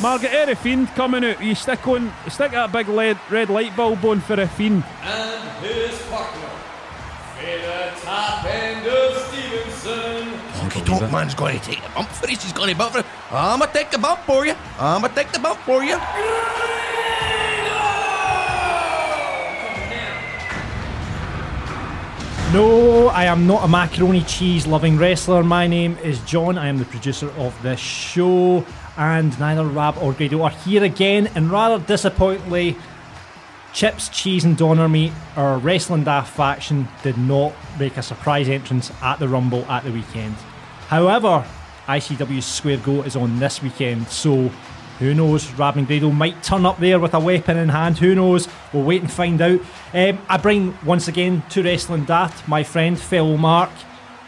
Margaret Air Fiend coming out. You stick on, stick that big lead, red light bulb on for a Fiend. and his partner, Fade the top end of Stevenson. Honky Tonk Man's going to take the bump for this. He's going to bump for it. I'ma take the bump for you. I'ma take the bump for you. No, I am not a macaroni cheese loving wrestler. My name is John. I am the producer of this show, and neither Rab or Grado are here again. And rather disappointingly, Chips, Cheese, and Donner Meat, our Wrestling Daft faction, did not make a surprise entrance at the Rumble at the weekend. However, ICW's Square Go is on this weekend, so who knows? Rab and Grado might turn up there with a weapon in hand. Who knows? We'll wait and find out. Um, I bring once again to Wrestling Daft my friend, fellow Mark.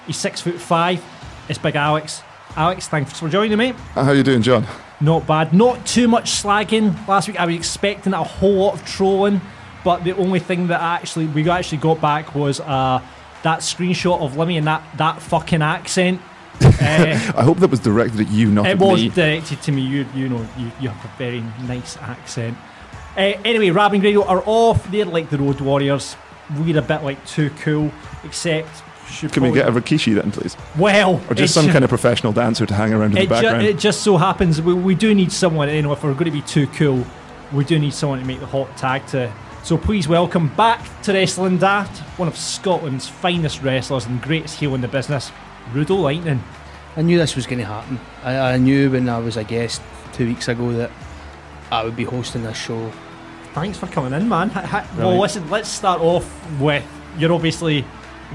He's six foot five. It's Big Alex. Alex, thanks for joining me. How are you doing, John? Not bad. Not too much slagging last week. I was expecting a whole lot of trolling, but the only thing that actually we actually got back was uh, that screenshot of Limmy and that that fucking accent. Uh, I hope that was directed at you, not it at was directed to me. You you know you, you have a very nice accent. Uh, anyway, Rab and Grado are off. They're like the Road Warriors. We're a bit like too cool, except Can we get a Rikishi then, please? well Or just some ju- kind of professional dancer to hang around in the it, ju- background? it just so happens we, we do need someone, you know, if we're going to be too cool, we do need someone to make the hot tag to. So please welcome back to Wrestling Daft, one of Scotland's finest wrestlers and greatest heel in the business, Rudo Lightning. I knew this was going to happen. I, I knew when I was a guest two weeks ago that I would be hosting this show. Thanks for coming in, man. Ha- ha- well, listen, let's start off with you're obviously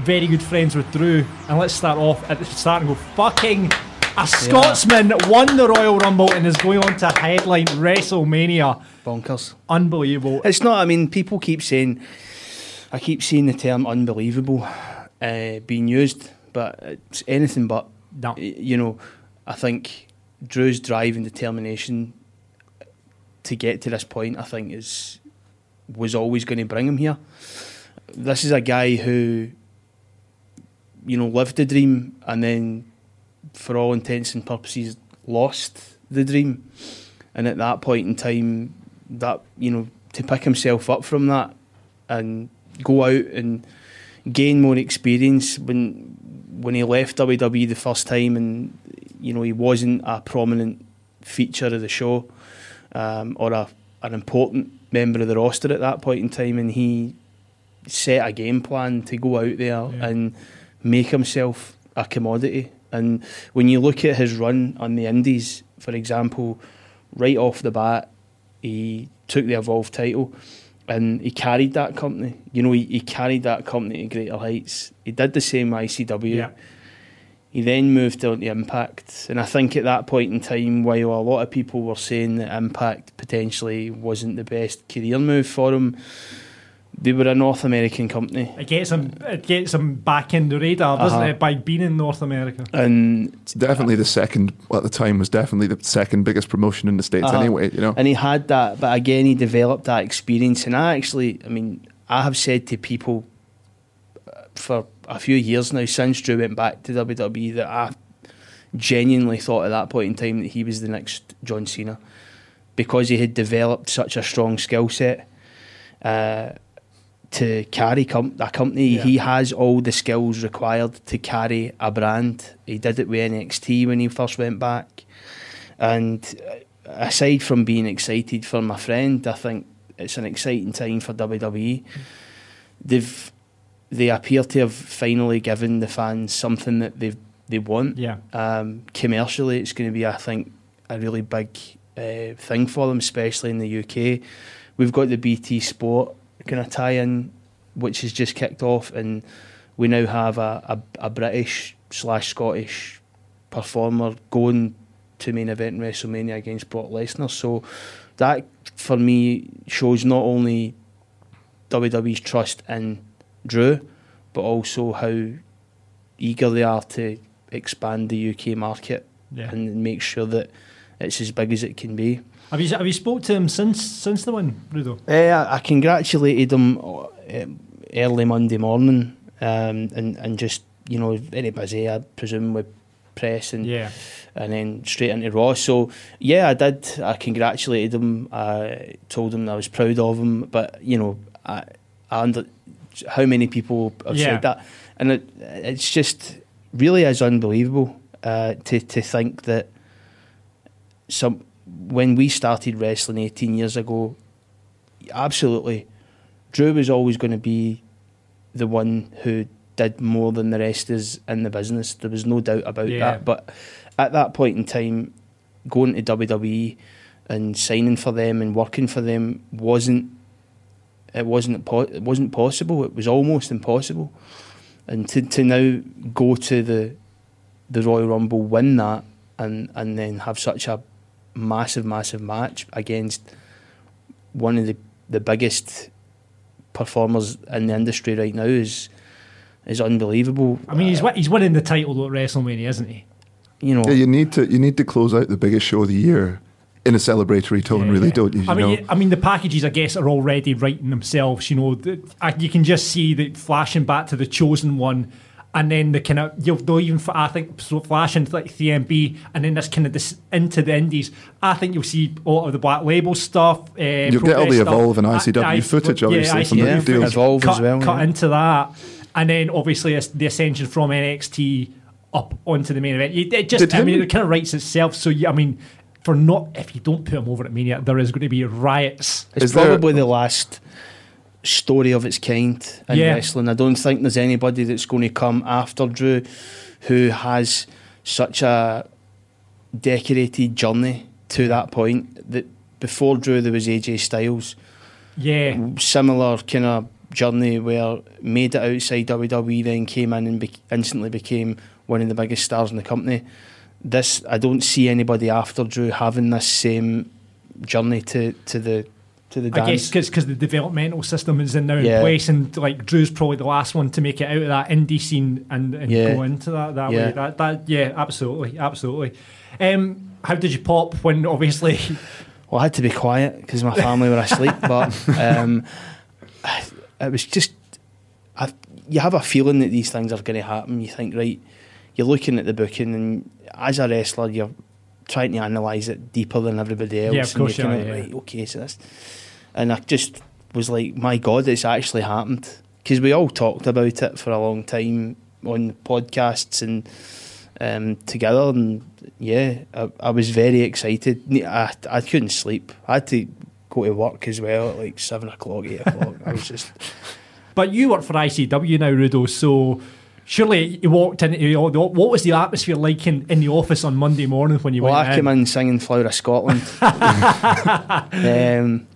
very good friends with Drew, and let's start off at the start and go fucking. A Scotsman won the Royal Rumble and is going on to headline WrestleMania. Bonkers. Unbelievable. It's not. I mean, people keep saying. I keep seeing the term "unbelievable" uh, being used, but it's anything but. No. You know, I think Drew's drive and determination to get to this point, I think, is was always going to bring him here. This is a guy who, you know, lived the dream and then, for all intents and purposes, lost the dream. And at that point in time, that you know, to pick himself up from that and go out and gain more experience when when he left WWE the first time, and you know he wasn't a prominent feature of the show um, or a, an important member of the roster at that point in time, and he set a game plan to go out there and make himself a commodity. And when you look at his run on the Indies, for example, right off the bat, he took the Evolve title and he carried that company. You know, he, he carried that company to greater heights. He did the same ICW. Yeah. He then moved on to Impact. And I think at that point in time, while a lot of people were saying that Impact potentially wasn't the best career move for him, they were a North American company. It gets him. It gets him back in the radar, doesn't Uh-huh. it? By being in North America. And definitely the second, well, at the time, was definitely the second biggest promotion in the States Uh-huh. anyway, you know? And he had that, but again, he developed that experience. And I actually, I mean, I have said to people uh, for a few years now, since Drew went back to WWE, that I genuinely thought at that point in time that he was the next John Cena because he had developed such a strong skill set. Uh, to carry com- a company, Yeah. he has all the skills required to carry a brand. He did it with NXT when he first went back. And uh, aside from being excited for my friend, I think it's an exciting time for WWE. They've they appear to have finally given the fans something that they they want. Yeah. Um, commercially, it's going to be, I think, a really big uh, thing for them, especially in the UK. We've got the BT Sport kind of tie-in, which has just kicked off, and we now have a, a, a British slash Scottish performer going to main event in WrestleMania against Brock Lesnar. So that for me shows not only WWE's trust in Drew, but also how eager they are to expand the UK market Yeah. and make sure that it's as big as it can be. Have you have you spoke to him since since the win, Rudo? Eh, I congratulated him uh, early Monday morning, um, and and just you know very busy, I presume with press and Yeah. and then straight into Raw. So yeah, I did. I congratulated him. I told him I was proud of him. But you know, I, I under how many people have Yeah. said that, and it, it's just really is unbelievable uh, to to think that some when we started wrestling eighteen years ago, absolutely, Drew was always going to be the one who did more than the rest is in the business. There was no doubt about Yeah. that. But at that point in time, going to WWE and signing for them and working for them wasn't it wasn't it wasn't possible. It was almost impossible. And to to now go to the the Royal Rumble, win that, and and then have such a massive, massive match against one of the the biggest performers in the industry right now is is unbelievable. I mean, he's uh, wi- he's winning the title at WrestleMania, isn't he? you know, Yeah, you need to you need to close out the biggest show of the year in a celebratory tone, Yeah, really, yeah. don't you? you I mean, know? I mean, the packages, I guess, are already writing themselves. You know, the, I, you can just see that flashing back to the chosen one, and then the kind of you'll they'll even I think so flashing to like 3MB, and then this kind of this into the Indies. I think you'll see a lot of the Black Label stuff. Uh, You'll get all the Evolve and ICW footage, obviously, from the ICW big deals. footage, Evolve cut, as well, Cut yeah. into that, and then obviously the ascension from NXT up onto the main event. It, it just, Did I mean, it kind of writes itself. So yeah, I mean. For not, if you don't put him over at Mania, there is going to be riots It's Is there- probably the last story of its kind in Yeah. wrestling. I don't think there's anybody that's going to come after Drew who has such a decorated journey to that point. That before Drew there was AJ Styles, Yeah, similar kind of journey where made it outside WWE, then came in and be- instantly became one of the biggest stars in the company. This I don't see anybody after Drew having this same journey to, to the to the I dance. guess because the developmental system is in now in place, and like Drew's probably the last one to make it out of that indie scene and, and Yeah. go into that that Yeah. way. That that yeah, absolutely, absolutely. Um, how did you pop when obviously? Well, I had to be quiet because my family were asleep, but um, it was just. I, you have a feeling that these things are going to happen. You think, right, you're looking at the booking, and as a wrestler, you're trying to analyse it deeper than everybody else. Yeah, of course and you you're kinda yeah. right, okay, so this. And I just was like, my God, it's actually happened. Because we all talked about it for a long time on podcasts and um, together, and yeah, I, I was very excited. I, I couldn't sleep. I had to go to work as well at like seven o'clock, eight o'clock. I was just But you work for ICW now, Rudo. So surely you walked in. You know, what was the atmosphere like in, in the office on Monday morning when you well, went I came in singing "Flower of Scotland." um,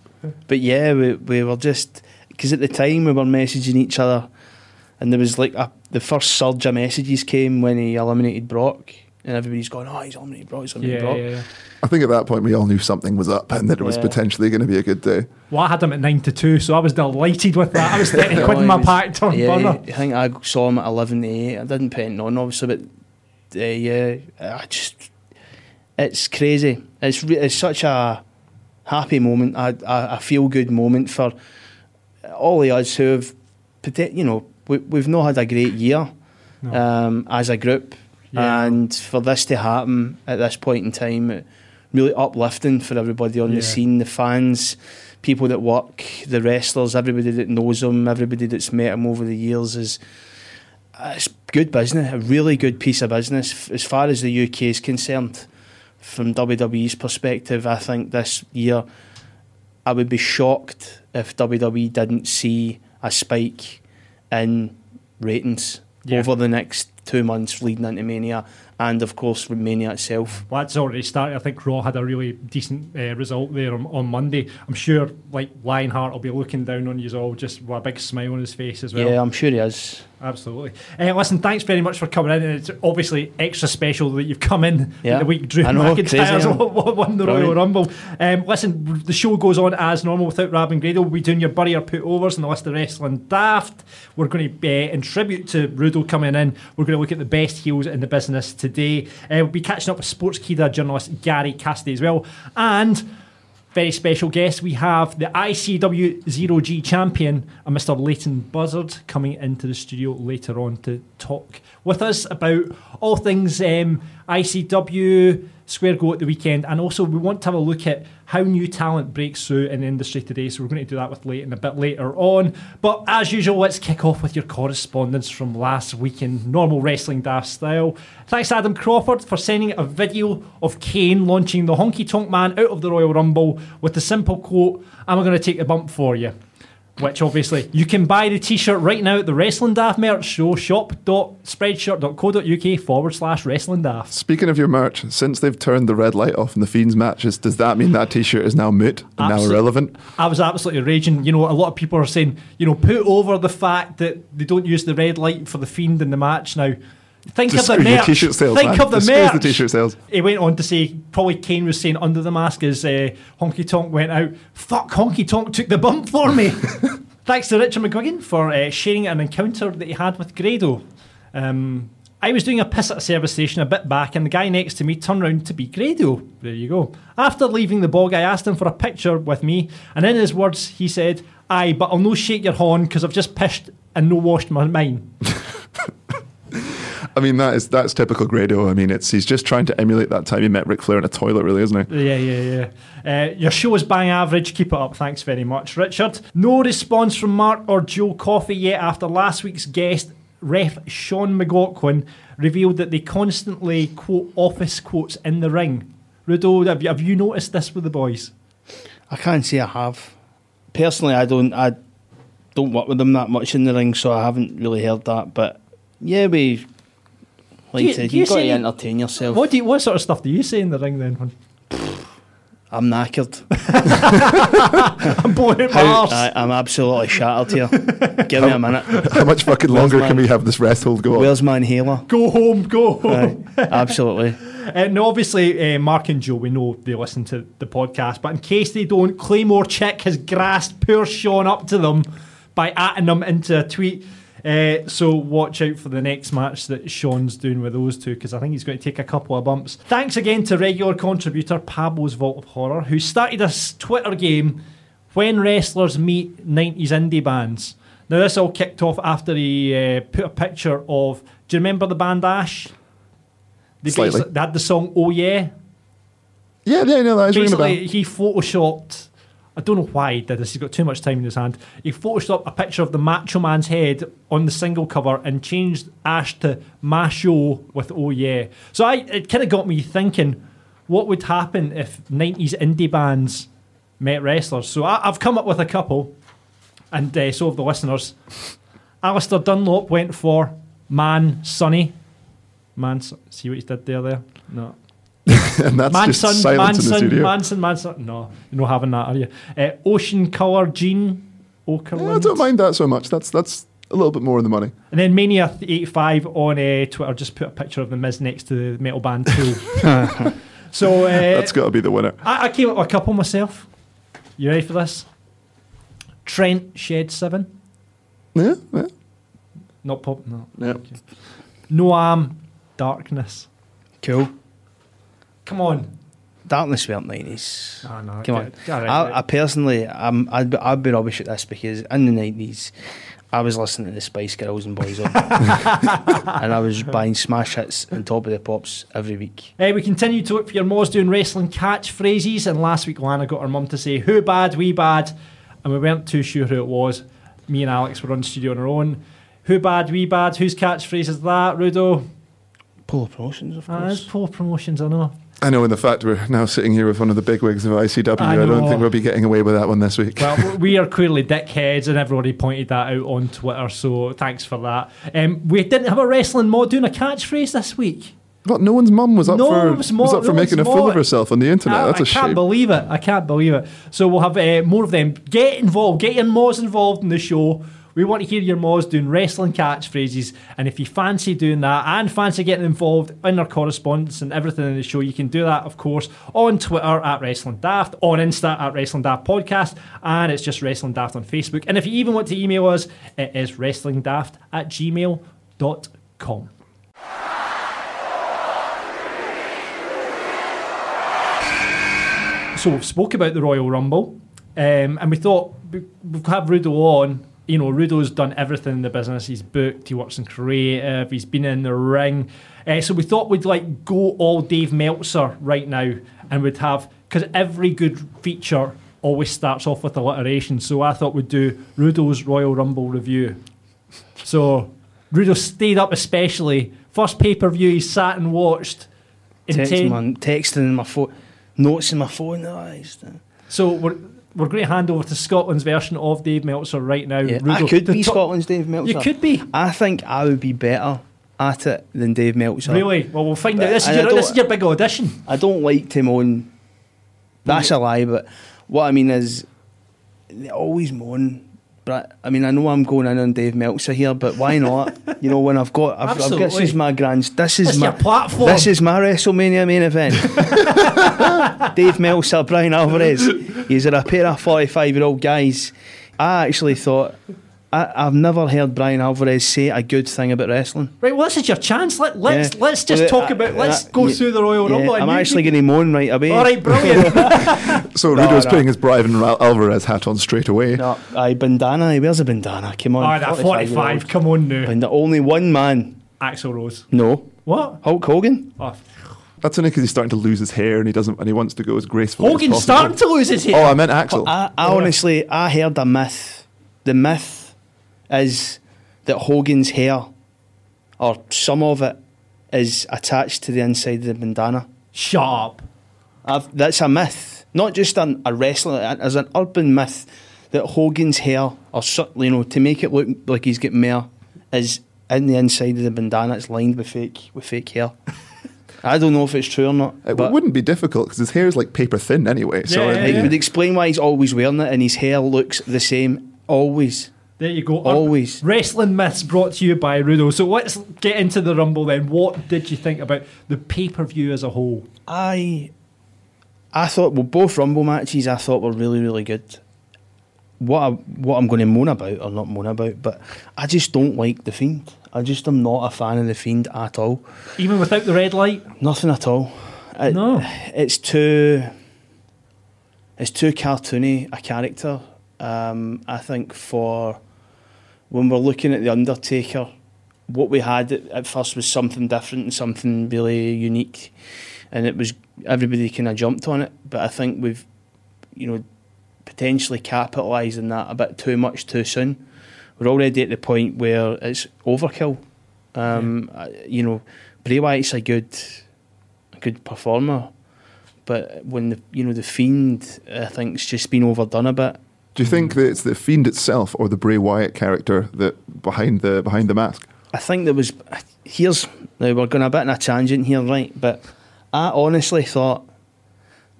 but yeah, we we were just because at the time we were messaging each other, and there was like a, the first surge of messages came when he eliminated Brock, and everybody's going, "Oh, he's eliminated Brock, he's eliminated Yeah, Brock." yeah, yeah. I think at that point we all knew something was up and that it was Yeah. potentially going to be a good day. Well, I had him at nine to two, so I was delighted with that. I was thirty quid in my was- pack turn yeah, burner. I think I saw him at eleven to eight. I didn't pay it on obviously, but uh, yeah, I just it's crazy. It's re- it's such a happy moment, a, a, a feel good moment for all of us who have, you know, we, we've not had a great year No. um, as a group, Yeah. and for this to happen at this point in time, really uplifting for everybody on Yeah. the scene, the fans, people that work, the wrestlers, everybody that knows them, everybody that's met them over the years is. It's good business, a really good piece of business as far as the UK is concerned. From WWE's perspective, I think this year I would be shocked if WWE didn't see a spike in ratings Yeah. over the next two months leading into Mania, and of course Mania itself. Well, that's already started. I think Raw had a really decent uh, result there on, on Monday. I'm sure, like Lionheart will be looking down on you all just with a big smile on his face as well. Yeah, I'm sure he is. Absolutely. Uh, listen, thanks very much for coming in. And it's obviously extra special that you've come in Yeah. the week Drew I know, McIntyre's won the Royal Rumble. Um, listen, the show goes on as normal without Rab and Grado. We'll be doing your Bury or Put Overs and the list of wrestling daft. We're going to, uh, in tribute to Rudo coming in, we're going to look at the best heels in the business today. Uh, we'll be catching up with Sportskeeda journalist Gary Cassidy as well. And very special guest. We have the ICW Zero G champion, Mr. Leyton Buzzard, coming into the studio later on to talk with us about all things um, ICW, Square Go at the weekend, and also we want to have a look at how new talent breaks through in the industry today. So we're going to do that with Leyton a bit later on. But as usual, let's kick off with your correspondence from last week in normal wrestling daft style. Thanks, Adam Crawford, for sending a video of Kane launching the Honky Tonk Man out of the Royal Rumble with the simple quote, I'm going to take the bump for you. Which obviously you can buy the t-shirt right now at the Wrestling Daft merch show shop.spreadshirt.co.uk forward slash wrestling daft. Speaking of your merch, since they've turned the red light off in the Fiends matches, does that mean that T-shirt is now moot and now irrelevant? I was absolutely raging. You know, a lot of people are saying, you know, put over the fact that they don't use the red light for the Fiend in the match now. Think of the merch. t-shirt sales, Think man. of the merch. the t-shirt sales. He went on to say, probably Kane was saying under the mask as uh, Honky Tonk went out, fuck, Honky Tonk took the bump for me. Thanks to Richard McGuigan for uh, sharing an encounter that he had with Grado. Um, I was doing a piss at a service station a bit back, and the guy next to me turned round to be Grado. There you go. After leaving the bog, I asked him for a picture with me, and in his words, he said, Aye, but I'll no shake your horn because I've just pissed and no washed my mine. I mean, that is that's typical Grado. I mean, it's he's just trying to emulate that time he met Ric Flair in a toilet, really, isn't he? Yeah, yeah, yeah. Uh, your show is bang average. Keep it up. Thanks very much, Richard. No response from Mark or Joe Coffey yet after last week's guest, ref Sean McLaughlin, revealed that they constantly quote office quotes in the ring. Rudo, have you, have you noticed this with the boys? I can't say I have. Personally, I don't. I don't work with them that much in the ring, so I haven't really heard that. But yeah, we like Do you- to. do you You've got to entertain yourself. What do you, what sort of stuff do you say in the ring then? When I'm knackered. I'm blowing my How, arse. I, I'm absolutely shattered here. Give me a minute. How much fucking longer my- can we have this rest hold go on? Where's my inhaler? Go home, go home. Aye, absolutely. Uh, no, obviously, uh, Mark and Joe, we know they listen to the podcast, but in case they don't, Claymore Chick has grassed poor Sean up to them by atting them into a tweet. Uh, so watch out for the next match that Sean's doing with those two because I think he's going to take a couple of bumps. Thanks again to regular contributor Pablo's Vault of Horror who started a Twitter game when wrestlers meet 90s indie bands. Now this all kicked off after he uh, put a picture of. Do you remember the band Ash? They, Slightly. they had the song "Oh Yeah." yeah, yeah, no, that is ringing a bell. Basically, he photoshopped. I don't know why he did this. He's got too much time in his hand. He photoshopped a picture of the Macho Man's head on the single cover and changed Ash to Macho with "Oh Yeah." So I, it kind of got me thinking, what would happen if '90s indie bands met wrestlers? So I, I've come up with a couple, and uh, so have the listeners. Alistair Dunlop went for Man Sonny. Man, see what he did there? There, no. and that's Manson, just silence in the Manson, studio. Manson, Manson. No, you're not having that, are you? Uh, Ocean Colour Jean Okerlund. Yeah, I don't mind that so much. That's that's a little bit more in the money. And then Mania85 on uh, Twitter just put a picture of the Miz next to the metal band Tool. so uh, That's got to be the winner. I, I came up with a couple myself. You ready for this? Trent Shed 7. Yeah, yeah. Not pop, no. Yeah. Noam Darkness. Cool. Come on. Darkness weren't nineties. Oh, no, Come on. Right, I. I personally, I'm, I'd, be, I'd be rubbish at this because in the nineties, I was listening to the Spice Girls and Boyzone, and I was buying smash hits and Top of the Pops every week. Uh, we continue to look for your Moz doing wrestling catchphrases, and last week Lana got her mum to say, Who bad, we bad, and we weren't too sure who it was. Me and Alex were on studio on our own. Who bad, we bad, whose catchphrase is that, Rudo? Polo Promotions, of Ah, course. poor promotions, I know. I know, in the fact we're now sitting here with one of the bigwigs of ICW, I I, don't think we'll be getting away with that one this week. Well, we are clearly dickheads, and everybody pointed that out on Twitter, so thanks for that. Um, we didn't have a wrestling mod doing a catchphrase this week. what? No one's mum was up No for was up for no making a fool of herself on the internet. I, That's I a can't shame. believe it. I can't believe it. So we'll have uh, more of them. Get involved. Get your mods involved in the show. We want to hear your Moz doing wrestling catchphrases. And if you fancy doing that and fancy getting involved in our correspondence and everything in the show, you can do that, of course, on Twitter at Wrestling Daft, on Insta at Wrestling Daft Podcast, and it's just Wrestling Daft on Facebook. And if you even want to email us, it is wrestlingdaft at gmail.com. So we've spoke about the Royal Rumble, um, and we thought we- we've had Rudo on. You know, Rudo's done everything in the business. He's booked. He works in creative. He's been in the ring. Uh, so we thought we'd like go all Dave Meltzer right now, and we'd have because every good feature always starts off with alliteration. So I thought we'd do Rudo's Royal Rumble review. So Rudo stayed up especially first pay per view he sat and watched. in Text, 10 man, texting in my phone, notes in my phone. Oh, So we're we're going to hand over to Scotland's version of Dave Meltzer right now. yeah, Rudo, I could be top- Scotland's Dave Meltzer. You could be. I think I would be better at it than Dave Meltzer. Really? Well, we'll find out. This is, your, this is your big audition. I don't like to moan. That's a lie, but what I mean is, they always moan. But I mean, I know I'm going in on Dave Meltzer here, but why not? you know, when I've got, I've, I've, this is my grand, this is This my your platform. This is my WrestleMania main event. Dave Meltzer, Bryan Alvarez. He's a pair of 45 year old guys. I actually thought. I, I've never heard Bryan Alvarez say a good thing about wrestling. Right. Well, this is your chance. Let let's Yeah. let's just Well, talk I- about. Let's I- go yeah, through the Royal yeah, Rumble. and I'm you- actually you- going to moan right away. All right, brilliant. So No, Rudo's no. putting his Bryan Al- Alvarez hat on straight away. No, aye, bandana. Where's a bandana? Come on. All right, that 45 forty-five. Come on now, And the only one man. Axl Rose. No. What? Hulk Hogan. Oh, That's only because he's starting to lose his hair and he doesn't and he wants to go as graceful Hogan's as starting to lose his hair. Oh. I meant Axl. I, I oh. honestly, I heard a myth. The myth is that Hogan's hair, or some of it, is attached to the inside of the bandana. Shut up. I've, that's a myth, not just an, a wrestler, as an urban myth that Hogan's hair, or so- you know, to make it look like he's getting more, is in the inside of the bandana. It's lined with fake with fake hair. I don't know if it's true or not. it but wouldn't be difficult because his hair is like paper thin anyway. So Yeah, I yeah, it would explain why he's always wearing it, and his hair looks the same always. There you go. Always. Wrestling myths brought to you by Rudo. So let's get into the Rumble then. What did you think about the pay per view as a whole? I I thought well both Rumble matches I thought were really really good. What I, what I'm going to moan about or not moan about, but I just don't like the Fiend. I just am not a fan of the Fiend at all. Even without the red light? Nothing at all. It- No. it's too it's too cartoony a character. Um, I think for when we're looking at the Undertaker, what we had at, at first was something different and something really unique, and it was everybody kind of jumped on it. But I think we've, you know, potentially capitalised on that a bit too much too soon. We're already at the point where it's overkill. Um, I- You know, Bray Wyatt's a good, a good performer, but when the you know the Fiend, I think, it's just been overdone a bit. Do you think hmm. that it's the fiend itself or the Bray Wyatt character that behind the behind the mask? I think there was. Here's now we're going a bit on a tangent here, right? But I honestly thought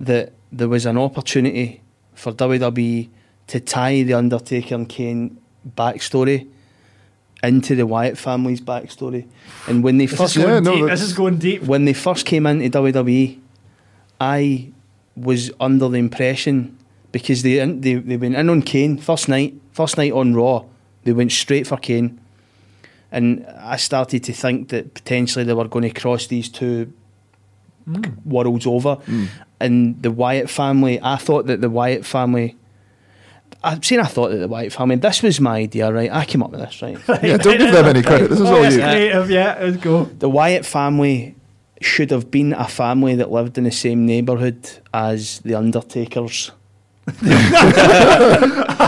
that there was an opportunity for WWE to tie the Undertaker and Kane backstory into the Wyatt family's backstory, and when they This first is Yeah, no, deep. This is going deep. when they first came into WWE, I was under the impression because they they they went in on Kane first night, first night on Raw, they went straight for Kane, and I started to think that potentially they were going to cross these two hmm. worlds over, hmm. and the Wyatt family. I thought that the Wyatt family. I'm saying I thought that the Wyatt family. This was my idea, right? I came up with this, right? Yeah, don't give them any credit. This is Oh, all it's you. creative. Yeah, let's go. the Wyatt family should have been a family that lived in the same neighbourhood as the Undertakers.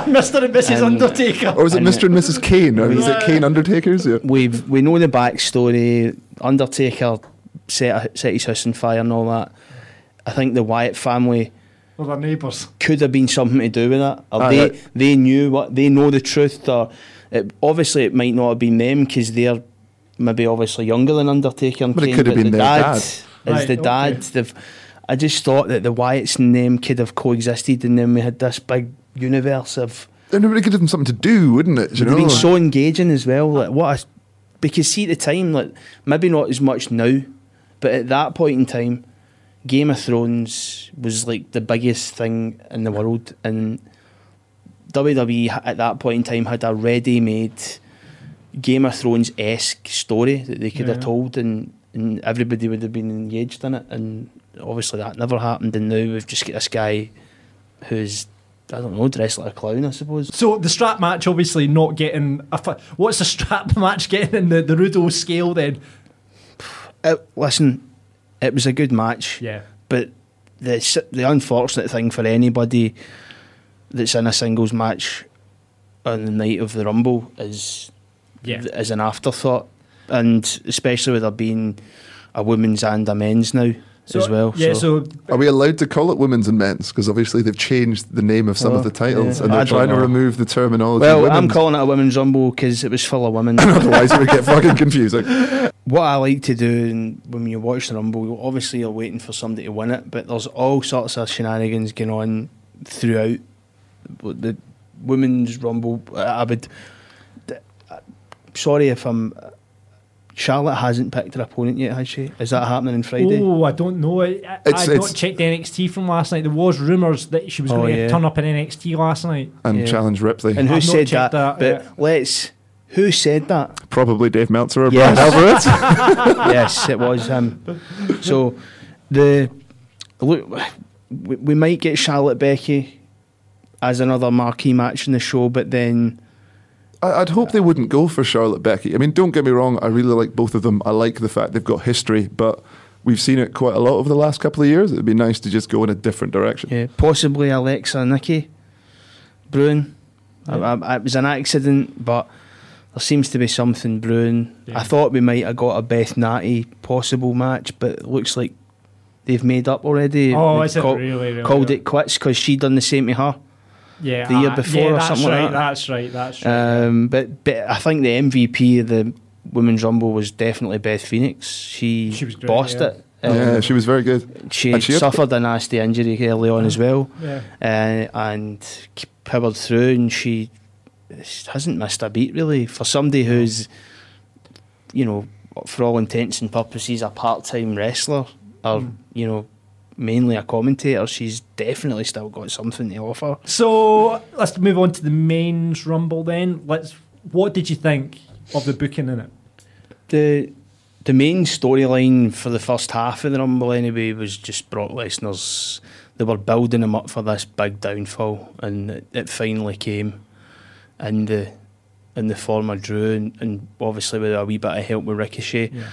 Mr. and Mrs. And- Undertaker. Or was it And- Mr. and Mrs. Kane? Or was it Kane Undertakers? Yeah. We've we know the backstory. Undertaker set set his house on fire and all that. I think the Wyatt family Or their neighbours. could have been something to do with that. Or Aye, they aye. they knew what they know the truth. Or it, obviously it might not have been them because they're maybe obviously younger than Undertaker and But it could have been the their dad, dad. is Right, the dad. okay. They've, I just thought that the Wyatt's name could have coexisted, and then we had this big universe of Then it would give them something to do, wouldn't it? You They've know? been so engaging as well. Like what a, because see at the time, like maybe not as much now, but at that point in time, Game of Thrones was like the biggest thing in the world, and WWE at that point in time had a ready-made Game of Thrones esque story that they could Yeah. have told, and and everybody would have been engaged in it. And obviously that never happened, and now we've just got this guy who's I don't know dressed like a clown, I suppose. So the strap match, obviously not getting. A fi- what's the strap match getting in the the Rudo scale then? It, listen, it was a good match. Yeah. But the the unfortunate thing for anybody that's in a singles match on the night of the Rumble is Yeah. is an afterthought, and especially with there being a women's and a men's now as well. Yeah. So, Are we allowed to call it women's and men's? Because obviously they've changed the name of some Well, of oh, the titles yeah. and they're don't trying to remove the terminology. well, I'm calling it a women's Rumble because it was full of women. Otherwise, it would get fucking confusing. what I like to do when you watch the Rumble, obviously you're waiting for somebody to win it, but there's all sorts of shenanigans going on throughout the women's Rumble. I would. Uh, sorry if I'm. Charlotte hasn't picked her opponent yet, has she? Is that happening on Friday? Oh, I don't know. I, I, It's- I've it's- not checked NXT from last night. There was rumours that she was Oh, going to yeah. turn up in NXT last night. and Yeah. challenge Ripley. And who I've said that? that, But yeah. let's. Who said that? Probably Dave Meltzer or Yes. Brad Alvarez. yes, it was him. So the look, we, we might get Charlotte Becky as another marquee match in the show, but then I- I'd hope they wouldn't go for Charlotte Becky. I mean, don't get me wrong, I really like both of them. I like the fact they've got history, but we've seen it quite a lot over the last couple of years. It'd be nice to just go in a different direction. yeah, possibly Alexa Nikki brewing. I, I, it was an accident, but there seems to be something brewing. Yeah. I thought we might have got a Beth Natty possible match, but it looks like they've made up already. Oh, They is it really, really? Called it quits because she done the same to her. Yeah, the year before yeah, or that's something like right, that. That's right. That's right. Um, but but I think the MVP of the Women's Rumble was definitely Beth Phoenix. She, She was great, bossed yeah. it. Um, Yeah, she was very good. she, and she had- suffered a nasty injury early on as well, yeah. uh, and k- powered through. And she hasn't missed a beat really for somebody who's, you know, for all intents and purposes, a part-time wrestler or Mm. you know, mainly a commentator. She's definitely still got something to offer. So let's move on to the men's rumble then. Let's. What did you think of the booking in it? the the main storyline for the first half of the Rumble anyway was just Brock Lesnar's. They were building him up for this big downfall, and it, it finally came in the in the form of Drew, and, and obviously with a wee bit of help with Ricochet. Yeah.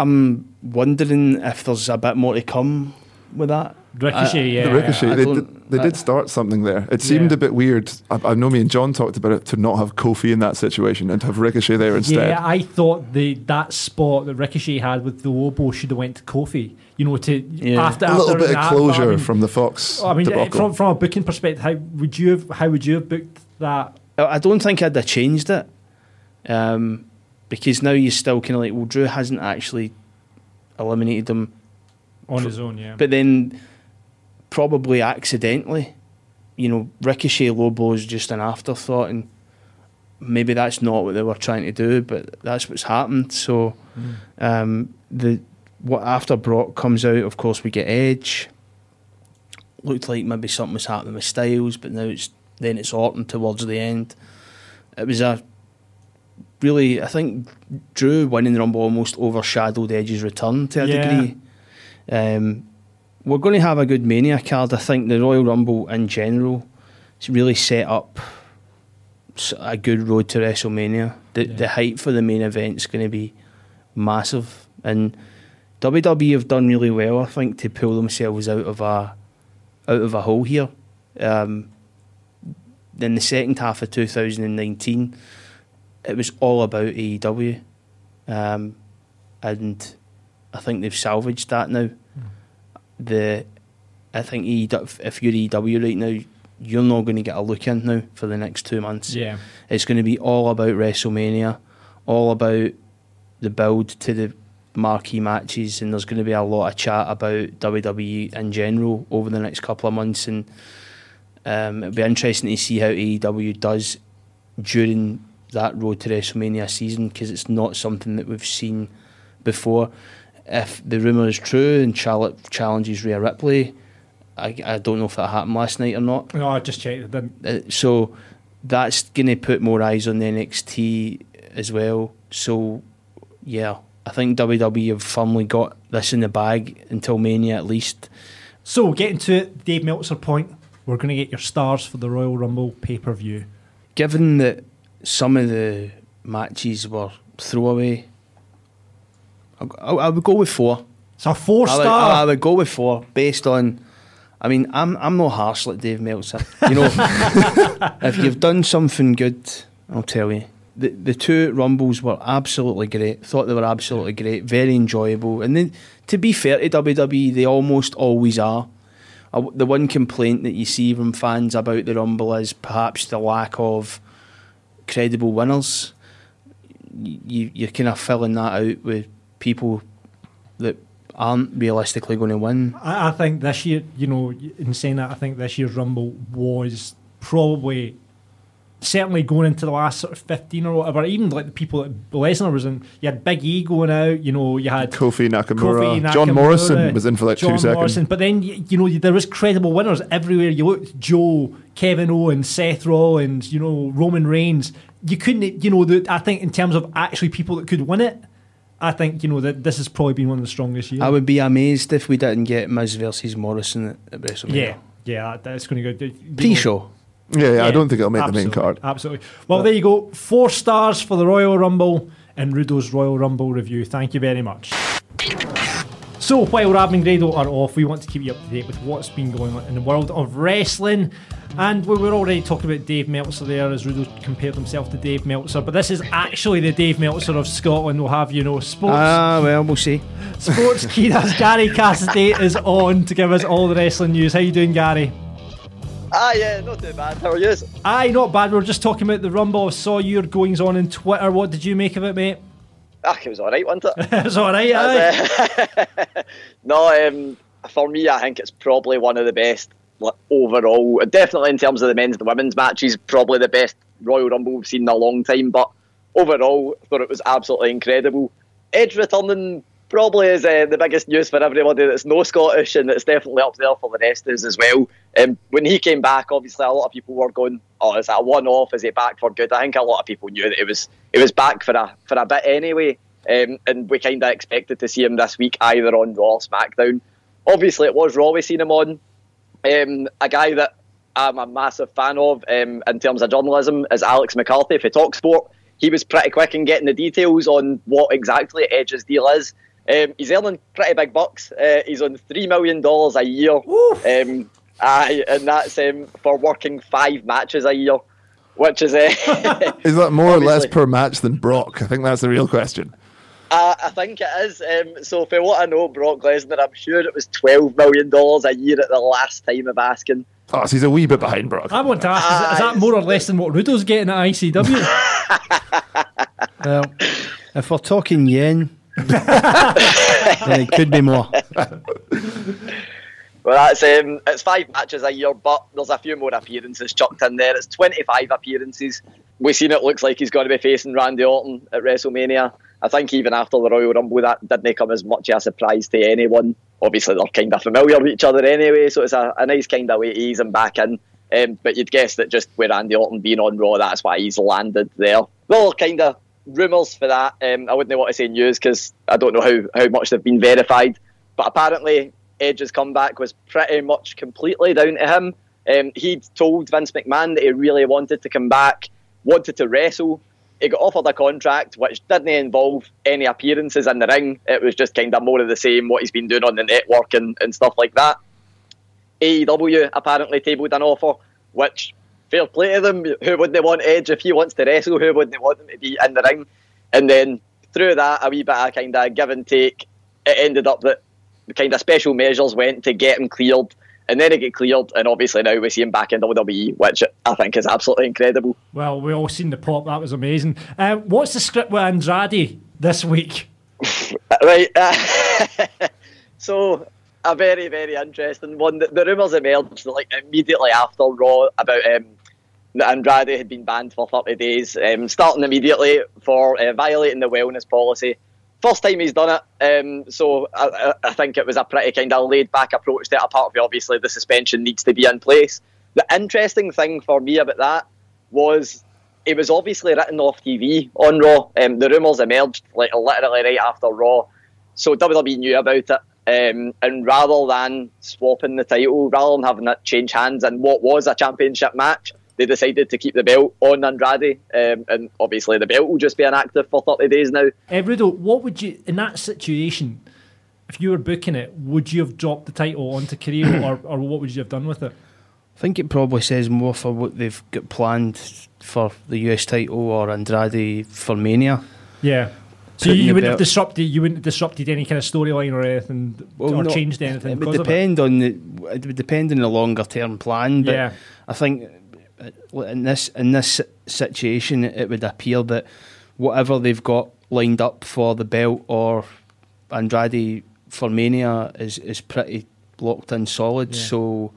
I'm wondering if there's a bit more to come with that. Ricochet, I- yeah. the Ricochet, I they, did, they did start something there. It seemed Yeah. a bit weird. I, I know me and John talked about it to not have Kofi in that situation and to have Ricochet there instead. Yeah, I thought the that spot that Ricochet had with the low blow should have went to Kofi. You know, to Yeah. after a little after bit of that, closure I mean, from the Fox. I mean, debacle. from from a booking perspective, how would you have how would you have booked that? I I don't think I'd have changed it. Um, because now you're still kind of like, well, Drew hasn't actually eliminated him On his own, yeah. but then probably accidentally, you know, Ricochet low blow is just an afterthought, and maybe that's not what they were trying to do, but that's what's happened. So, um, the what after Brock comes out, of course, we get Edge. Looked like maybe something was happening with Styles, but now it's then it's Orton towards the end. It was a really, I think Drew winning the Rumble almost overshadowed Edge's return to a Yeah. degree. Um, we're going to have a good Mania card. I think the Royal Rumble in general is really set up a good road to WrestleMania. The, Yeah. the hype for the main event is going to be massive, and WWE have done really well, I think, to pull themselves out of a out of a hole here. Um, in the second half of 2019, it was all about AEW, um, and I think they've salvaged that now. The I think if you're EW right now, you're not going to get a look in now for the next two months. yeah, It's going to be all about WrestleMania, all about the build to the marquee matches, and there's going to be a lot of chat about WWE in general over the next couple of months. And Um, it'll be interesting to see how AEW does during that road to WrestleMania season because it's not something that we've seen before. If the rumour is true and Charlotte challenges Rhea Ripley, I, I don't know if that happened last night or not. No, I just checked. It. Uh, so that's going to put more eyes on the NXT as well. So yeah, I think WWE have firmly got this in the bag until Mania at least. So, getting to it, Dave Meltzer point, we're going to get your stars for the Royal Rumble pay per view. Given that some of the matches were throwaway, I, I, would go with four. So, four I would, star. I would go with four based on. I mean, I'm I'm no harsh like Dave Meltzer. You know, if you've done something good, I'll tell you. The the two rumbles were absolutely great. Thought they were absolutely great, very enjoyable. And then, to be fair to WWE, they almost always are. Uh, the one complaint that you see from fans about the rumble is perhaps the lack of credible winners. You you're kind of filling that out with people that aren't realistically going to win. I, I think this year, you know, in saying that, I think this year's Rumble was probably certainly going into the last sort of 15 or whatever, even like the people that Lesnar was in, you had Big E going out, you know, you had Kofi Nakamura. Kofi John Morrison was in for like John two seconds. Morrison, but then, you know, there was credible winners everywhere you looked. Joe, Kevin Owens, Seth Rollins, you know, Roman Reigns. You couldn't, you know, the, I think in terms of actually people that could win it, I think, you know, that this has probably been one of the strongest years. I would be amazed if we didn't get Miz versus Morrison at, at WrestleMania. yeah, yeah, that- that's going to go. you know, Pre-show. Yeah, yeah, I don't think it'll make the main card. Absolutely. Well, there you go. Four stars for the Royal Rumble and Rudo's Royal Rumble review. Thank you very much. So, while Rab and Grado are off, we want to keep you up to date with what's been going on in the world of wrestling. And we were already talking about Dave Meltzer there, as Rudo compared himself to Dave Meltzer. But this is actually the Dave Meltzer of Scotland. We'll have you know sports. Ah, well, we'll see. Sports Keeda's Gary Cassidy is on to give us all the wrestling news. How you doing, Gary? Ah, yeah, not too bad. How are you? Aye, not bad. We are just talking about the Rumble. I saw your goings on in Twitter. What did you make of it, mate? Ah, it was alright, wasn't it? it's all right, aye. no, um, for me, I think it's probably one of the best like, overall. Definitely in terms of the men's and the women's matches, probably the best Royal Rumble we've seen in a long time. But overall, I thought it was absolutely incredible. Edge returning probably is uh, the biggest news for everybody that's no Scottish, and it's definitely up there for the rest of us as well. Um, when he came back, obviously a lot of people were going, "Oh, is that a one-off? Is he back for good?" I think a lot of people knew that it was it was back for a for a bit anyway, um, and we kind of expected to see him this week either on Raw or SmackDown. Obviously, it was Raw we seen him on. Um, a guy that I'm a massive fan of um, in terms of journalism is Alex McCarthy for Talksport. He was pretty quick in getting the details on what exactly Edge's deal is. Um, he's earning pretty big bucks. Uh, he's on three million dollars a year, um, aye, and that's um, for working five matches a year, which is uh, Is that more or less per match than Brock? I think that's the real question. Uh, I think it is. Um, so, for what I know, Brock Lesnar, I'm sure it was twelve million dollars a year at the last time of asking. Oh, so he's a wee bit behind Brock. I want to ask, is, is that more or less than what Rudo's getting at ICW? Well, if we're talking yen, then it could be more. Well, that's um, it's five matches a year, but there's a few more appearances chucked in there. It's 25 appearances. We've seen it looks like he's going to be facing Randy Orton at WrestleMania. I think even after the Royal Rumble, that didn't come as much of a surprise to anyone. Obviously, they're kind of familiar with each other anyway, so it's a, a nice kind of way to ease him back in. Um, but you'd guess that just with Randy Orton being on Raw, that's why he's landed there. Well, kind of rumours for that. Um, I wouldn't want to say news because I don't know how, how much they've been verified. But apparently, Edge's comeback was pretty much completely down to him. Um, he'd told Vince McMahon that he really wanted to come back, wanted to wrestle. He got offered a contract which didn't involve any appearances in the ring. It was just kind of more of the same, what he's been doing on the network and, and stuff like that. AEW apparently tabled an offer, which fair play to them. Who wouldn't they want Edge if he wants to wrestle? Who wouldn't they want him to be in the ring? And then through that, a wee bit of kind of give and take, it ended up that the kind of special measures went to get him cleared. And then he get cleared, and obviously now we see him back in WWE, which I think is absolutely incredible. well, we all seen the pop. That was amazing. Uh, what's the script with Andrade this week? Right. uh, so a very, very interesting one. The, the rumours emerged like immediately after Raw about um, Andrade had been banned for 30 days, um, starting immediately for uh, violating the wellness policy. First time he's done it, um, so I, I think it was a pretty kind of laid back approach to it. Apart from obviously the suspension needs to be in place. The interesting thing for me about that was it was obviously written off TV on Raw. Um, the rumours emerged like literally right after Raw, so WWE knew about it. Um, and rather than swapping the title, rather than having it change hands in what was a championship match, they decided to keep the belt on Andrade. Um, and obviously, the belt will just be inactive for 30 days now. Uh, Rudo, what would you, in that situation, if you were booking it, would you have dropped the title onto Carrillo or, or what would you have done with it? I think it probably says more for what they've got planned for the US title or Andrade for Mania. Yeah. So Putting you, wouldn't have disrupted you wouldn't have disrupted any kind of storyline or anything or no, changed anything. It would because of depend on the it would depend on the longer term plan. But Yeah. I think in this in this situation, it would appear that whatever they've got lined up for the belt or Andrade for Mania is is pretty locked in solid. Yeah. So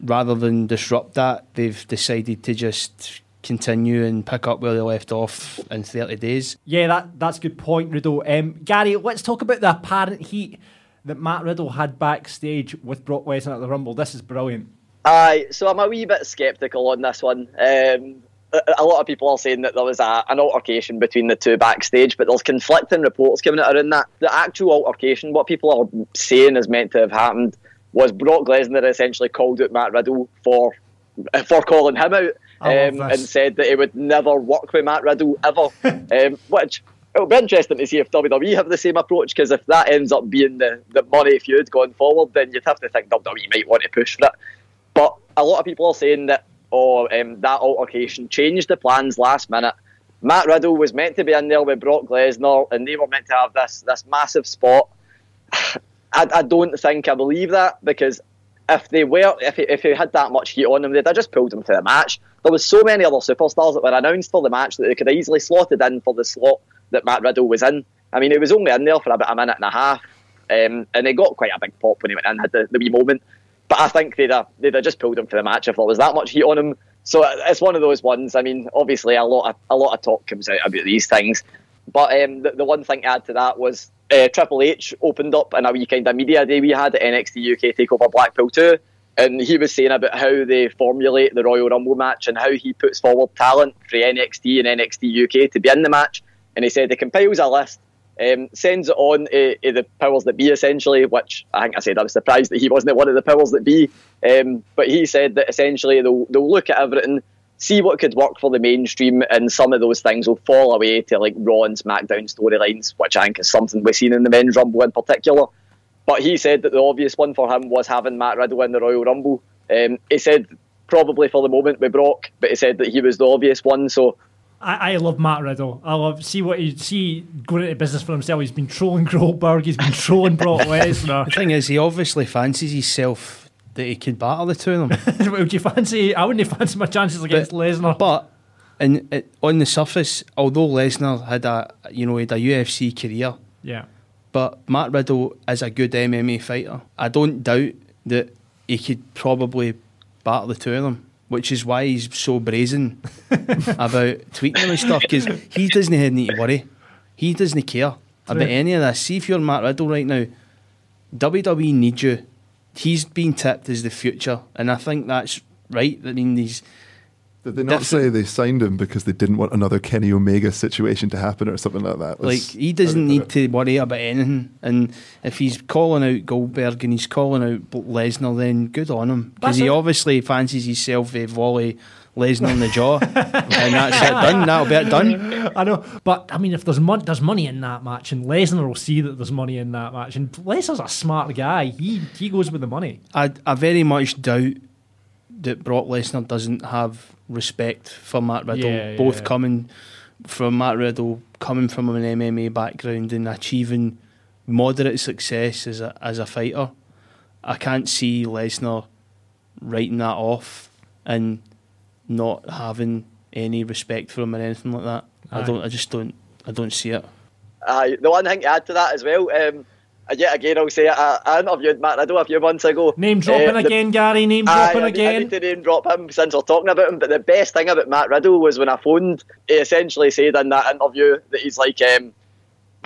rather than disrupt that, they've decided to just continue and pick up where they left off in 30 days. Yeah, that that's a good point, Riddle. Um, Gary, let's talk about the apparent heat that Matt Riddle had backstage with Brock Lesnar at the Rumble. This is brilliant. Aye, so I'm a wee bit sceptical on this one. Um, a, lot of people are saying that there was a, an altercation between the two backstage, but there's conflicting reports coming out around that. The actual altercation, what people are saying is meant to have happened, was Brock Lesnar essentially called out Matt Riddle for for calling him out um, and said that he would never work with Matt Riddle ever. um, which it'll be interesting to see if WWE have the same approach because if that ends up being the, the money feud going forward, then you'd have to think WWE might want to push for it. But a lot of people are saying that oh, um, that altercation changed the plans last minute. Matt Riddle was meant to be in there with Brock Lesnar, and they were meant to have this this massive spot. I, I don't think I believe that because if they were, if he, if he had that much heat on him, they'd have just pulled him to the match. There was so many other superstars that were announced for the match that they could have easily slotted in for the slot that Matt Riddle was in. I mean, he was only in there for about a minute and a half, um, and he got quite a big pop when he went in, had the, the wee moment. But I think they'd have, they'd have just pulled him for the match if there was that much heat on him. So it's one of those ones. I mean, obviously a lot of a lot of talk comes out about these things, but um, the, the one thing to add to that was uh, Triple H opened up in a wee kind of media day we had at NXT UK Takeover Blackpool 2, and he was saying about how they formulate the Royal Rumble match and how he puts forward talent for NXT and NXT UK to be in the match. And he said he compiles a list, um, sends it on to, to the powers that be essentially, which I think I said I was surprised that he wasn't one of the powers that be. Um, but he said that essentially they'll, they'll look at everything, see what could work for the mainstream, and some of those things will fall away to like Raw and SmackDown storylines, which I think is something we've seen in the men's Rumble in particular. But he said that the obvious one for him was having Matt Riddle in the Royal Rumble. Um, he said probably for the moment with Brock, but he said that he was the obvious one. So I, I love Matt Riddle. I love see what he see going into business for himself. He's been trolling Goldberg. He's been trolling Brock Lesnar. The thing is, he obviously fancies himself that he could battle the two of them. Would you fancy? I wouldn't fancy my chances against Lesnar. But in, it, on the surface, although Lesnar had a you know he had a UFC career, yeah, but Matt Riddle is a good MMA fighter. I don't doubt that he could probably battle the two of them, which is why he's so brazen about tweeting and stuff because he doesn't need to worry. He doesn't care about any of this. See if you're Matt Riddle right now, WWE needs you. He's being tipped as the future, and I think that's right. I mean, he's Did they not Different- say they signed him because they didn't want another Kenny Omega situation to happen or something like that? Like he doesn't need to worry about anything, and if he's calling out Goldberg and he's calling out Lesnar, then good on him because he it. obviously fancies himself a volley Lesnar in the jaw, and that's it done. That'll be it done. I know, but I mean, if there's mon- there's money in that match, and Lesnar will see that there's money in that match, and Lesnar's a smart guy. He he goes with the money. I I very much doubt that Brock Lesnar doesn't have respect for Matt Riddle. Yeah, yeah, both yeah. coming from Matt Riddle, coming from an MMA background and achieving moderate success as a as a fighter. I can't see Lesnar writing that off and not having any respect for him or anything like that. I don't. I just don't. I don't see it. Uh, the one thing to add to that as well, um, yet again, I'll say it. I, I interviewed Matt Riddle a few months ago. Name dropping Uh, the- again, Gary. Name dropping I, I again. need to name drop him since we're talking about him. But the best thing about Matt Riddle was when I phoned, he essentially said in that interview that he's like um,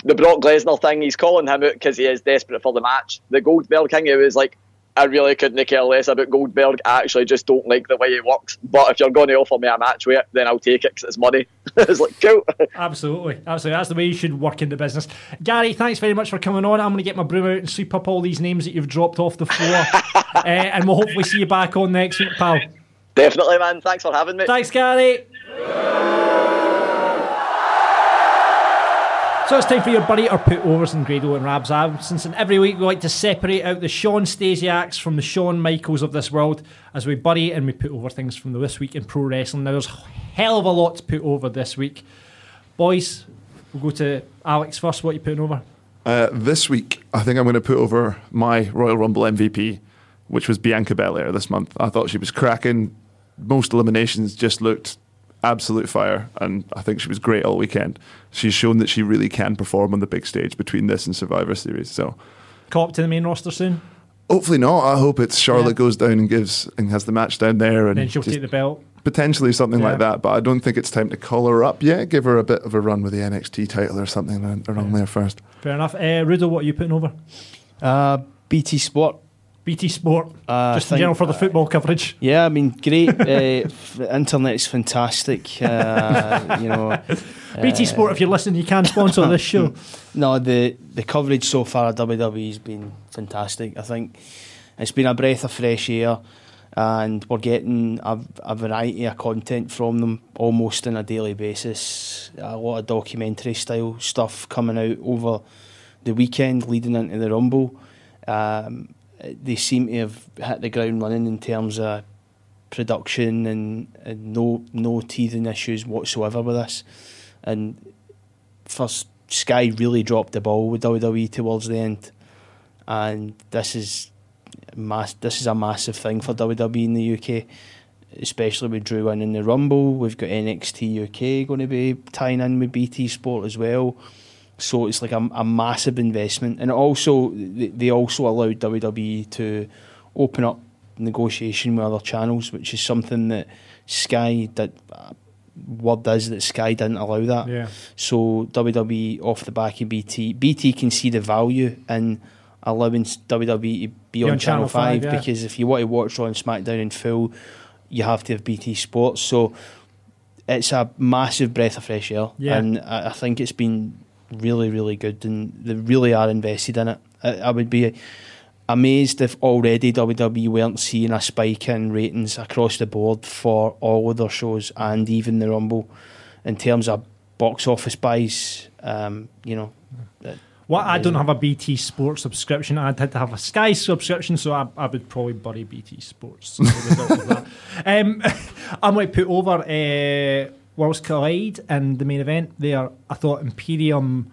the Brock Lesnar thing. He's calling him out because he is desperate for the match. The Gold Goldberg thing, he was like, I really couldn't care less about Goldberg. I actually just don't like the way he works. But if you're going to offer me a match with it, then I'll take it because it's money. it's like, cool. Absolutely, absolutely. That's the way you should work in the business. Gary, thanks very much for coming on. I'm going to get my broom out and sweep up all these names that you've dropped off the floor, uh, and we'll hopefully see you back on next week, pal. Definitely, man. Thanks for having me. Thanks, Gary. So it's time for your buddy or put overs in Grado and Rab's absence. And every week we like to separate out the Shawn Stasiaks from the Shawn Michaels of this world as we buddy and we put over things from the this week in pro wrestling. Now there's hell of a lot to put over this week. Boys, we'll go to Alex first. What are you putting over? Uh, this week, I think I'm going to put over my Royal Rumble MVP, which was Bianca Belair this month. I thought she was cracking. Most eliminations just looked absolute fire, and I think she was great all weekend. She's shown that she really can perform on the big stage between this and Survivor Series. So Call up to the main roster soon, hopefully not. I hope it's Charlotte Yeah. goes down and gives and has the match down there, and then she'll take the belt. potentially something Yeah. like that. But I don't think it's time to call her up yet. Give her a bit of a run with the NXT title or something around there first. Fair enough. Uh, Rudo, what are you putting over? Uh, BT Sport. BT Sport, Uh, just in general for the football coverage. Yeah, I mean, great. uh, internet's fantastic. Uh, you know, BT Sport, if you're listening, you can sponsor this show. No, the the coverage so far at WWE has been fantastic. I think it's been a breath of fresh air, and we're getting a, a variety of content from them almost on a daily basis. A lot of documentary style stuff coming out over the weekend leading into the Rumble. Um, Uh, they seem to have hit the ground running in terms of production and, and no no teething issues whatsoever with this. And first Sky really dropped the ball with WWE towards the end, and this is mass. This is a massive thing for WWE in the UK, especially with Drew winning the Rumble. We've got NXT UK going to be tying in with BT Sport as well. So it's like a, a massive investment, and also they they also allowed WWE to open up negotiation with other channels, which is something that Sky did. Uh, word is that Sky didn't allow that. Yeah. So WWE off the back of BT, BT can see the value in allowing WWE to be, on, Channel, 5, yeah. because if you want to watch Raw and SmackDown in full, you have to have BT Sports. So it's a massive breath of fresh air. Yeah. And I, I think it's been really, really good and they really are invested in it. I, I would be amazed if already WWE weren't seeing a spike in ratings across the board for all of their shows and even the Rumble in terms of box office buys. Um, you know, Well, I don't have a BT Sports subscription. I'd had to have a Sky subscription, so I, I would probably bury BT Sports. as a result of that. Um, I might put over uh, Worlds Collide in the main event there. I thought Imperium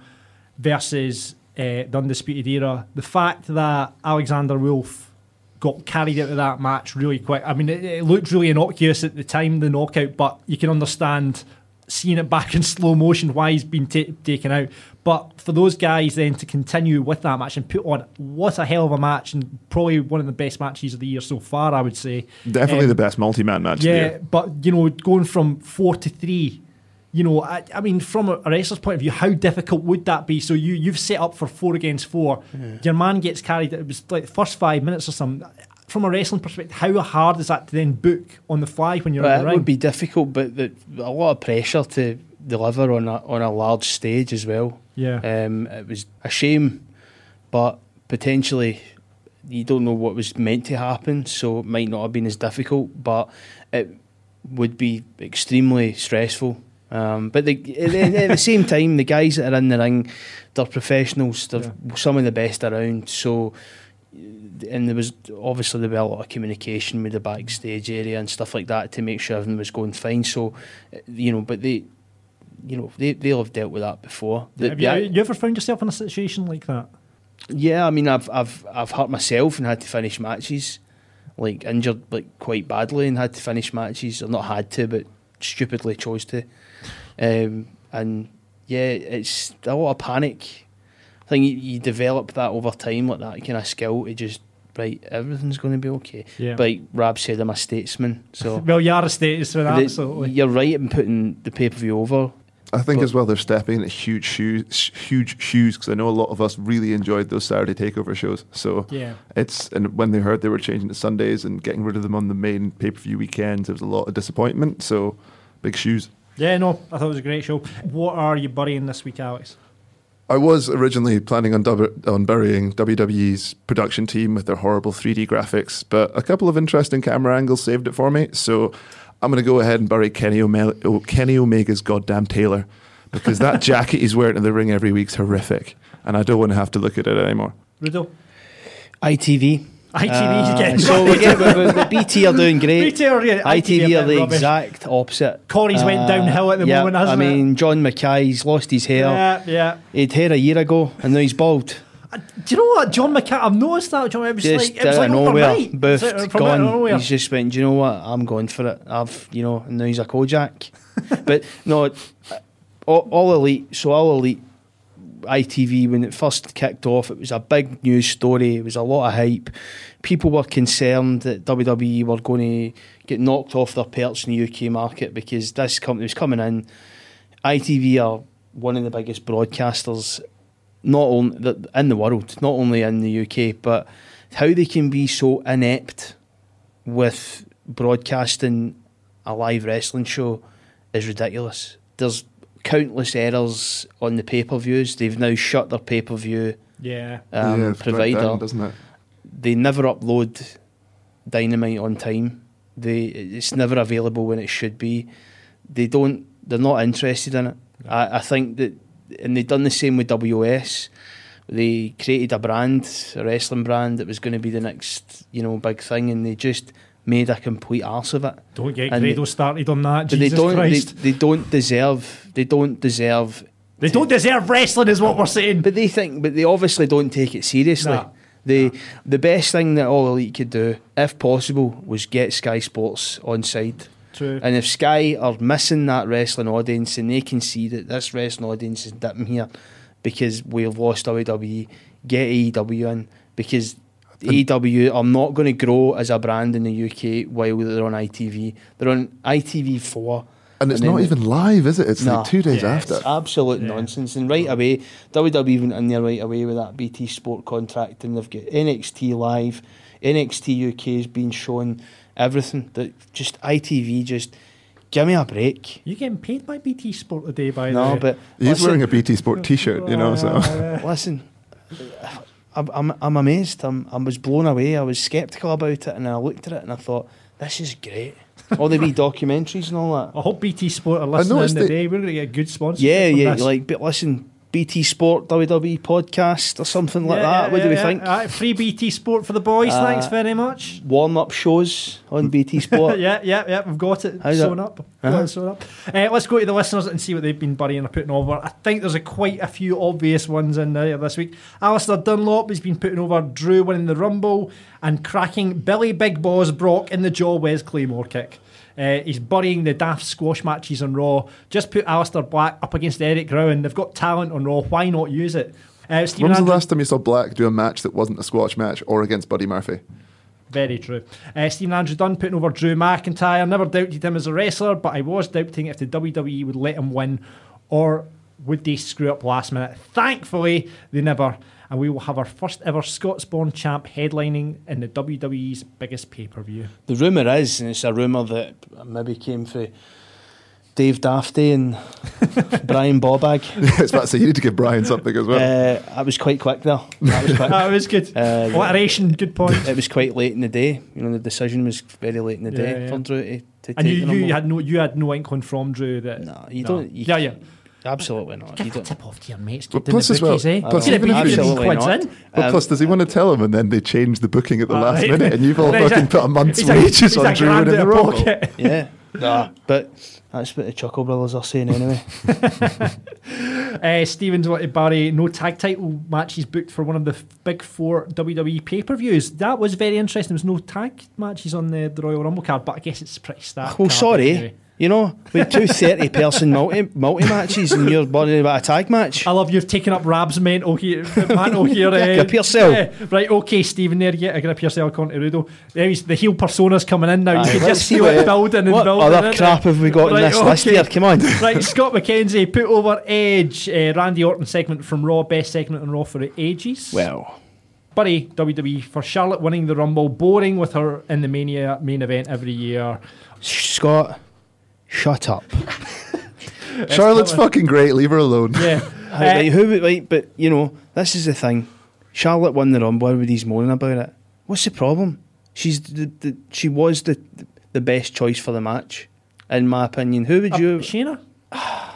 versus uh, the Undisputed Era. The fact that Alexander Wolfe got carried out of that match really quick. I mean, it, it looked really innocuous at the time, the knockout, but you can understand seeing it back in slow motion why he's been ta taken out. But for those guys then to continue with that match and put on what a hell of a match and probably one of the best matches of the year so far, I would say. Definitely Um, the best multi-man match. Yeah, year. but you know, going from four to three, you know, I, I mean, from a, a wrestler's point of view, how difficult would that be? So you you've set up for four against four. Your man gets carried. It was like the first five minutes or something. From a wrestling perspective, how hard is that to then book on the fly when you're Well, in it the ring? would be difficult, but the, a lot of pressure to deliver on a on a large stage as well. Yeah, Um, it was a shame, but potentially you don't know what was meant to happen, so it might not have been as difficult, but it would be extremely stressful. Um, but the, at, the, at the same time, the guys that are in the ring, they're professionals. They're some of the best around. So, and there was obviously there were a lot of communication with the backstage area and stuff like that to make sure everything was going fine. So, you know, but they, you know, they they'll have dealt with that before. The- have you, the- you ever found yourself in a situation like that? yeah, I mean, I've I've I've hurt myself and had to finish matches, like injured like quite badly and had to finish matches. Or not had to, but stupidly chose to. Um, and yeah, it's a lot of panic I think you, you develop that over time, like that kind of skill to just right, everything's going to be okay. Yeah. But like Rab said, I'm a statesman, so Well, you are a statesman, absolutely. you're right in putting the pay per view over. I think But- as well they're stepping into huge shoes, huge shoes because I know a lot of us really enjoyed those Saturday Takeover shows. So Yeah. it's and when they heard they were changing to Sundays and getting rid of them on the main pay per view weekends, there was a lot of disappointment. So big shoes. Yeah, no, I thought it was a great show. What are you burying this week, Alex? I was originally planning on, dub- on burying WWE's production team with their horrible 3D graphics, but a couple of interesting camera angles saved it for me. So I'm going to go ahead and bury Kenny, Ome- oh, Kenny Omega's goddamn tailor because that jacket he's wearing in the ring every week's horrific, and I don't want to have to look at it anymore. Rudo? ITV. ITV's Uh, getting so we get, the, the BT are doing great. BT are getting- ITV ITV are are the rubbish. exact opposite. Corey's went downhill at the yeah, moment, hasn't he? I it? mean, John Mackay's lost his hair. Yeah, yeah. He had hair a year ago, and now he's bald. Do you know what, John McCann? I've noticed that. John, it was Just like it was like nowhere, boofed, like from out of gone. nowhere. He's just went. Do you know what? I'm going for it. I've, you know, and now he's a Kojak. but no, all, all elite. So all elite. ITV when it first kicked off, it was a big news story. It was a lot of hype. People were concerned that WWE were going to get knocked off their perch in the UK market because this company was coming in. ITV are one of the biggest broadcasters, not only in the world, not only in the UK, but how they can be so inept with broadcasting a live wrestling show is ridiculous. There's countless errors on the pay per views. They've now shut their pay per view yeah. um, yeah, provider. down, doesn't it? they never upload Dynamite on time. They it's never available when it should be. They don't. They're not interested in it. I, I think that, and they've done the same with WS. They created a brand, a wrestling brand that was going to be the next, you know, big thing, and they just made a complete arse of it. Don't get And Grado started on that. Jesus they don't. They, Christ. they don't deserve. They don't deserve. They, don't deserve wrestling, is what we're saying. But they think. But they obviously don't take it seriously. Nah. The the best thing that All Elite could do, if possible, was get Sky Sports on side. True. And if Sky are missing that wrestling audience and they can see that this wrestling audience is dipping here because we've lost WWE, get AEW in because AEW are not going to grow as a brand in the UK while they're on ITV. They're on ITV4. And it's then not even live, is it? It's No. like two days Yeah, after. It's absolute Yeah. nonsense. And right away, WWE went in there right away with that BT Sport contract, and they've got NXT live, NXT UK is being shown everything. That just ITV just give me a break. You're getting paid by BT Sport today, by the No, but He's listen, wearing a BT Sport T-shirt, you know. So listen. I'm, I'm, I'm amazed. I'm, I was blown away. I was sceptical about it, and I looked at it and I thought, this is great. All the wee documentaries and all that. I hope BT Sport are listening noticed that- today. We're going to get a good sponsor. Yeah, yeah. this. Like, but listen, BT Sport WWE podcast or something like Yeah, that. yeah, what do we yeah, think? Aye, free BT Sport for the boys. Uh, Thanks very much. Warm up shows on BT Sport. yeah, yeah, yeah. We've got it How's sewn that? up. Uh-huh. Sewn up. Uh, let's go to the listeners and see what they've been burying or putting over. I think there's a quite a few obvious ones in there this week. Alistair Dunlop has been putting over Drew winning the Rumble and cracking Billy Big Boss Brock in the jaw Wes Claymore kick. Uh, he's burying the daft squash matches on Raw. Just put Aleister Black up against Eric Rowan. They've got talent on Raw. Why not use it? Uh, Stephen when was the last time you saw Black do a match that wasn't a squash match or against Buddy Murphy? Very true. Uh, Stephen Andrew Dunn putting over Drew McIntyre. Never doubted him as a wrestler, but I was doubting if the WWE would let him win or would they screw up last minute. Thankfully, they never. And we will have our first ever Scots born champ headlining in the WWE's biggest pay per view. The rumour is, and it's a rumour that maybe came from Dave Dafty and Brian Bobag. I was about to say you need to give Brian something as well. Uh, I was quite quick though. That was quick. That was good. Uh, Alliteration, good point. it was quite late in the day. You know, the decision was very late in the day Yeah, yeah. for Drew to, to And take you, the you had no you had no inkling from Drew that No, you No. don't. You, Yeah, yeah. Absolutely not. You Give a don't. tip off to your mates. But Get plus the as well- eh? plus even if you- fifteen Absolutely quids in. But Um, plus, does he want to tell him and then they change the booking at the last Right. minute and you've all fucking put a month's wages on a Drew grand winning out the of pocket. yeah, nah, but that's what the Chuckle Brothers are saying anyway. Uh, Stevens wanted Barry no tag title matches booked for one of the big four WWE pay per views. That was very interesting. There was no tag matches on the, the Royal Rumble card, but I guess it's pretty stacked. Well, card sorry. anyway. You know, with two 30 person multi multi matches and you're worrying about a tag match. I love you've taken up Rab's mental here. Mental here. Uh, grip yourself. yeah. Right, okay, Stephen. There, you get a grip yourself, Conte Rudo. There he's, the heel persona's coming in now. Aye, you can just see feel it building and what building. other crap have we got in this list here? Come on. right, Scott McKenzie put over Edge, uh, Randy Orton segment from Raw, best segment on Raw for ages. Well, Buddy, WWE for Charlotte winning the Rumble, boring with her in the Mania main event every year. Scott, shut up. Charlotte's coming. fucking great. Leave her alone. Yeah. Right, Uh, right, who would right, but you know, this is the thing. Charlotte won the Rumble. Everybody's moaning about it. What's the problem? She's the, the she was the the best choice for the match, in my opinion. Who would uh, you? Shayna?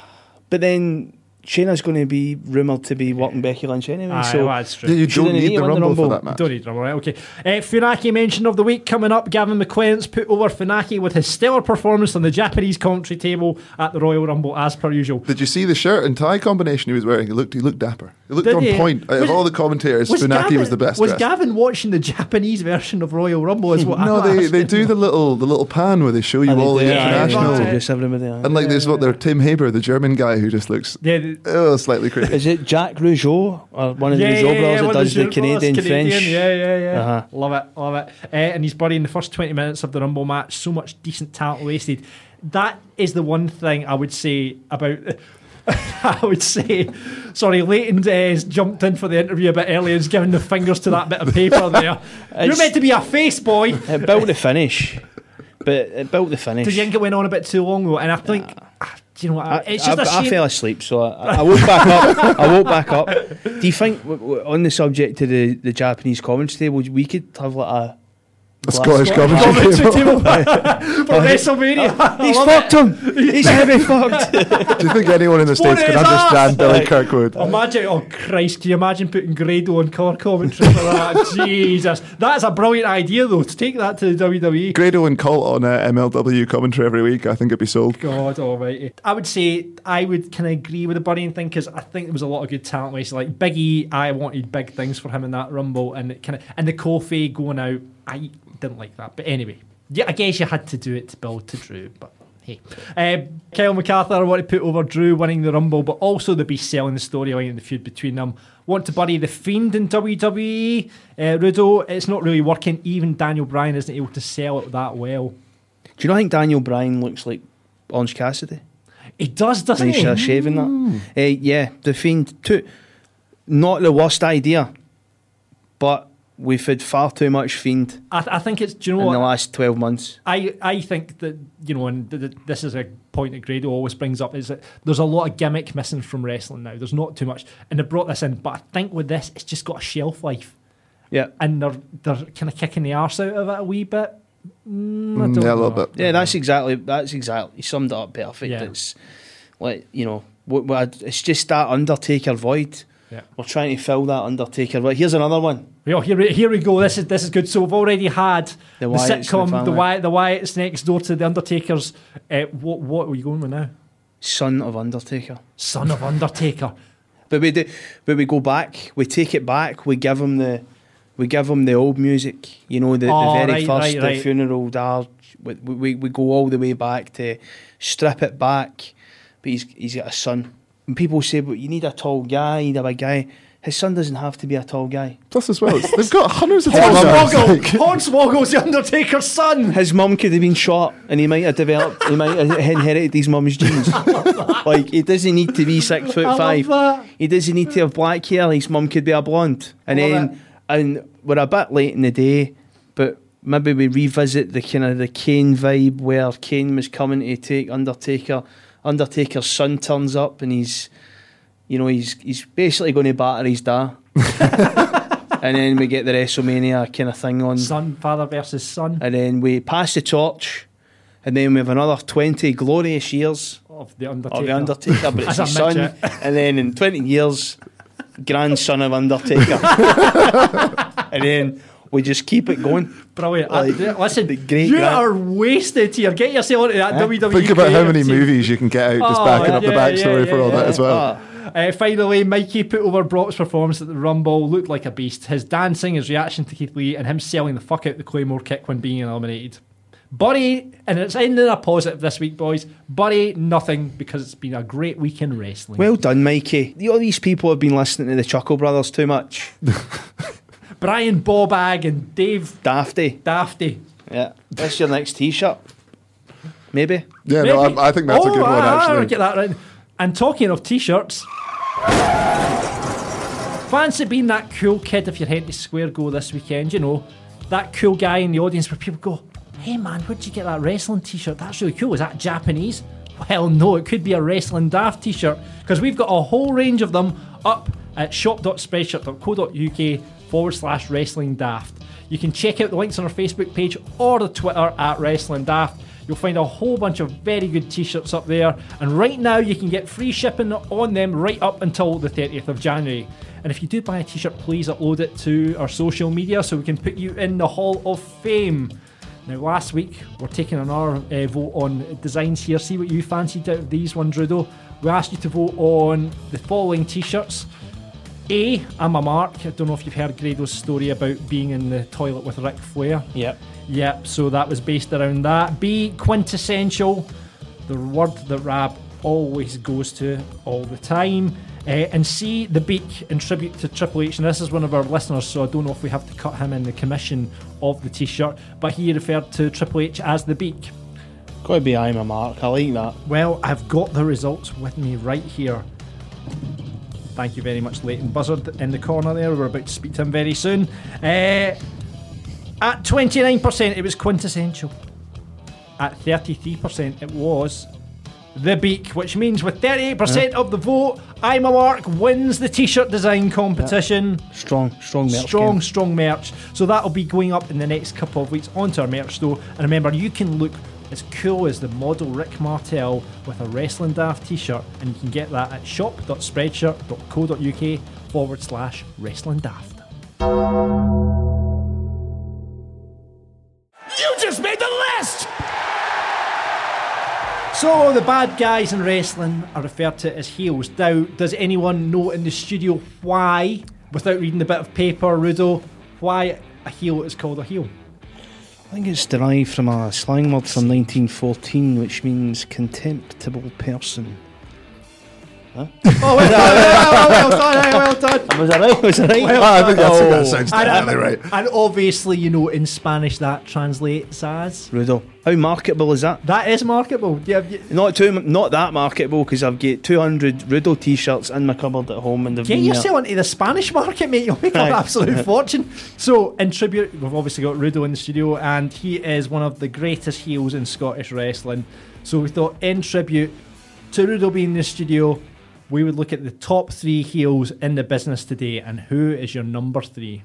But then Shayna's going to be rumoured to be working Becky Lynch anyway. Aye, so well, that's true. Yeah, you don't didn't need need the to win rumble, for that match. Don't need drummer, right? Okay. Uh, Funaki mention of the week coming up. Gavin McClellan's put over Funaki with his stellar performance on the Japanese commentary table at the Royal Rumble, as per usual. Did you see the shirt and tie combination he was wearing? He looked, he looked dapper. He looked Did on he? point. Out Was- of all the commentators, Funaki was the best. Was dressed. Gavin watching the Japanese version of Royal Rumble? Is what no, I'm they, they do the little the little pan where they show you And all the do international. right. introduce everybody. And like there's what they're Tim Haber, the German guy who just looks Yeah, the- oh slightly crazy. Is it Jacques Rougeau or one of the yeah, Rougeau yeah, brothers yeah, that does the Rougeau brothers, Canadian, Canadian, French? Yeah, yeah, yeah. Uh-huh. Love it, love it. Uh, and he's buddy in the first 20 minutes of the Rumble match. So much decent talent wasted. That is the one thing I would say about. I would say, sorry, Leyton uh, has jumped in for the interview a bit earlier. He's giving the fingers to that bit of paper there. You're meant to be a face boy. It built the finish, but it built the finish. Did you think it went on a bit too long though? And I think, ah, do you know what? I, it's just I, I fell asleep, so I, I woke back up. I woke back up. Do you think, on the subject of the, the Japanese commentary table, we could have like a A Scottish commentary Commentary table. for WrestleMania. He's fucked him. He's heavy fucked. Do you think anyone in the states can understand? Billy Kirkwood? Imagine, oh Christ, can you imagine putting Grado on color commentary for that? Jesus. That's a brilliant idea, though, to take that to the. WWE. Grado and Colt on uh, MLW commentary every week. I think it'd be sold. God almighty. I would say I would kind of agree with the buddying thing because I think there was a lot of good talent wasted. Like Biggie, I wanted big things for him in that Rumble, and kind of and the Kofi going out, I didn't like that. But anyway, yeah, I guess you had to do it to build to Drew, but. Hey, uh, Kyle MacArthur, I want to put over Drew winning the Rumble, but also the beast selling the storyline and the feud between them. Want to bury the Fiend in WWE. Uh, Rudo, it's not really working. Even Daniel Bryan isn't able to sell it that well. Do you not think Daniel Bryan looks like Orange Cassidy? He does, doesn't When he? he's shaving that? Uh, yeah, the Fiend. Too, not the worst idea, but we've had far too much Fiend I, I think it's. Do you know in what? the last 12 months. I, I think that you know, and th- th- this is a point that Grado always brings up is that there's a lot of gimmick missing from wrestling now. There's not too much, and they brought this in, but I think with this, it's just got a shelf life, Yeah. and they're they're kind of kicking the arse out of it a wee bit. Mm, I Mm, don't yeah, a little know. bit. Yeah, that's exactly that's exactly. You summed it up perfect. Yeah. It's like you know, what, what, it's just that Undertaker void. Yeah. We're trying to fill that Undertaker void. Here's another one. Well, here, we- here we go. This is this is good. So we've already had the, The the sitcom, the, family. Wyatt, the Wyatts next door to the Undertaker's. Uh, what what are you going with now? Son of Undertaker. Son of Undertaker. But we do, but we go back. We take it back. We give him the, we give him the old music. You know, the, Oh, the very right, first right, the right. funeral dirge. We, we we go all the way back to strip it back. But he's he's got a son. And people say, but you need a tall guy. You need a big guy. His son doesn't have to be a tall guy. Plus, as well, it's- they've got hundreds of tall guys. Hornswoggle! Like, Hornswoggle's the Undertaker's son! His mum could have been shot, and he might have developed. He might have inherited his mum's genes. like he doesn't need to be six foot I five. He doesn't need to have black hair. His mum could be a blonde. And Love then, and we're a bit late in the day, but maybe we revisit the kind of the Kane vibe where Kane was coming to take Undertaker. Undertaker's son turns up, and he's, you know, he's he's basically going to batter his dad. and then we get the WrestleMania kind of thing on. Son, father versus son And then we pass the torch, and then we have another 20 glorious years of the Undertaker. of The Undertaker, but it's As a his son. midget. And then in 20 years, grandson of Undertaker. and then we just keep it going. Brilliant. Like, Uh, listen, the great you grand- are wasted here. Get yourself into that Huh? WWE. think about how many team. movies you can get out just Oh, backing up the backstory yeah, for all yeah, that as well. Ah, Uh, finally, Mikey put over Brock's performance at the Rumble. Looked like a beast. His dancing, his reaction to Keith Lee, and him selling the fuck out the Claymore kick when being eliminated. Buddy, and it's ending a positive this week, boys. Buddy, nothing because it's been a great week in wrestling. Well done, Mikey. All these people have been listening to the Chuckle Brothers too much. Brian Bobag and Dave Dafty. Dafty. Yeah. That's your next t shirt. Maybe. Yeah, no, I, I think that's a Oh, good one, ah, actually. I'll get that right. And talking of t-shirts, fancy being that cool kid if you're heading to Square Go this weekend. You know, that cool guy in the audience where people go, "Hey man, where'd you get that wrestling t-shirt? That's really cool. Is that Japanese?" Well, no, it could be a wrestling daft t-shirt because we've got a whole range of them up at shop.spreadshirt.co.uk forward slash wrestling daft. You can check out the links on our Facebook page or the Twitter at wrestling daft. You'll find a whole bunch of very good t-shirts up there, and right now you can get free shipping on them right up until the 30th of January. And if you do buy a t-shirt, please upload it to our social media so we can put you in the Hall of Fame. Now, last week we're taking another uh, vote on designs here. See what you fancied out of these ones, Rudo. We asked you to vote on the following t-shirts. A, I'm a mark. I don't know if you've heard Grado's story about being in the toilet with Ric Flair. Yep. Yep, so that was based around that. B, quintessential, the word that Rab always goes to all the time. Uh, and C, the beak in tribute to Triple H. And this is one of our listeners, so I don't know if we have to cut him in the commission of the t shirt, but he referred to Triple H as the beak. Gotta be I'm a mark. I like that. Well, I've got the results with me right here. Thank you very much, Leyton Buzzard, in the corner there. We're about to speak to him very soon. Uh, at 29%, it was quintessential. At 33%, it was the beak, which means with 38% of the vote, I'm a Mark wins the t shirt design competition. Strong, strong merch. Strong, game. strong merch. So that'll be going up in the next couple of weeks onto our merch store. And remember, you can look as cool as the model Rick Martel with a Wrestling Daft t shirt, and you can get that at shop.spreadshirt.co.uk forward slash Wrestling Daft. You just made the list! So the bad guys in wrestling are referred to as heels. Now, does anyone know in the studio why, without reading a bit of paper, Rudo, why a heel is called a heel? I think it's derived from a slang word from 1914, which means contemptible person. Oh, well, done, well done. Was that right? Was that right? Well Ah, I think that's, that sounds And, definitely um, right. and obviously, you know, in Spanish that translates as Rudo. How marketable is that? that is marketable. Yeah. Not too, not that marketable because I've got 200 Rudo t-shirts in my cupboard at home and they've Get yourself into the Spanish market, mate. You'll make an absolute fortune. So, in tribute, we've obviously got Rudo in the studio, and he is one of the greatest heels in Scottish wrestling. So, we thought, in tribute to Rudo being in the studio, we would look at the top three heels in the business today, and who is your number three?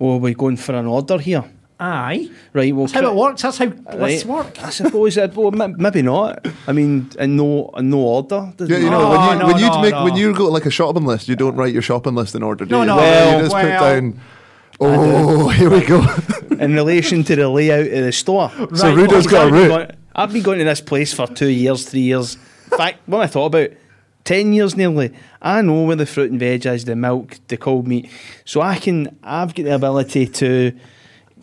Oh, we're going for an order here. Aye, Right, well, that's how it works. That's how lists Right. work. I suppose it, well, maybe not. I mean, in no, in no order. Yeah, you know, No, when you no, when you no, make no. when you go like a shopping list, you don't write your shopping list in order. Do No, you? no. Well, you just well. put down. Oh, here we go. in relation to the layout of the store. so Right, Rudo's got a I've been, route. I've been going to this place for two years, three years. In fact, when I thought about ten years nearly, I know where the fruit and veg is, the milk, the cold meat. So I can, I've got the ability to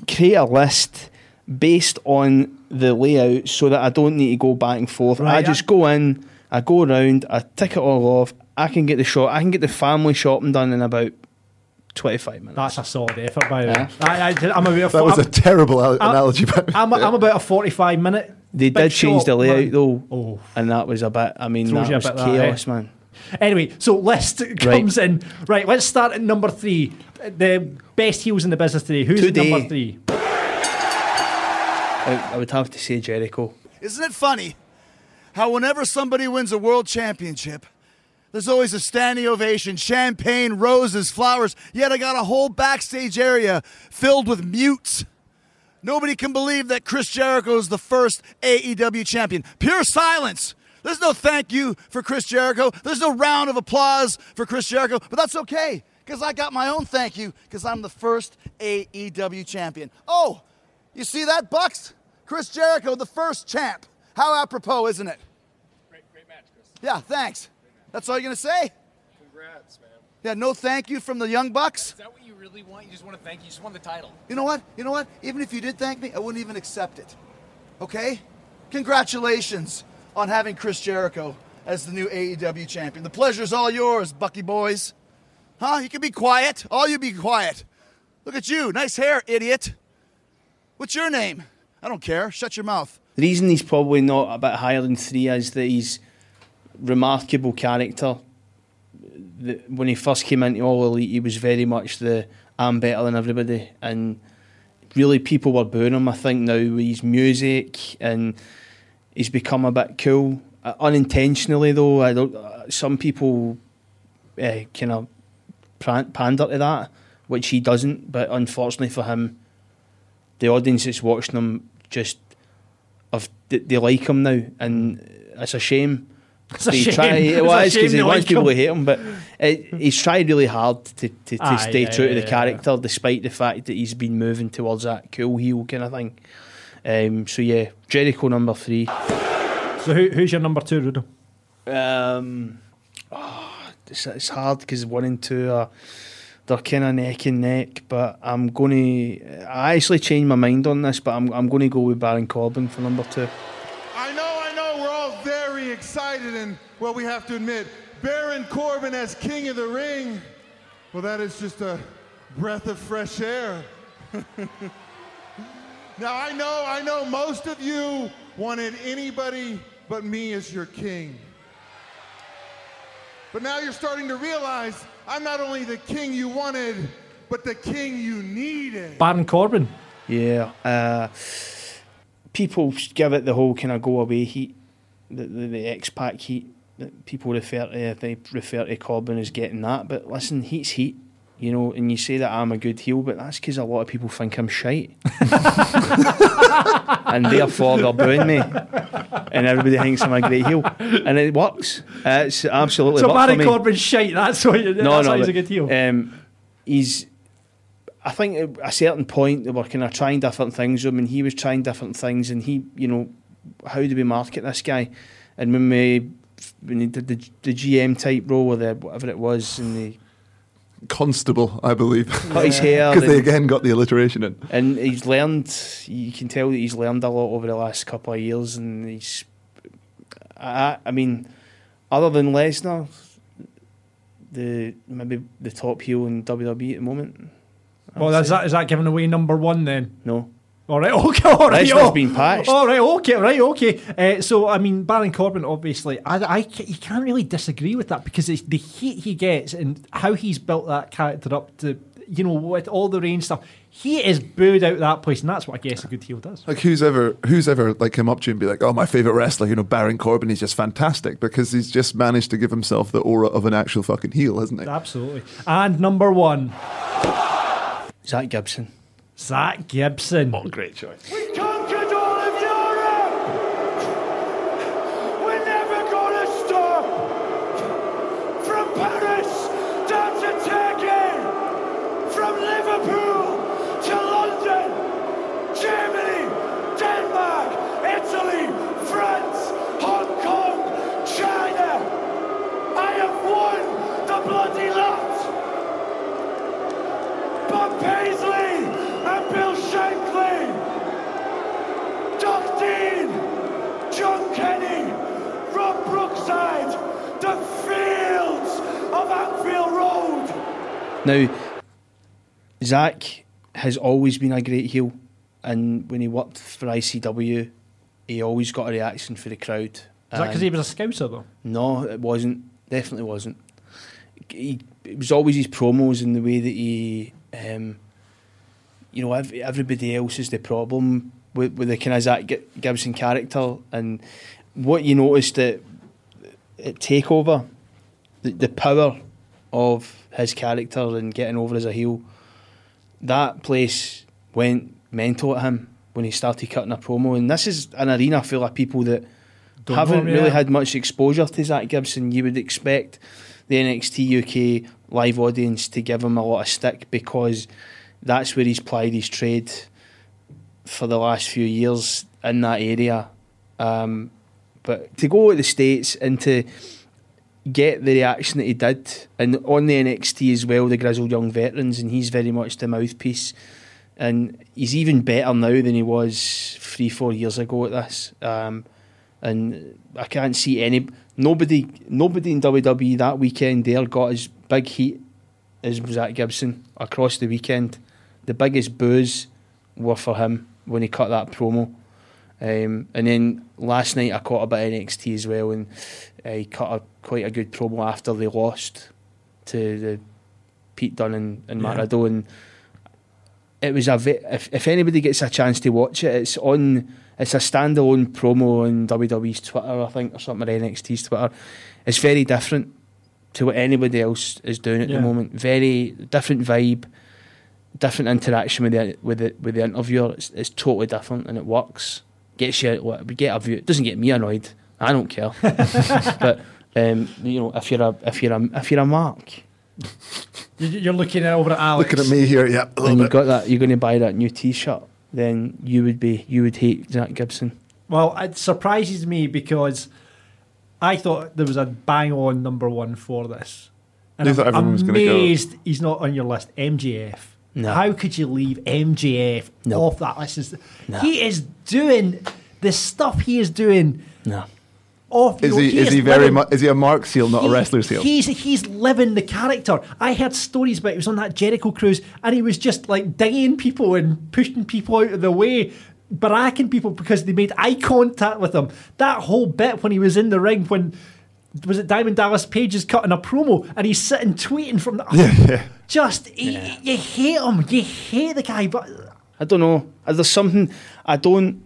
create a list based on the layout, so that I don't need to go back and forth. I just go in, I go around, I tick it all off. I can get the shop, I can get the family shopping done in about twenty-five minutes. That's a solid effort, by the way. Yeah. I, I, I'm about a, That was a I'm, terrible al- analogy. but- I'm, I'm about a 45 minute. They did change shop, the layout man. though, Oh. and that was a bit. I mean, Throws that was bit that, eh? chaos, man. Anyway, so list comes in. Right, let's start at number three. The best heels in the business today. Who's Today. number three? I, I would have to say Jericho. Isn't it funny how whenever somebody wins a world championship, there's always a standing ovation, champagne, roses, flowers, yet I got a whole backstage area filled with mutes. Nobody can believe that Chris Jericho is the first AEW champion. Pure silence. There's no thank you for Chris Jericho. There's no round of applause for Chris Jericho, but that's okay because I got my own thank you because I'm the first AEW champion. Oh, you see that, Bucks? Chris Jericho, the first champ. How apropos, isn't it? Great, great match, Chris. Yeah, thanks. That's all you're going to say? Congrats, man. Yeah, no thank you from the Young Bucks? Is that what you really want? You just want to thank you. You just want the title. You know what? You know what? Even if you did thank me, I wouldn't even accept it. Okay? Congratulations on having Chris Jericho as the new AEW champion. The pleasure's all yours, Bucky boys. Huh? You can be quiet. All you be quiet. Look at you. Nice hair, idiot. What's your name? I don't care. Shut your mouth. The reason he's probably not a bit higher than three is that he's remarkable character. The, when he first came into All Elite, he was very much the I'm better than everybody, and really people were booing him. I think now with his music and he's become a bit cool, uh, unintentionally though. I don't. Uh, some people uh, kind of pander to that, which he doesn't. But unfortunately for him, the audience that's watching him just of they, they like him now, and it's a shame. It's a They shame. Try, It's well, it is because he wants people to hate him, but it, he's tried really hard to, to, to Aye, stay yeah, true to the yeah, character, despite the fact that he's been moving towards that cool heel kind of thing. Um, so yeah, Jericho number three. So who, who's your number two, Rudo? Um, oh, it's, it's hard because one and two are they're kind of neck and neck. But I'm going to. I actually changed my mind on this, but I'm I'm going to go with Baron Corbin for number two. I know, I know, we're all very excited, and well, we have to admit, Baron Corbin as King of the Ring, well, that is just a breath of fresh air. now, I know, I know most of you wanted anybody but me as your king. But now you're starting to realize I'm not only the king you wanted, but the king you needed. Baron Corbin. Yeah. Uh, people give it the whole kind of go away heat, the, the, the X Pac heat. That people refer to, they refer to Corbin as getting that. But listen, heat's heat, you know. And you say that I'm a good heel, but that's because a lot of people think I'm shite, and therefore they're booing me, and everybody thinks I'm a great heel, and it works. It's absolutely So worked for Baron me. Corbin's shite. That's why. No, that's no, he's but, a good heel. Um, he's. I think at a certain point they were kind of trying different things with him, and he was trying different things, and he, you know, how do we market this guy? And when we when he did the, the GM type role or the whatever it was, and the Constable, I believe. Cut his hair, Because they again got the alliteration in. and he's learned. You can tell that he's learned a lot over the last couple of years, and he's. I, I mean, other than Lesnar, the maybe the top heel in WWE at the moment. I well, is say. that is that giving away number one then? No. All right, okay, all right. Lesnar's oh. been patched. All right, okay, right, okay. Uh, so, I mean, Baron Corbin, obviously, I, I, you can't really disagree with that because it's the heat he gets and how he's built that character up to, you know, with all the rain stuff. He is booed out of that place, and that's what I guess a good heel does. Like who's ever who's ever like come up to you and be like, oh, my favorite wrestler, you know, Baron Corbin, he's just fantastic because he's just managed to give himself the aura of an actual fucking heel, hasn't he? Absolutely. And number one, Zach Gibson. Zach Gibson. What a great choice. Now, Zach has always been a great heel, and when he worked for ICW, he always got a reaction for the crowd. Is that because he was a scouser, though? No, it wasn't. Definitely wasn't. He, it was always his promos and the way that he, um, you know, ev- everybody else is the problem with, with the kind of Zach Gi- Gibson character. And what you noticed at, at Takeover, the, the power of his character and getting over as a heel, that place went mental at him when he started cutting a promo. And this is an arena full of people that Don't haven't really had much exposure to Zach Gibson. You would expect the NXT UK live audience to give him a lot of stick because that's where he's plied his trade for the last few years in that area. Um, but to go to the States and to get the reaction that he did, and on the NXT as well, the grizzled young veterans, and he's very much the mouthpiece and he's even better now than he was three, four years ago at this. Um, and I can't see any nobody, nobody in WWE that weekend there got as big heat as Zach Gibson across the weekend. The biggest boos were for him when he cut that promo. Um, and then last night I caught a bit of NXT as well, and uh, he cut a, quite a good promo after they lost to the Pete Dunne and, and Yeah. Riddle. And it was a ve- if, if anybody gets a chance to watch it, it's on. It's a standalone promo on WWE's Twitter, I think, or something, or NXT's Twitter. It's very different to what anybody else is doing at Yeah. the moment. Very different vibe, different interaction with the with the with the interviewer. It's, it's totally different and it works. Gets you we get a view. It doesn't get me annoyed. I don't care. but um, you know, if you're a if you're a if you're a mark You- You're looking over at Alex. Looking at me here, yeah. And little you've got that, you're going to buy that new T-shirt. Then you would be you would hate Zack Gibson. Well, it surprises me because I thought there was a bang on number one for this. And You I'm thought everyone was gonna go- amazed he's not on your list. MJF. No. How could you leave MJF No. off that list? Is- No. He is doing the stuff he is doing No. off. Is you know, he, is he is very living- much? Is he a Mark seal, not a wrestler seal? He's he's living the character. I heard stories about he was on that Jericho cruise and he was just like dinging people and pushing people out of the way, barracking people because they made eye contact with him. That whole bit when he was in the ring when was it Diamond Dallas Page is cutting a promo and he's sitting tweeting from the yeah. yeah. just he- you hate him, you hate the guy, but I don't know. Uh, There's something I don't.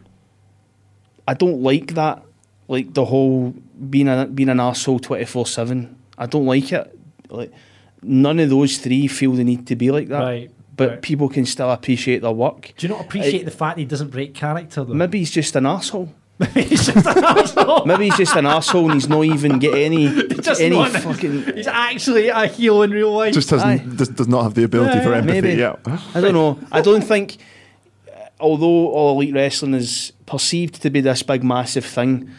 I don't like that. Like the whole being a, being an asshole twenty four seven. I don't like it. Like none of those three feel the need to be like that. Right, But right. people can still appreciate their work. do you not appreciate the fact he doesn't break character though? Maybe he's just an asshole. He's just an asshole. Maybe he's just an asshole and he's not even get any Just any not- fucking. He's actually a heel in real life. Just doesn't does, does not have the ability Yeah, for empathy. Maybe. Yeah. I don't know. I don't think, although all elite wrestling is perceived to be this big massive thing,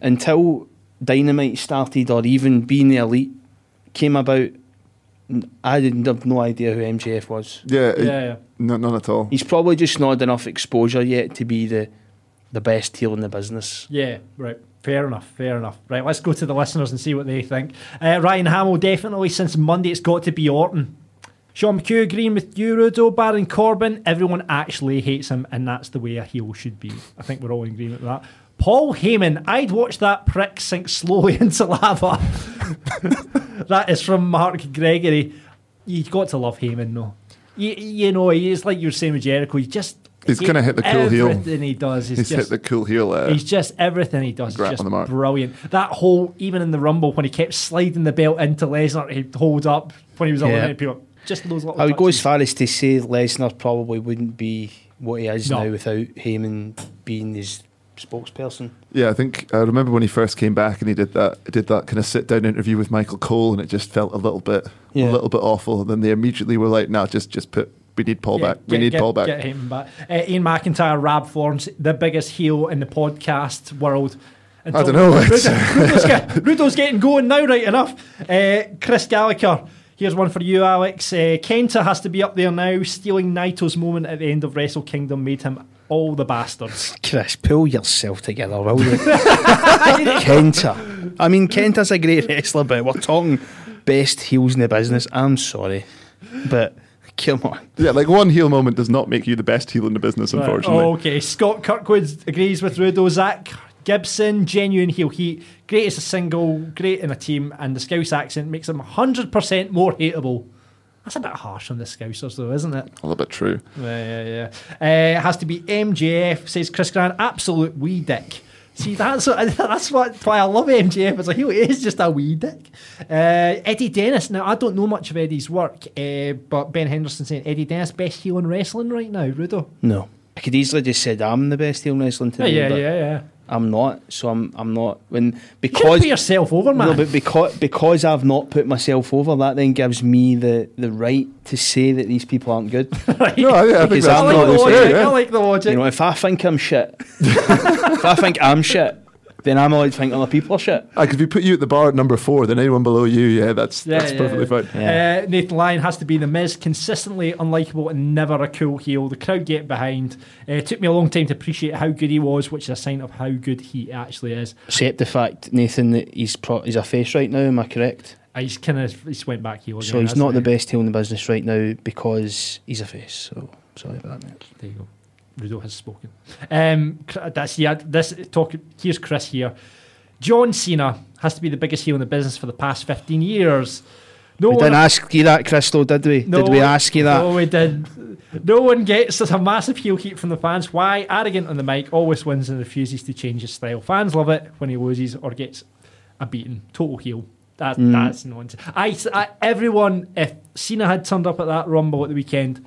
until Dynamite started or even being the elite came about, I didn't have no idea who MJF was. Yeah, yeah, yeah. No, none at all. He's probably just not had enough exposure yet to be the the best heel in the business. Yeah, right. Fair enough, fair enough. Right, let's go to the listeners and see what they think. Uh, Ryan Hamill, definitely since Monday it's got to be Orton. Sean McHugh agreeing with you, Rudo. Baron Corbin, everyone actually hates him, and that's the way a heel should be. I think we're all in agreement with that. Paul Heyman, I'd watch that prick sink slowly into lava. that is from Mark Gregory. You've got to love Heyman, though. You, you know, he's like you were saying with Jericho. He just He's going to hit the cool heel. Everything he does is He's just hit the cool heel. Uh, He's just everything he does is just on the mark. brilliant. That whole even in the rumble when he kept sliding the belt into Lesnar, he'd hold up when he was Yeah. eliminating people. Just those little. I would go as far as to say Lesnar probably wouldn't be what he is No. now without Heyman being his spokesperson. Yeah, I think I remember when he first came back and he did that did that kind of sit down interview with Michael Cole and it just felt a little bit Yeah. a little bit awful. And then they immediately were like, "No, just just put we need Paul Yeah, back. We get- need get- Paul back." Get him back. Uh, Ian McIntyre, Rab Forms, the biggest heel in the podcast world. I don't know, it's- Rudo- Rudo's, get- Rudo's getting going now, right enough. Uh, Chris Gallagher. Here's one for you, Alex. Uh, Kenta has to be up there now. Stealing Naito's moment at the end of Wrestle Kingdom made him all the bastards. Chris, pull yourself together, will you? Kenta. I mean, Kenta's a great wrestler, but we're talking best heels in the business. I'm sorry, but come on. Yeah, like one heel moment does not make you the best heel in the business, Right, unfortunately. Okay, Scott Kirkwood agrees with Rudo. Zack Gibson, genuine heel heat, great as a single, great in a team, and the Scouse accent makes him 100% more hateable. That's a bit harsh on the Scousers, though, isn't it? A little bit true. Yeah, yeah, yeah. Uh, it has to be MJF, says Chris Grant. Absolute wee dick. See, that's what, that's what, why I love MJF as a heel. He is just a wee dick. Uh, Eddie Dennis. Now, I don't know much of Eddie's work, uh, but Ben Henderson saying Eddie Dennis best heel in wrestling right now. Rudo. No, I could easily just said I'm the best heel in wrestling Yeah, today. yeah, but yeah, yeah. I'm not, so I'm I'm not. When You because put yourself over, man. no, but because because I've not put myself over, that then gives me the the right to say that these people aren't good. No, I, I think Because that's I'm I like not the totally logic. fair. I like the logic. You know, if I think I'm shit, if I think I'm shit, then I'm always thinking think other people are shit. Like if you put you at the bar at number four, then anyone below you, yeah, that's Yeah, that's yeah, perfectly yeah. fine. Yeah. Uh, Nathan Lyon has to be the Miz, consistently unlikable and never a cool heel. The crowd get behind. Uh, it took me a long time to appreciate how good he was, which is a sign of how good he actually is. Except the fact, Nathan, that he's pro- he's a face right now. Am I correct? Uh, He's kind of he's went back heel. So he's hasn't not the best heel in the business right now because he's a face. So sorry about that, mate. There you go. Rudo has spoken. Um, that's yeah. This talk. Here's Chris here. John Cena has to be the biggest heel in the business for the past fifteen years. No we didn't ask you that, Crystal, did we? No, did we ask you that? No, we did. No one gets such a massive heel heat from the fans. Why? Arrogant on the mic, always wins and refuses to change his style. Fans love it when he loses or gets a beating. Total heel. That, Mm. That's nonsense. I, I, everyone, if Cena had turned up at that Rumble at the weekend,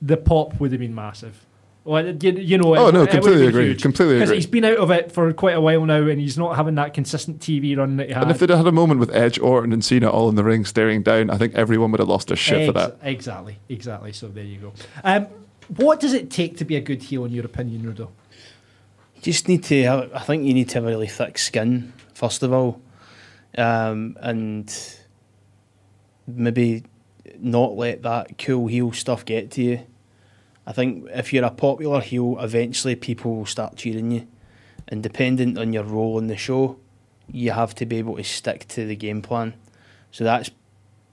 the pop would have been massive. Well, you, you know, Oh, it- no, it completely been agree, huge. completely Because he's been out of it for quite a while now, and he's not having that consistent TV run that he had. And if they'd had a moment with Edge, Orton, and Cena all in the ring staring down, I think everyone would have lost their shit for that. Exactly, exactly. So there you go. Um, what does it take to be a good heel, in your opinion, Rudo? Just need to have, I think you need to have a really thick skin, first of all. Um, and maybe not let that cool heel stuff get to you. I think if you're a popular heel, eventually people will start cheering you. And dependent on your role in the show, you have to be able to stick to the game plan. So that's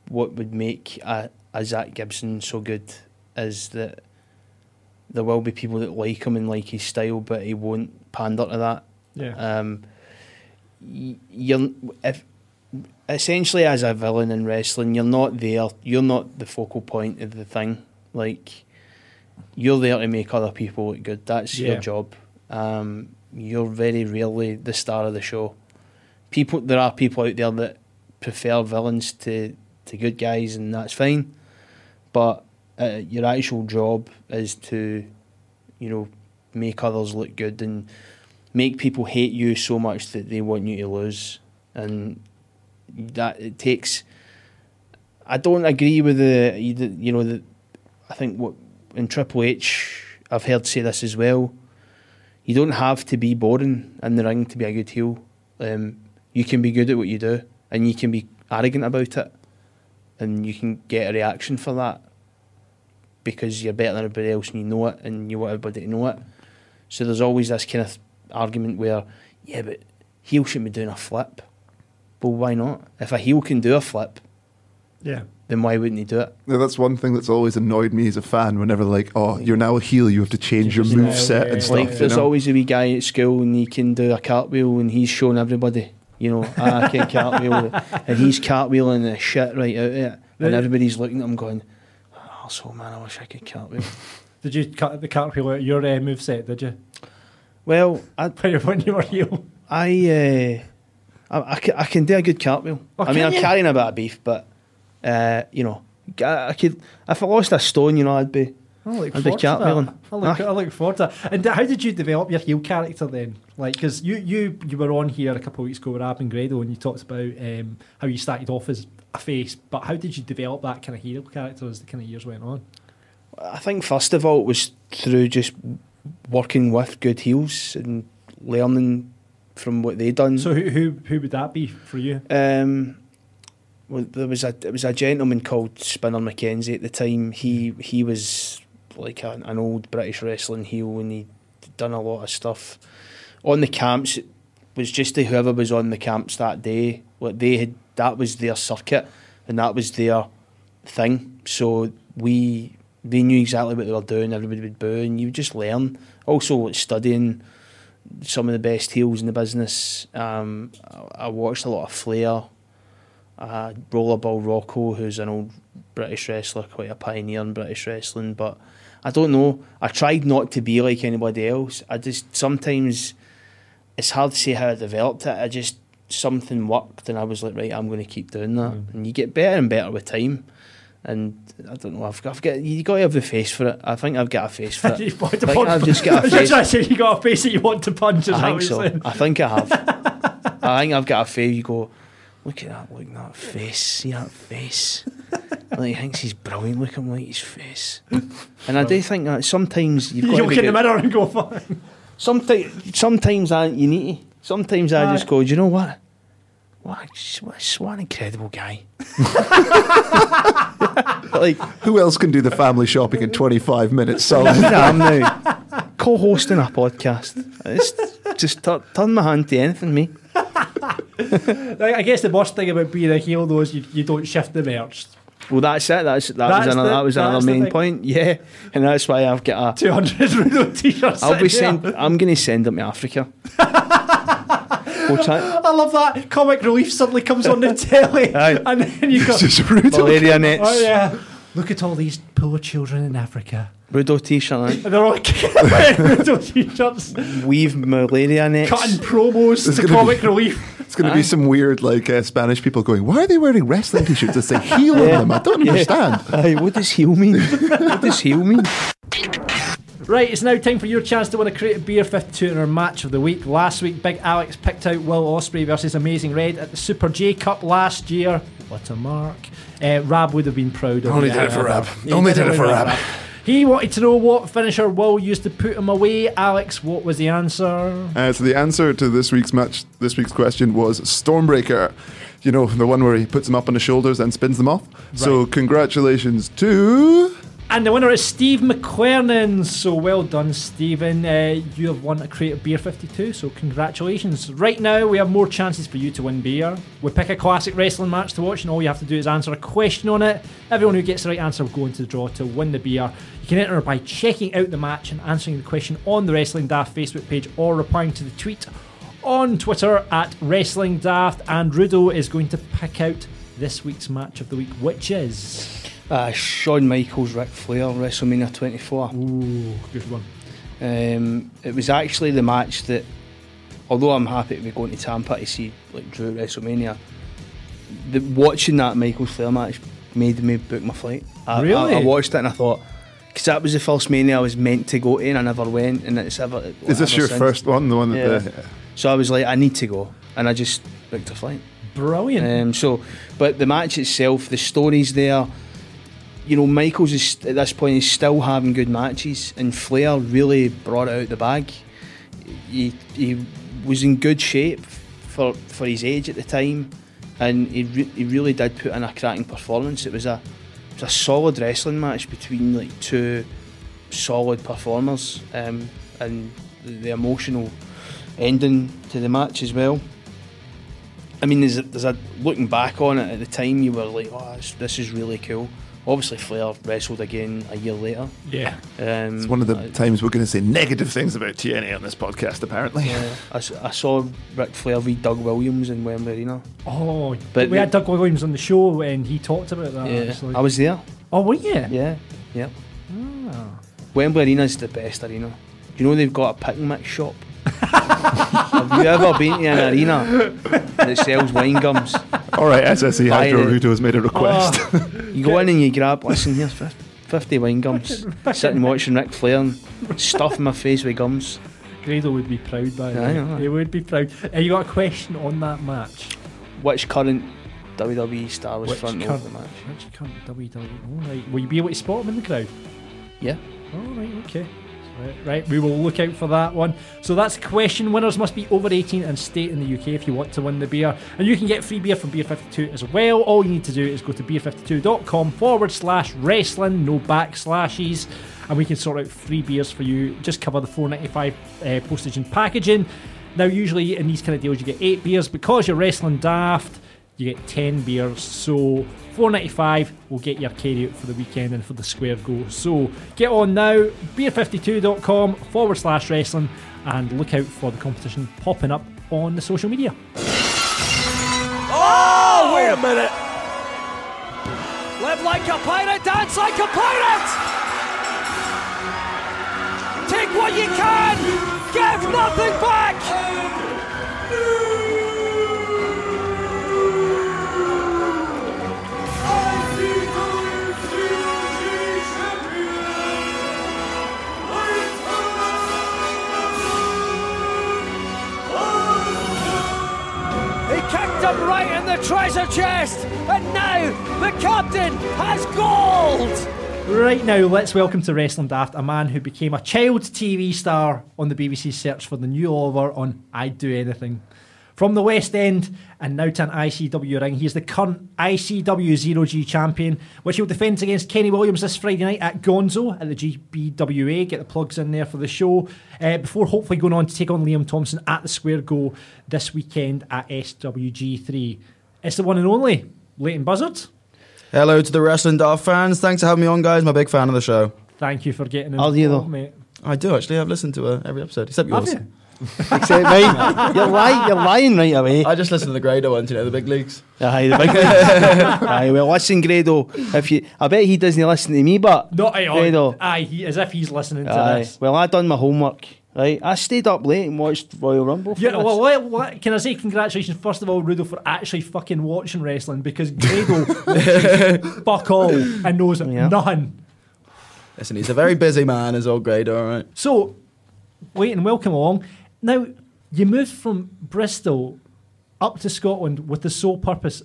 what would make a, a Zack Gibson so good is that there will be people that like him and like his style, but he won't pander to that. Yeah. Um, you're if essentially as a villain in wrestling, you're not there. You're not the focal point of the thing. Like you're there to make other people look good. That's Yeah. your job. Um, you're very rarely the star of the show. People, there are people out there that prefer villains to to good guys, and that's fine. But uh, your actual job is to, you know, make others look good and make people hate you so much that they want you to lose, and that it takes. I don't agree with the you know the. I think what in Triple H, I've heard say this as well. You don't have to be boring in the ring to be a good heel. Um, you can be good at what you do, and you can be arrogant about it, and you can get a reaction for that because you're better than everybody else and you know it, and you want everybody to know it. So there's always this kind of argument where, yeah, but heel shouldn't be doing a flip. Well, why not? If a heel can do a flip, Yeah. Then why wouldn't he do it? Now, that's one thing that's always annoyed me as a fan. Whenever like, oh, you're now a heel, you have to change your move set and stuff. Like you there's know? always a wee guy at school and he can do a cartwheel and he's showing everybody, you know, "Ah, I can cartwheel and he's cartwheeling the shit right out of it. And everybody's looking at him going, Oh so man, I wish I could cartwheel. Did you cut the cartwheel out of your uh, move set? Did you? Well, I, when you were heel, I, uh, I, I, can, I can do a good cartwheel. Oh, I mean, can I'm you? carrying a bit of beef, but uh, you know, I, I could. If I lost a stone, you know, I'd be. I look I'd be forward to that. I look. I look forward to that. And how did you develop your heel character then? Like, because you, you you were on here a couple of weeks ago with Ab and Grado, and you talked about um, how you started off as a face, but how did you develop that kind of heel character as the kind of years went on? I think first of all it was through just working with good heels and learning from what they done. So who who, who would that be for you? Um, well, there was a it was a gentleman called Spinner Mackenzie at the time. He he was like an, an old British wrestling heel, and he'd done a lot of stuff on the camps. It was just to whoever was on the camps that day. Like they had that was their circuit, and that was their thing. So we they knew exactly what they were doing. Everybody would boo, and you just learn. Also, studying some of the best heels in the business. Um, I, I watched a lot of Flair, uh, Rollerball Rocco, who's an old British wrestler, quite a pioneer in British wrestling. But I don't know. I tried not to be like anybody else. I just sometimes it's hard to say how I developed it. I just something worked, and I was like, right, I'm going to keep doing that. And you get better and better with time. And I don't know. I've got, I've got you got to have the face for it. I think I've got a face for it. You want I to think punch- I've just got a I face. to say you got a face that you want to punch. I think so. saying? I think I have. I think I've got a face. You go, look at that, look at that face. See that face. like he thinks he's brilliant. Look at him like his face. And I do think that sometimes you've You got to look be in the mirror and go, fine. Sometimes, sometimes uh, you need to. Sometimes I just go, do you know what? What, a- what, a- what an incredible guy. like, Who else can do the family shopping in 25 minutes? So Solid. I am now, co-hosting a podcast. It's just tu- turn my hand to anything, me. Like, I guess the worst thing about being a heel though is you, you don't shift the merch. Well, that's it. That's that That's was another, the- that was another that's the main point. Yeah, and that's why I've got a. 200 Rudo t-shirts. I'll be sitting send. I'm going to send them to Africa. We'll. I love that. Comic Relief suddenly comes on the telly, Aye. and then you got Just Rudo. Malaria oh, nets. Oh yeah. Look at all these poor children in Africa. Rudo t-shirt. And they're all wearing Rudo t-shirts? Weave malaria nets. cutting promos It's to Comic be- Relief. It's going to be some weird, like, uh, Spanish people going, Why are they wearing wrestling t shirts that say heel on them? I don't understand. Aye, what does heel mean? what does heel mean? Right, it's now time for your chance to win a crate of beer 52 in our match of the week. Last week, Big Alex picked out Will Ospreay versus Amazing Red at the Super J Cup last year. What a mark. Uh, Rab would have been proud of Only did it for Rab. Only did did it for with Rab. He wanted to know what finisher Will used to put him away. Alex, what was the answer? Uh, so the answer to this week's match, this week's question was Stormbreaker. You know, the one where he puts them up on his shoulders and spins them off. So congratulations to... And the winner is Steve McQuernan. So well done, Stephen. Uh, you have won a crate of beer 52. So congratulations. Right now, we have more chances for you to win beer. We pick a classic wrestling match to watch, and all you have to do is answer a question on it. Everyone who gets the right answer will go into the draw to win the beer. You can enter by checking out the match and answering the question on the Wrestling Daft Facebook page or replying to the tweet on Twitter at Wrestling Daft. And Rudo is going to pick out this week's match of the week, which is. Uh, Shawn Michaels, Ric Flair, WrestleMania 24. Ooh, good one. Um, it was actually the match that, although I'm happy to be going to Tampa to see like Drew at WrestleMania, the, watching that Michaels Flair match made me book my flight. I, Really? I, I watched it and I thought, because that was the first Mania I was meant to go to and I never went, and it's ever. Is this ever your since. first one? The one that Yeah. the... So I was like, I need to go, and I just booked a flight. Brilliant. Um, so, but the match itself, the stories there. You know, Michaels is at this point is still having good matches, and Flair really brought out the bag. He he was in good shape for for his age at the time, and he re- he really did put in a cracking performance. It was a it was a solid wrestling match between like two solid performers, um, and the, the emotional ending to the match as well. I mean, there's a, there's a looking back on it at the time, you were like, "Oh, this, this is really cool." Obviously, Flair wrestled again a year later. Yeah. Um, It's one of the I, times we're going to say negative things about TNA on this podcast, apparently. yeah, I, s- I saw Ric Flair v Doug Williams in Wembley Arena. Oh, But we the- had Doug Williams on the show and he talked about that. yeah, actually. I was there. oh, were you? Yeah, yeah. Ah. Wembley Arena's the best arena. You know they've got a pick and mix shop. Have you ever been to an arena that sells wine gums? All right, SSE Buy Hydro it. Rudo has made a request. You go in and you grab, listen, here's fif- 50 wine gums. Sitting watching Ric Flair and stuffing my face with gums. Grado would be proud by Aye, that. aye. He would be proud. Uh, you got a question on that match? Which current WWE star was Which front current- of the match? Which current WWE? All right. Will you be able to spot him in the crowd? Yeah. All right. Okay. Right, we will look out for that one. So that's question. Winners must be over 18 and stay in the UK if you want to win the beer. And you can get free beer from Beer 52 as well. All you need to do is go to beer52.com forward slash wrestling, no backslashes, and we can sort out free beers for you. Just cover the 4.95 uh, postage and packaging. Now, usually in these kind of deals, you get eight beers. Because you're wrestling daft, you get 10 beers. So 4.95 will get your carry out for the weekend and for the square go. So get on now, beer52.com forward slash wrestling, and look out for the competition popping up on the social media. Oh, wait a minute. Live like a pirate, dance like a pirate. Take what you can, give nothing back. Treasure chest, and now the captain has gold. Right now, let's welcome to Wrestling Daft a man who became a child TV star on the BBC search for the new Oliver on I'd Do Anything. From the West End and now to an ICW ring, he is the current ICW Zero G champion, which he'll defend against Kenny Williams this Friday night at Gonzo at the GPWA. Get the plugs in there for the show uh, before hopefully going on to take on Liam Thompson at the Square Go this weekend at SWG3. It's the one and only Leyton Buzzard. Hello to the Wrestling Daft fans. Thanks for having me on, guys. I'm a big fan of the show. Thank you for getting Are you though? mate. I do actually. I've listened to uh, every episode except Have yours. you? Except mine. You're lying. You're lying right away. I just listen to the Grado ones, you know, the big leagues. Aye, the big leagues. Aye, well, listen, Grado. If you, I bet he doesn't listen to me, but No, aye, Grado. aye, he, as if he's listening to Aye. this. Well, I done my homework. Right, I stayed up late and watched Royal Rumble. For Yeah, this. well, what, what, can I say congratulations first of all, Rudo, for actually fucking watching wrestling because Grado watches fuck all and knows Yeah. nothing. Listen, he's a very busy man, is old Grado, all right? So, wait and welcome along. Now, you moved from Bristol up to Scotland with the sole purpose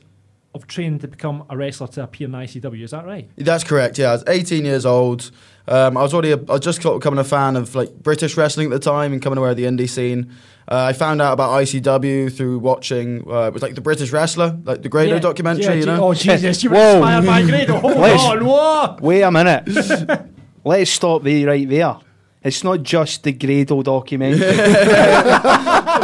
of training to become a wrestler to appear in ICW. Is that right? That's correct. Yeah, I was 18 years old. Um, I was already, a, I was just sort of becoming a fan of like British wrestling at the time and coming aware of the indie scene. Uh, I found out about ICW through watching. Uh, it was like the British wrestler, like the Grado Yeah, documentary. yeah, you know. Oh Jesus, you were Whoa. inspired by Grado. Hold on, what? Wait a minute. Let's stop there, right there. It's not just the Grado documentary.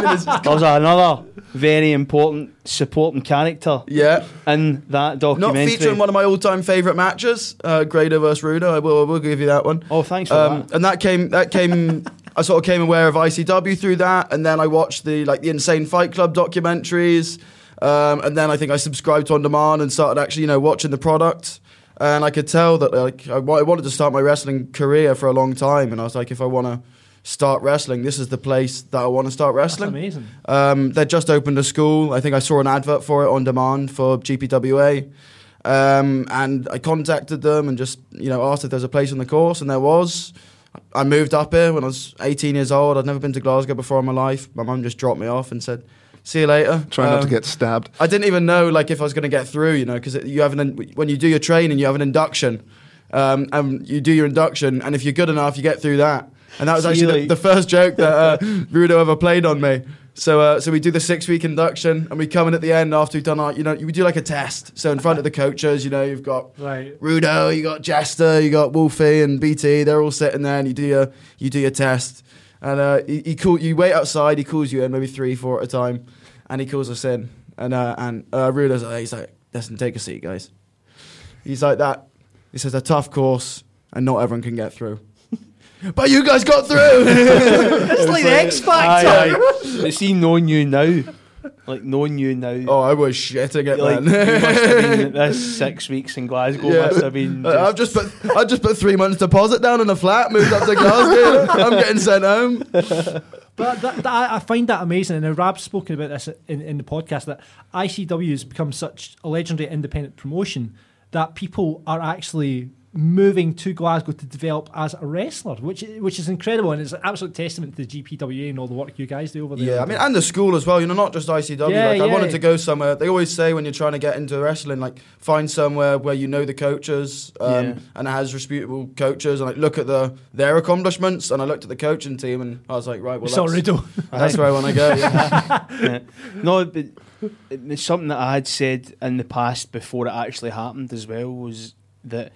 There's another very important supporting character Yeah, in that documentary. not featuring one of my all-time favorite matches, uh, Grado versus Rudo. I will, I will give you that one. Oh, thanks for Um, that. and that came that came I sort of came aware of ICW through that and then I watched the like the Insane Fight Club documentaries um, and then I think I subscribed to on demand and started actually you know watching the product and I could tell that like I wanted to start my wrestling career for a long time and I was like if I want to start wrestling this is the place that I want to start That's wrestling amazing. um, they just opened a school. I think I saw an advert for it on demand for GPWA. Um, and I contacted them and just, you know, asked if there's a place on the course, and there was. I moved up here when I was 18 years old. I'd never been to Glasgow before in my life. My mum just dropped me off and said, "See you later." Try not to Um, get stabbed. I didn't even know like if I was going to get through, you know, because you have an when you do your training, you have an induction, um, and you do your induction, and if you're good enough, you get through that. And that was actually the, the first joke that uh, Rudo ever played on me. So, uh, so we do the six week induction, and we come in at the end after we've done our, you know, we do like a test. So in front of the coaches, you know, you've got Right. Rudo, you got Jester, you got Wolfie and BT. They're all sitting there, and you do your you do your test. And uh, he, he call, you wait outside. He calls you in, maybe three, four at a time, and he calls us in. And uh, and uh, Rudo's like, he's like, listen, take a seat, guys. He's like that. He says a tough course, and not everyone can get through. But you guys got through. It's like the X Factor. Aye, aye. But see, knowing you now, like knowing you now, oh, I was shitting it like, you then. must have been this six weeks in Glasgow Yeah. must have been. Uh, I've just put I just put three months deposit down in a flat, moved up to Glasgow. I'm getting sent home. But that, that, I I find that amazing, and Rab's spoken about this in, in the podcast that ICW has become such a legendary independent promotion that people are actually moving to Glasgow to develop as a wrestler, which which is incredible, and it's an absolute testament to the GPWA and all the work you guys do over there. Yeah, I mean, and the school as well. You know, not just ICW. Yeah, like, I wanted to go somewhere. They always say when you're trying to get into wrestling, like find somewhere where you know the coaches um, Yeah. and it has reputable coaches, and like look at the their accomplishments. And I looked at the coaching team, and I was like, right, well, so that's, Riddle. that's where I want to go. yeah. Yeah. No, but it's something that I had said in the past before it actually happened as well was that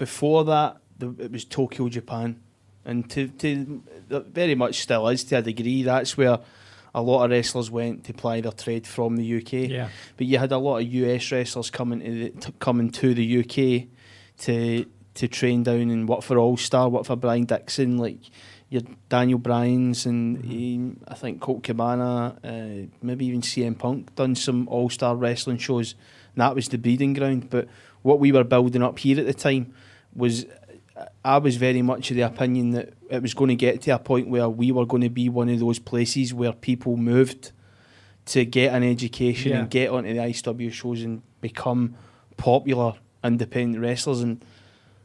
before that the, it was Tokyo, Japan, and to to very much still is to a degree. That's where a lot of wrestlers went to ply their trade from the UK. Yeah. But you had a lot of US wrestlers coming to the, t- coming to the UK to to train down and work for All Star, work for Brian Dixon, like your Daniel Bryan's and um, I think Colt Cabana, uh, maybe even CM Punk done some All Star wrestling shows. And that was the breeding ground. But what we were building up here at the time was. I was very much of the opinion that it was going to get to a point where we were going to be one of those places where people moved to get an education Yeah. and get onto the ICW shows and become popular independent wrestlers. And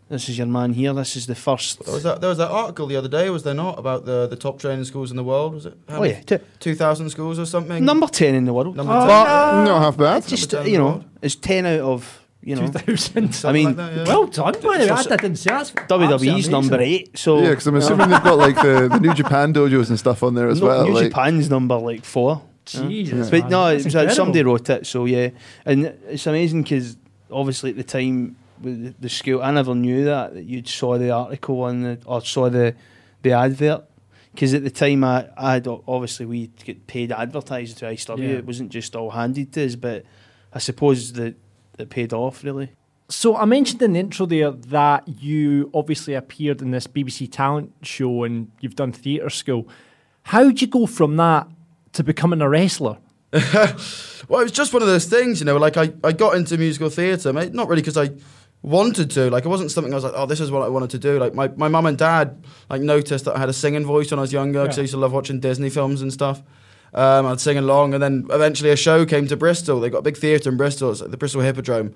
this is your man here. This is the first. There was that. There was that article the other day, was there not, about the the top training schools in the world? Was it? How Oh yeah, t- two thousand schools or something. number ten in the world. Number Oh, ten. But Not half bad. it's just you know, it's ten out of you know. 2000. I mean, well done, by the way. I didn't say that's WWE's absolutely number eight. So yeah, because I'm assuming they've got like the, the New Japan dojos and stuff on there as No, well. New like, Japan's number like four. Jesus, but man, no, uh, that's it was, incredible. somebody wrote it. So yeah, and it's amazing because obviously at the time with the, the school, I never knew that that you saw the article on the or saw the the advert. Because at the time, I, I had obviously we get paid advertising to ICW. Yeah. It wasn't just all handed to us, but I suppose that paid off really. So I mentioned in the intro there that you obviously appeared in this BBC talent show and you've done theatre school. How'd you go from that to becoming a wrestler? Well, it was just one of those things, you know. Like I, I got into musical theatre, mate. Not really because I wanted to. Like it wasn't something I was like, oh, this is what I wanted to do. Like my my mum and dad like noticed that I had a singing voice when I was younger because Yeah. I used to love watching Disney films and stuff. Um, I'd sing along, and then eventually a show came to Bristol. They got a big theatre in Bristol, it's like the Bristol Hippodrome.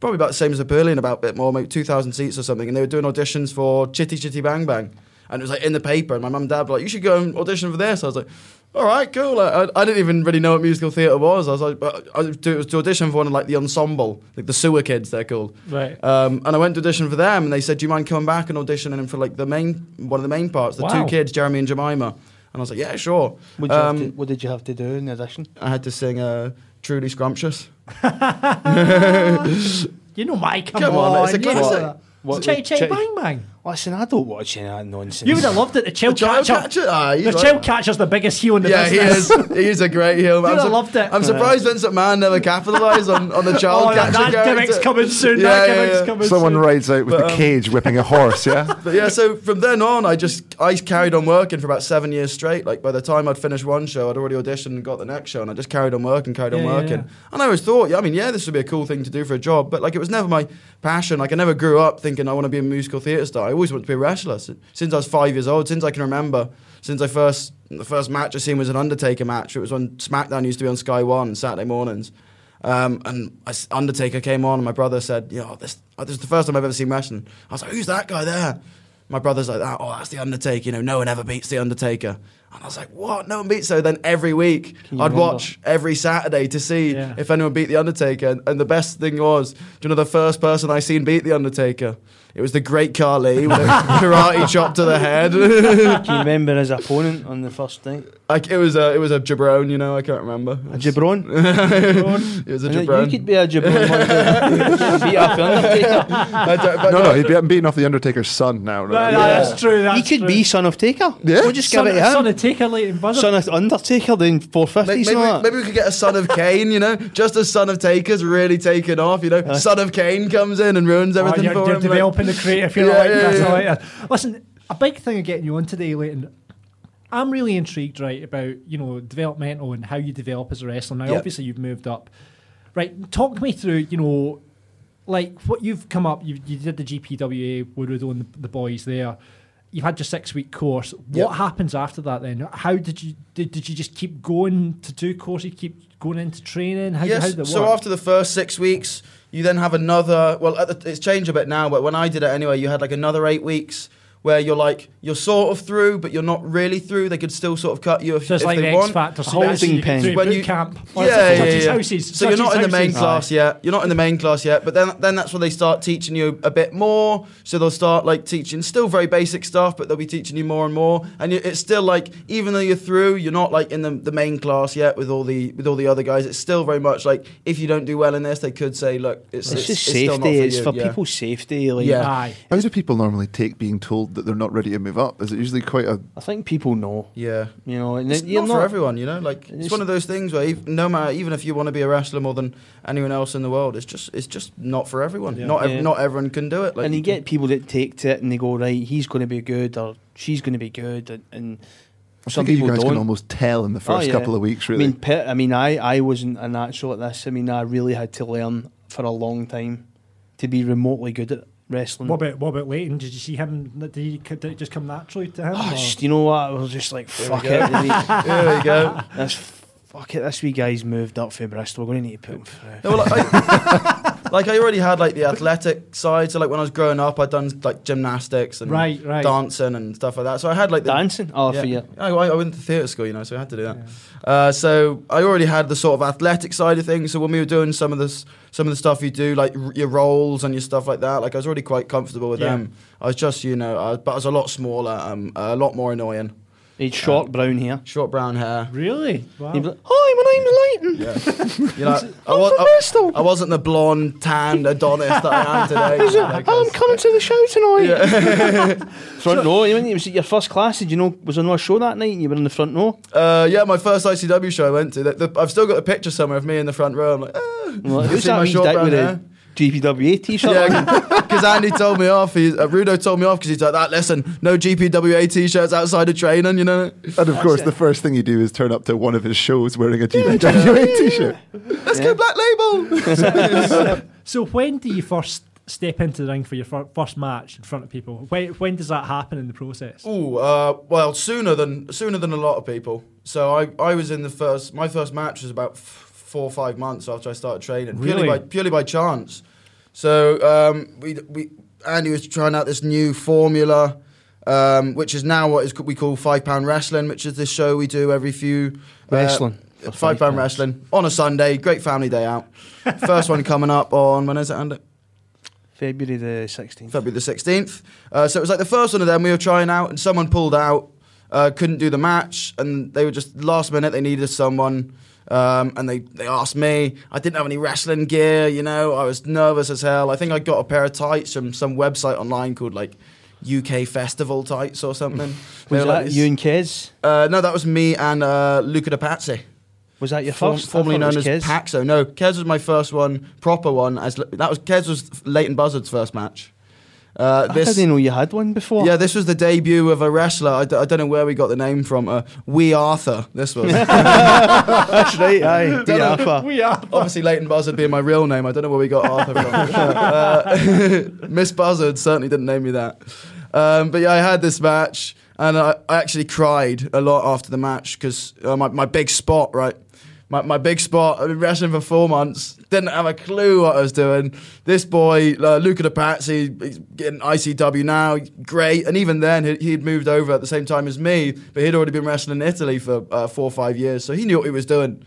Probably about the same as the Berlin, about a bit more, maybe 2,000 seats or something. And they were doing auditions for Chitty Chitty Bang Bang. And it was like in the paper. And my mum and dad were like, you should go and audition for this. I was like, all right, cool. I, I didn't even really know what musical theatre was. I was like, but I was to, it was to audition for one of like the ensemble, like the sewer kids, they're called. Right. Um, and I went to audition for them, and they said, "Do you mind coming back and auditioning for like the main one of the main parts, the Wow. two kids, Jeremy and Jemima?" And I was like, "Yeah, sure." What did, you, Um, have to, what did you have to do in addition? I had to sing uh, "Truly Scrumptious." You know my come, Come on, it's a you know classic. that. What- It's Chitty Chitty Chitty- Bang Bang. Listen, I don't watch any of that nonsense. You would have loved it. The child, child catcher. catcher? Ah, he's the right. child catcher's the biggest heel in the yeah, he business. is. He is a great heel. You'd I'm have loved it. I'm surprised Vince McMahon never capitalised on, on the child Oh, that- catcher that gimmick's coming soon, that Yeah, yeah, gimmick's yeah. coming Someone soon. rides out with But, the um, cage whipping a horse, yeah? But yeah, so from then on, I just I carried on working for about seven years straight. Like by the time I'd finished one show, I'd already auditioned and got the next show, and I just carried on working, carried on Yeah, yeah, working. yeah. And I always thought, yeah, I mean, yeah, this would be a cool thing to do for a job, but like it was never my passion. Like I never grew up thinking I want to be a musical theatre star. I always wanted to be a wrestler since I was five years old. Since I can remember, since I first the first match I seen was an Undertaker match. It was when SmackDown used to be on Sky One on Saturday mornings. Um, and Undertaker came on, and my brother said, "Yo, this, uh, this is the first time I've ever seen wrestling." I was like, "Who's that guy there?" My brother's like, "Oh, that's the Undertaker. You know, no one ever beats the Undertaker." And I was like, "What? No one beats?" So then every week, I'd remember? watch every Saturday to see Yeah. if anyone beat the Undertaker. And, and the best thing was, do you know the first person I seen beat the Undertaker? It was the Great Khali with a karate chop to the head. Can you remember his opponent on the first night? Like it was a it was a jabron, you know. I can't remember. A jabron? it was a And uh, jabron. You could be a jabron one day. You could beat up the Undertaker. I No, no, he'd be getting beaten off the Undertaker's son now. No, Right? no, that's true. That's He could true. be son of Taker. Yeah. We'll just son, give it to him. son of Taker, Leyton Buzzard. Son of Undertaker doing 450s Maybe, maybe, maybe we could get a son of Kane, you know, just as son of Taker's really taken off, you know. Uh. son of Kane comes in and ruins Oh, everything you're, for you're him. like- developing the creative. You're Yeah, like, yeah, yeah. I like that. Listen, a big thing of getting you on today, Leyton. I'm really intrigued, right, about you know developmental and how you develop as a wrestler. Now, Yeah. obviously, you've moved up. Right, talk me through, you know, like what you've come up. You, you did the GPWA, Woodrow and the, the boys there. You've had your six week course. What Yeah. happens after that then? How did you did, did you just keep going to do courses? Keep going into training? How, how yes. it So after the first six weeks, you then have another. Well, the, it's changed a bit now, but when I did it anyway, you had like another eight weeks where you're like you're sort of through, but you're not really through. They could still sort of cut you if, So it's if like they the X want. Factor, so holding that's you pen. When you- camp. Yeah, yeah, yeah, yeah. So such you're not in the main houses. class yet. You're not in the main class yet. But then, then that's when they start teaching you a bit more. So they'll start like teaching still very basic stuff, but they'll be teaching you more and more. And you, it's still like even though you're through, you're not like in the, the main class yet with all the with all the other guys. It's still very much like if you don't do well in this, they could say, look, it's, It's, just still not safety. for it's you. for Yeah. people's safety. Like, Yeah. Aye. How do people normally take being told that they're not ready to move up? Is it usually quite a. I think people know. Yeah. You know, and It's then you're not, for everyone, you know. Like it's, It's- one of those things where ev- no matter, even if you want to be a wrestler more than anyone else in the world, it's just it's just not for everyone. Not ev- Yeah. not everyone can do it. Like and you can- get people that take to it and they go, right, he's going to be good or she's going to be good, and, and I some think you people guys don't. can almost tell in the Oh, first yeah. couple of weeks, really. I mean, Pitt, I mean, I, I wasn't a natural at this. I mean, I really had to learn for a long time to be remotely good at wrestling. What about what about Leyton? Did you see him? Did, he, did it just come naturally to him? Oh, you know what? I was just like, fuck we it. go. there we go. That's fuck it. This wee guy's moved up for Bristol. We're going to need to put him through. No, well, I, like I already had like the athletic side. So like when I was growing up, I'd done like gymnastics and Right, right. dancing and stuff like that. So I had like the Dancing? Oh, for you. I, I went to theatre school, you know, so I had to do that. Uh, so I already had the sort of athletic side of things. So when we were doing some of this, some of the stuff you do, like r- your roles and your stuff like that, like I was already quite comfortable with Yeah. them. I was just, you know, I but I was a lot smaller, um, a lot more annoying. Short brown hair. Short brown hair. Really? Wow. Like, Hi, my name's Leyton. You know, I, was, from Bristol. I, I wasn't the blonde, tanned Adonis that I am today. I'm coming to the show tonight. Front row. You mean it was your first class? Did you know was there no show that night and you were in the front row? Uh, yeah, my first ICW show I went to. The, the, I've still got a picture somewhere of me in the front row. I'm like, ah. Like, Who's that my short brown hair. GPWA t-shirt because Andy told me off. Uh, Rudo told me off because he's like, "That listen, no GPWA t-shirts outside of training, you know." And of course, the first thing you do is turn up to one of his shows wearing a GPWA t-shirt. Let's go Black Label. so, when do you first step into the ring for your first match in front of people? When, when does that happen in the process? Oh, uh, well, sooner than sooner than a lot of people. So I, I was in the first. My first match was about four or five months after I started training, purely Really? by purely by chance. So um, we we Andy was trying out this new formula, um, which is now what is we call five pound wrestling, which is this show we do every few uh, Wrestling five five pound pounds. wrestling on a Sunday. Great family day out. First one coming up on when is it? Andy? February the 16th. February the 16th. Uh, so it was like the first one of them we were trying out, and someone pulled out, uh, couldn't do the match, and they were just last minute, they needed someone. Um, and they, they asked me. I didn't have any wrestling gear, you know. I was nervous as hell. I think I got a pair of tights from some website online called like UK Festival tights or something. Was were that like you and Kez? Uh, no, that was me and uh, Luca de Pazzi. Was that your Form- first? Formerly known as Kez. Paxo. No, Kez was my first one, proper one. As that was Kez was Leyton Buzzard's first match. Uh, I didn't know you had one before. yeah, this was the debut of a wrestler. I, d- I don't know where we got the name from. Uh, Wee Arthur. This was. That's right. Aye, Wee Arthur. We are. Obviously, Leyton Buzzard being my real name. I don't know where we got Arthur from. uh, Miss Buzzard certainly didn't name me that. Um, but yeah, I had this match, and I, I actually cried a lot after the match because uh, my, my big spot, right? My, my big spot. I've been wrestling for four months. Didn't have a clue what I was doing. This boy, uh, Luca de Pazzi, he's getting ICW now. Great. And even then, he, he'd moved over at the same time as me, but he'd already been wrestling in Italy for uh, four or five years. So he knew what he was doing.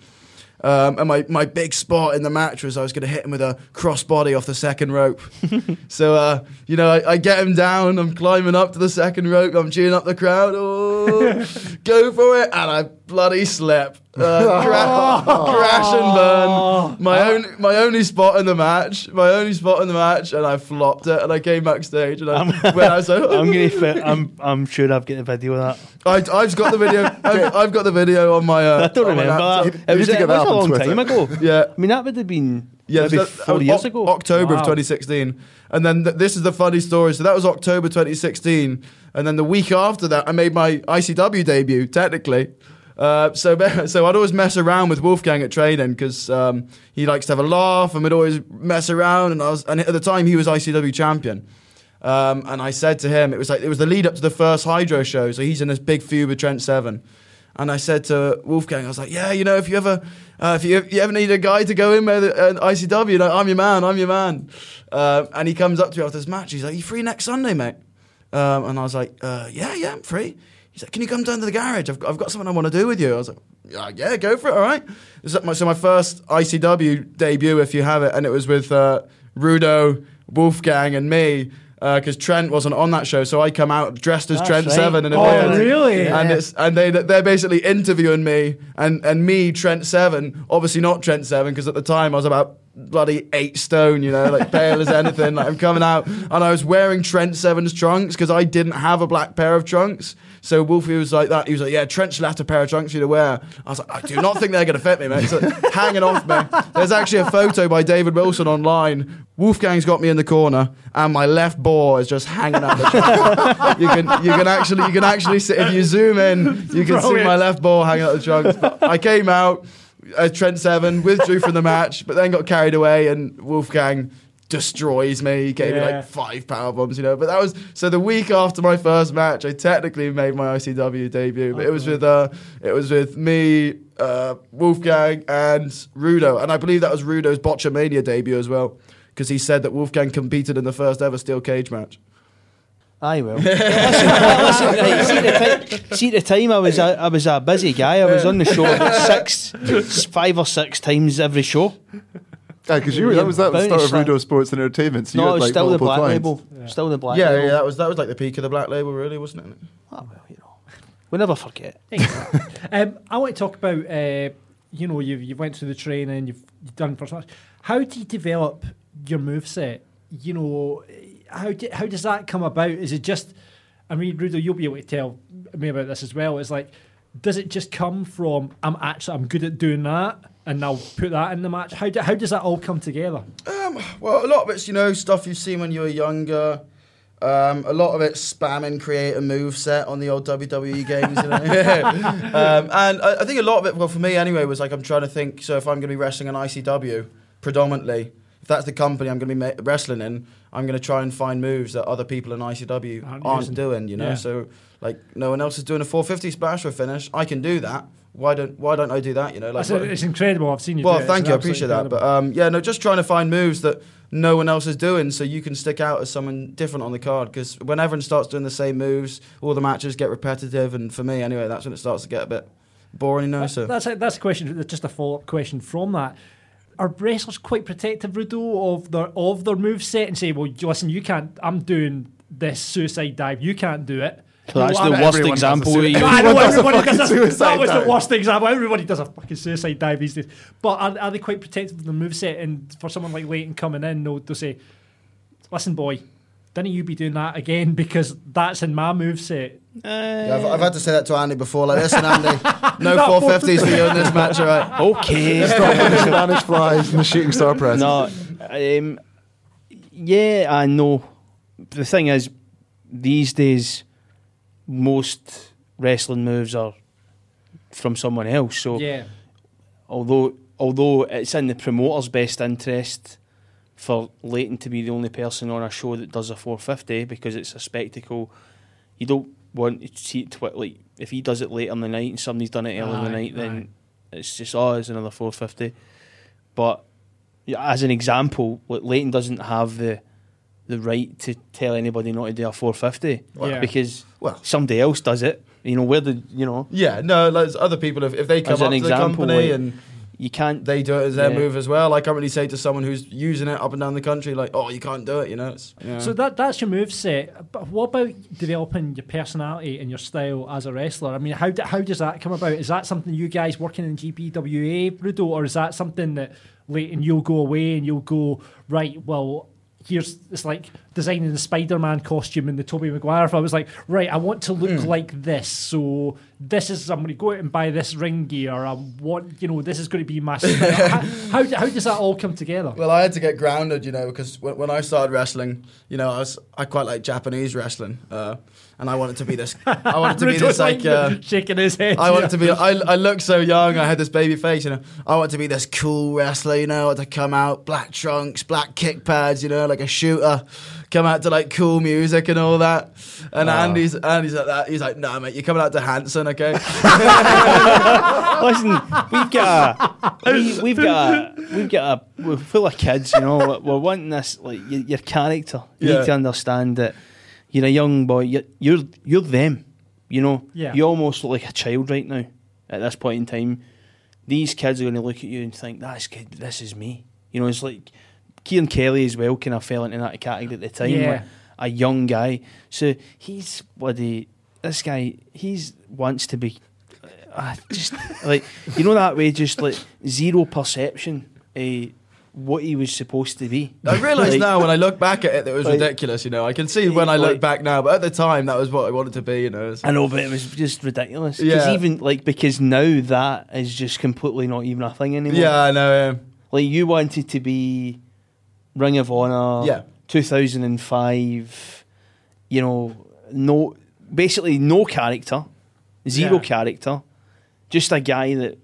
Um, and my, my big spot in the match was I was going to hit him with a crossbody off the second rope. so, uh, you know, I, I get him down. I'm climbing up to the second rope. I'm cheering up the crowd. Oh, go for it. And I bloody slip. Uh, cra- crash and burn. My, own, my only spot in the match. My only spot in the match. And I flopped it. And I came backstage. And I, when I was like, I'm gonna. Fit, I'm. I'm sure I've got a video of that. I, I've got the video. I've, I've got the video on my. Uh, I don't remember that. It was, it was a long time ago. Yeah. I mean, that would have been Yeah, maybe so that- four years Oc- ago. October of 2016. And then th- this is the funny story. So that was October 2016. And then the week after that, I made my ICW debut, technically. Uh, so, so I'd always mess around with Wolfgang at training because um, he likes to have a laugh, and we'd always mess around. And I was, and at the time, he was ICW champion. Um, and I said to him, it was like it was the lead up to the first Hydro show. So he's in this big feud with Trent Seven. And I said to Wolfgang, I was like, yeah, you know, if you ever, uh, if you, you ever need a guy to go in with an ICW, you know, I'm your man, I'm your man. Uh, and he comes up to me after this match. He's like, you free next Sunday, mate? Um, and I was like, uh, yeah, yeah, I'm free. He's like, can you come down to the garage? I've got, I've got something I want to do with you. I was like, yeah, yeah, go for it, all right. So my, so my first ICW debut, if you have it, and it was with uh, Rudo, Wolfgang, and me. Because Trent wasn't on that show, so I come out dressed as That's Trent right. Seven in a Oh, really? And Yeah. it's and they they're basically interviewing me and and me Trent Seven, obviously not Trent Seven because at the time I was about bloody eight stone, you know, like pale as anything. Like I'm coming out and I was wearing Trent Seven's trunks because I didn't have a black pair of trunks. So Wolfie was like that. He was like, "Yeah, trench a pair of trunks you to wear." I was like, "I do not think they're going to fit me, mate." So hanging off me. There's actually a photo by David Wilson online. Wolfgang's got me in the corner, and my left ball is just hanging out you can you can actually you can actually see if you zoom in, you can see my left ball hanging out the trunks. But I came out as Trent Seven, withdrew from the match, but then got carried away, and Wolfgang destroys me. He gave me like five power bombs, you know. But that was so the week after my first match, I technically made my ICW debut. But it was with uh, it was with me, uh, Wolfgang, and Rudo, and I believe that was Rudo's Botchamania debut as well. because he said that Wolfgang competed in the first ever steel cage match. I will. listen, listen, right, see, the ti- see, the time I was a, I was a busy guy. I was on the show about six, five or six times every show. Yeah, because you were, that was that the start of slap. Rudo Sports and Entertainment. So you no, had, it was like, still the black clients. label. Still the black yeah, label. yeah, that was that was like the peak of the black label, really, wasn't it? Well, you know, We never forget. um, I want to talk about, uh, you know, you've, you've went through the training, you've, you've done first match. How do you develop your move set? You know, how do, how does that come about? Is it just, I mean, Rudo, you'll be able to tell me about this as well. It's like, does it just come from I'm actually I'm good at doing that, and I'll put that in the match? How do, how does that all come together? Um, well, a lot of it's you know stuff you've seen when you were younger. Um, a lot of it's spamming create a move set on the old WWE games. You know? um, and I, I think a lot of it, well, for me anyway, was like I'm trying to think. So if I'm going to be wrestling an ICW predominantly, if that's the company I'm going to be ma- wrestling in, I'm going to try and find moves that other people in ICW Aren't aren't, doing. You know, Yeah. so like no one else is doing a 450 splash or finish. I can do that. Why don't Why don't I do that? You know, like it's incredible. I've seen you. well, it. thank you. I appreciate that. But um, yeah, no, just trying to find moves that no one else is doing, so you can stick out as someone different on the card. Because when everyone starts doing the same moves, all the matches get repetitive, and for me, anyway, that's when it starts to get a bit boring. You know, so That's a, that's a question. Just a follow up question from that. Are wrestlers quite protective, Rudo, of their of their move set and say, "Well, listen, you can't. I'm doing this suicide dive. You can't do it." So that's No, the worst everyone does example. you- I know Everyone does a everybody does. A, that was dive. the worst example. Everybody does a fucking suicide dive these days. But are, are they quite protective of the move set? And for someone like Leyton coming in, they'll, they'll say, "Listen, boy, didn't you be doing that again because that's in my move set." yeah, I've, I've had to say that to Andy before. Like, listen, Andy, no 450s for you in this match, all right? Okay. Stop with the Spanish flies and the shooting star press. No, um, yeah, I know. The thing is, these days, most wrestling moves are from someone else. So, Yeah. although although it's in the promoter's best interest for Leyton to be the only person on a show that does a 450 because it's a spectacle, you don't want to see it twi- like if he does it late in the night and somebody's done it early in the Aye, night, then it's just oh, it's another 450. But as an example, like Leyton doesn't have the the right to tell anybody not to do a 450 Yeah. because Well- somebody else does it. You know where the you know Yeah, no, like other people, if, if they come As up an to example, the company and you can't they do it as their Yeah. move as well, I can't really say to someone who's using it up and down the country, like, oh, you can't do it, you know? It's, yeah. So that that's your move set. But what about developing your personality and your style as a wrestler? I mean, how do, how does that come about? Is that something you guys working in GPWA, Rudo, or is that something that Leyton you'll go away and you'll go right? Well, here's it's like designing the Spider-Man costume and the Tobey Maguire. If I was like, right, I want to look Hmm. like this, so this is I'm going to go out and buy this ring gear. I want you know this is going to be my how, how how does that all come together? Well, I had to get grounded, you know, because when, when I started wrestling, you know, I was I quite like Japanese wrestling, uh, and I wanted to be this. I wanted to be this like. Uh, shaking his head. I wanted to be. I, I looked so young. I had this baby face, you know. I wanted to be this cool wrestler, you know. I wanted to come out black trunks, black kick pads, you know, like a shooter. Come out to like cool music and all that. And ah. Andy's Andy's like that. He's like, no, mate, you're coming out to Hanson, okay? Listen, we've got a, we, we've got a, we've got a, we're full of kids, you know. We're, we're wanting this, like your, your character. You Yeah. need to understand that you're a young boy. You're you're, you're them. You know. Yeah. You almost look like a child right now. At this point in time, these kids are going to look at you and think, "That's good. This is me." You know, it's like Kieran Kelly as well. Kind of fell into that category at the time. Yeah. like a young guy. So he's bloody. This guy, he's wants to be uh, just like you know that way, just like zero perception of what he was supposed to be. I realise Like, now when I look back at it that it was Like- ridiculous. You know, I can see when I look Like- back now, but at the time that was what I wanted to be. You know. It's- I know, but it was just ridiculous. Because Yeah. even like because now that is just completely not even a thing anymore. yeah, I know. Yeah. like you wanted to be Ring of Honor, Yeah. 2005. You know, no, basically no character, zero Yeah. character, just a guy that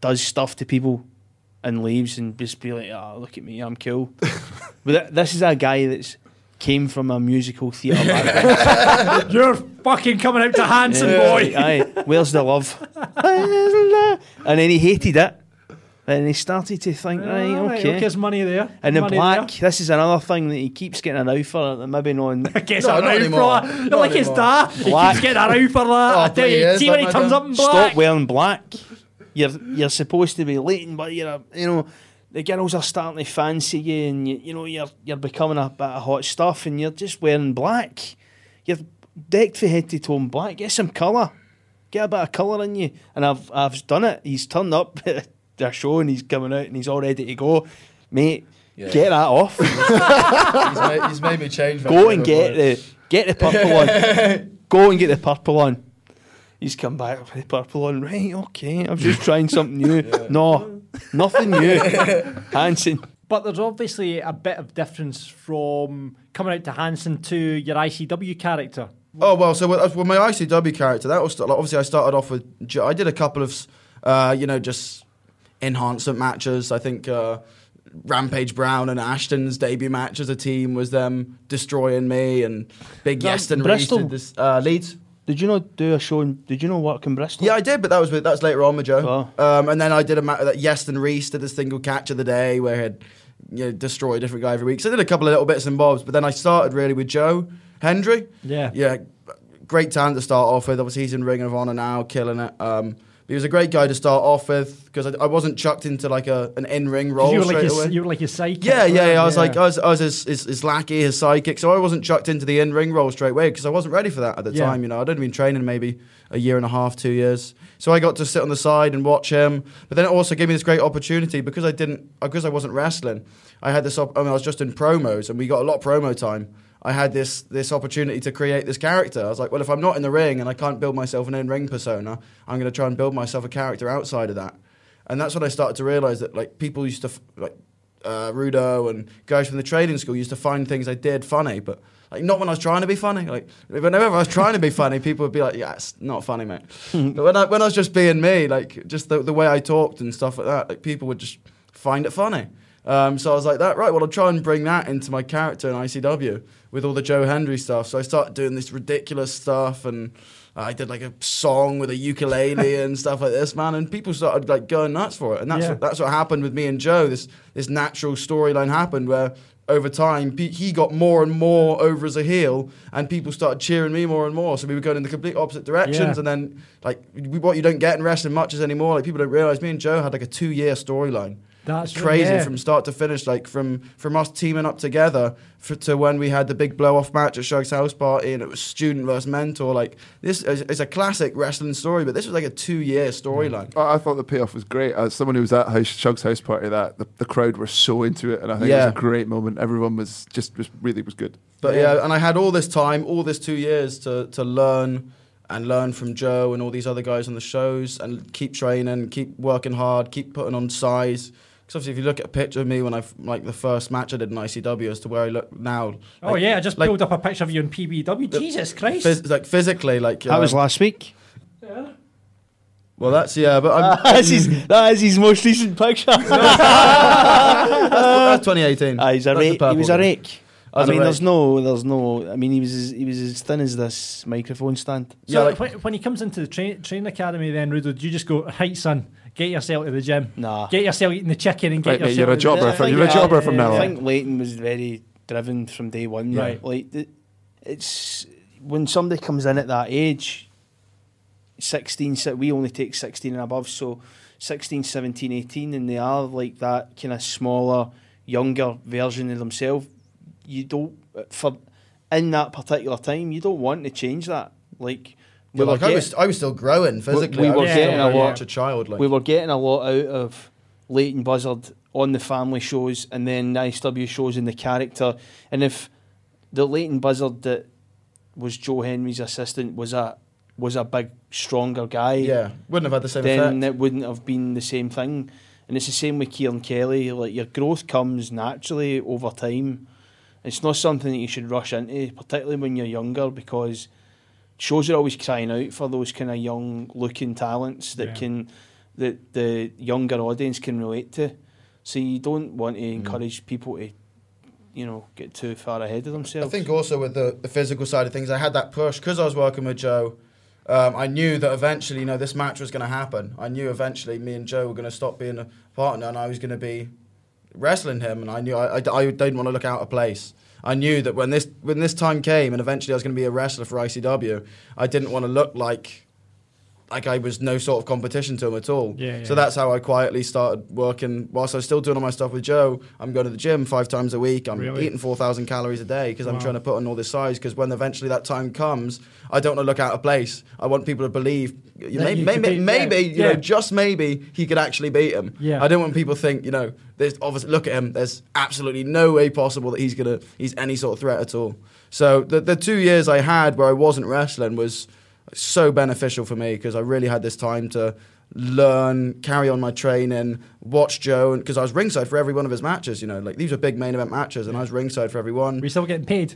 does stuff to people and leaves and just be like, oh, look at me, I'm cool. but th- this is a guy that's came from a musical theatre background. You're fucking coming out to Hanson, Yeah, boy. Aye, where's the love? and then he hated it. And he started to think, right, All right, okay. okay, there's money there. And the Money black, there. this is another thing that he keeps getting around for, that maybe not. Gets No, around not for anymore. that. Not like his anymore. dad. He keeps getting around for that. Oh, I tell you, see when he like turns up in black. Stop wearing black. You're you're supposed to be Leyton, but you're a, you know the girls are starting to fancy you, and you, you know you're you're becoming a bit of hot stuff, and you're just wearing black. You're decked from head to toe in black. Get some colour. Get a bit of colour in you. And I've I've done it. He's turned up at a show and he's coming out and he's all ready to go, mate. Yeah. Get that off. he's, made, he's made me change. Go and get the get the purple one. Go and get the purple one. He's come back with the purple one. Right, okay. I'm just trying something new. No, nothing new. Hanson. But there's obviously a bit of difference from coming out to Hanson to your ICW character. Oh well, so with, with my ICW character, that was like, obviously I started off with. I did a couple of, uh, you know, just enhancement matches. I think uh, Rampage Brown and Ashton's debut match as a team was them destroying me and Big Um, Yeston Bristol? Reese did this uh, Leeds. Did you not do a show? In, did you not work in Bristol? Yeah, I did, but that was with, that was later on with Joe. Um, and then I did a match that Yeston Reese did this single Catch of the Day where he had you know, destroy a different guy every week. So I did a couple of little bits and bobs, but then I started really with Joe Hendry. Yeah. Yeah, great talent to start off with. Obviously, he's in Ring of Honor now, killing it. Um, he was a great guy to start off with because I, I wasn't chucked into like a an in ring role You were, like straight his, you were like his sidekick. Yeah, yeah, yeah. I was you? like, I was, I was his, his, his lackey, his sidekick. So I wasn't chucked into the in ring role straight away because I wasn't ready for that at the Yeah. time. You know, I'd only been training maybe a year and a half, two years. So I got to sit on the side and watch him. But then it also gave me this great opportunity because I didn't, because I wasn't wrestling. I had this. Op- I mean, I was just in promos, and we got a lot of promo time. I had this this opportunity to create this character. I was like, well, if I'm not in the ring and I can't build myself an in ring persona, I'm going to try and build myself a character outside of that. And that's when I started to realize that like people used to f- like uh, Rudo and guys from the trading school used to find things I did funny, but like not when I was trying to be funny. Like whenever I was trying to be funny, people would be like, "Yeah, it's not funny, mate." but when I when I was just being me, like just the, the way I talked and stuff like that, like people would just find it funny. Um, so I was like, "That right? Well, I'll try and bring that into my character in ICW with all the Joe Hendry stuff." So I started doing this ridiculous stuff and. I did like a song with a ukulele and stuff like this, man, and people started like going nuts for it, and that's Yeah. what, that's what happened with me and Joe. This this natural storyline happened where over time he got more and more over as a heel, and people started cheering me more and more. So we were going in the complete opposite directions, Yeah. and then like what you don't get in wrestling much matches anymore. Like people don't realize me and Joe had like a two year storyline. That's It's crazy yeah. from start to finish. Like from from us teaming up together for, to when we had the big blow off match at Shug's house party, and it was student versus mentor. Like this is is a classic wrestling story, but this was like a two year storyline. I, I thought the payoff was great. As someone who was at house, Shug's house party, that the, the crowd were so into it, and I think it Yeah. was a great moment. Everyone was just, just really was good. But yeah. and I had all this time, all this two years to to learn and learn from Joe and all these other guys on the shows, and keep training, keep working hard, keep putting on size. Because obviously, if you look at a picture of me when I like the first match I did in ICW as to where I look now. Oh yeah, I just like, pulled up a picture of you in PBW. Jesus Christ! phys- like physically, like That was uh, last week. Yeah. Well, that's yeah, but I'm, That's his, that is his most recent picture. that's, that's 2018. Ah, he's a That's rake. He was a rake. I I mean, rake. there's no, there's no. I mean, he was, as, he was as thin as this microphone stand. So when, when he comes into the train, training academy, then Rudo, do you just go, right, son, get yourself to the gym. Nah. Get yourself eating the chicken and get Right, mate, yourself. you're a to jobber I from- think- you're a yeah, jobber yeah, from now on. I think Leyton was very driven from day one. Right. Like the, it's when somebody comes in at that age, 16, we only take 16 and above, so 16, 17, 18, and they are like that kind of smaller, younger version of themselves. You don't, for in that particular time, you don't want to change that. Like, Yeah, like I was, I was still growing physically. we were was Yeah, still getting a lot. a child. Like. we were getting a lot out of Leyton Buzzard on the family shows and then the ICW shows in the character. And if the Leyton Buzzard that was Joe Hendry's assistant was a was a big, stronger guy, yeah, wouldn't have had the same then effect. it wouldn't have been the same thing. And it's the same with Kieran Kelly. Like your growth comes naturally over time. It's not something that you should rush into, particularly when you're younger, because shows are always crying out for those kind of young looking talents that Yeah. can that the younger audience can relate to. So you don't want Mm. to encourage people to, you know, get too far ahead of themselves. I think also with the, the physical side of things, I had that push because I was working with Joe. Um, I knew that eventually, you know, this match was going to happen. I knew eventually me and Joe were going to stop being a partner, and I was going to be wrestling him. And I knew I, I, I didn't want to look out of place. I knew that when this when this time came, and eventually I was going to be a wrestler for ICW, I didn't want to look like like I was no sort of competition to him at all. Yeah, yeah. So that's how I quietly started working. Whilst I was still doing all my stuff with Joe, I'm going to the gym five times a week. I'm Really? eating 4,000 calories a day because I'm trying to put on all this size. Because when eventually that time comes, I don't want to look out of place. I want people to believe, you That may, you may, could may- beat- maybe, yeah, you yeah. know, just maybe he could actually beat him. Yeah. I don't want people to think, you know, there's obviously look at him. There's absolutely no way possible that he's gonna he's any sort of threat at all. So the the two years I had where I wasn't wrestling was so beneficial for me because I really had this time to learn, carry on my training, watch Joe, because I was ringside for every one of his matches. You know, like these were big main event matches, and I was ringside for every one. Were you still getting paid?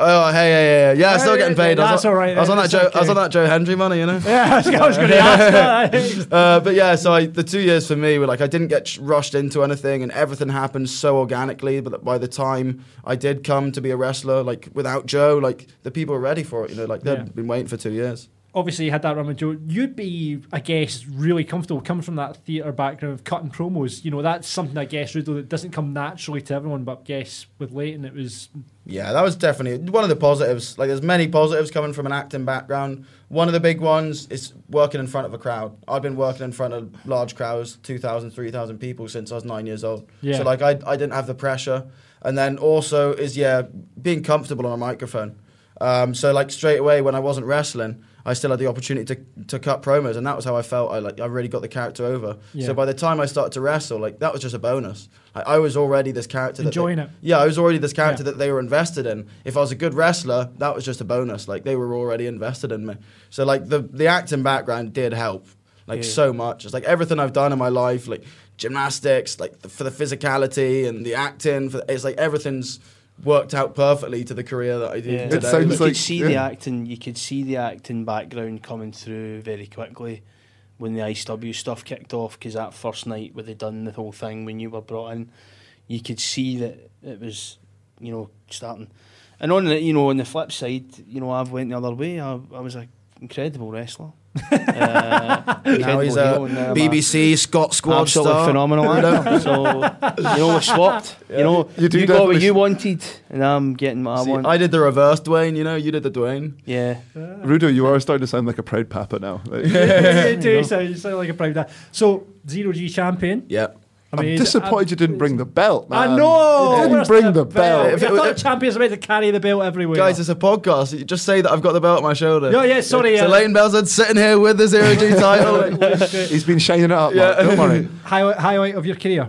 Oh, hey, yeah, yeah, yeah. I'm still getting paid. I was that's on, all right, I was on that Joe. I was okay. on that Joe Hendry money, you know. Yeah, I was, I was going to ask that. uh, but yeah, so I, the two years for me were like I didn't get rushed into anything, and everything happened so organically. But by the time I did come to be a wrestler, like without Joe, like the people were ready for it. You know, like they'd Yeah. been waiting for two years. Obviously, you had that run with Joe. You'd be, I guess, really comfortable coming from that theatre background of cutting promos. You know, that's something I guess, Rudo, that doesn't come naturally to everyone. But I guess with Leyton, it was Yeah, that was definitely one of the positives. Like, there's many positives coming from an acting background. One of the big ones is working in front of a crowd. I've been working in front of large crowds, 2,000, 3,000 people since I was nine years old. Yeah. So, like, I, I didn't have the pressure. And then also is, yeah, being comfortable on a microphone. Um, so, like, straight away when I wasn't wrestling, I still had the opportunity to, to cut promos, and that was how I felt. I like I really got the character over. Yeah. So by the time I started to wrestle, like that was just a bonus. Like, I was already this character. that they- it. yeah, I was already this character Yeah. that they were invested in. If I was a good wrestler, that was just a bonus. Like they were already invested in me. So like the the acting background did help, like Yeah. so much. It's like everything I've done in my life, like gymnastics, like the, for the physicality and the acting. For, it's like everything's worked out perfectly to the career that I did. Yeah. today. It sounds you like- could see the yeah. acting. You could see the acting background coming through very quickly when the ICW stuff kicked off. Because that first night where they done the whole thing when you were brought in, you could see that it was, you know, starting. And on the, you know, on the flip side, you know, I've went the other way. I, I was an incredible wrestler. Uh, now he's a incredible heel, now I'm BBC Scot Squad absolutely star. phenomenal actor. so you know, we swapped. You know, You do you got what you wanted, and I'm getting what I want. I did the reverse, Dwayne. You know, you did the Dwayne. yeah. Rudo, you are starting to sound like a proud papa now. Like, you do sound, you sound like a proud dad. So zero G champion. Yeah. I I'm mean, disappointed you didn't bring the belt, man. I know. You didn't where's bring the belt. If I it was- thought champions are meant to carry the belt everywhere. Guys, it's a podcast. You just say that I've got the belt on my shoulder. Yeah, yeah, sorry, So uh, Leyton Buzzard's sitting here with the zero G title. He's been shining it up, Yeah. Mark, don't worry. highlight, highlight of your career.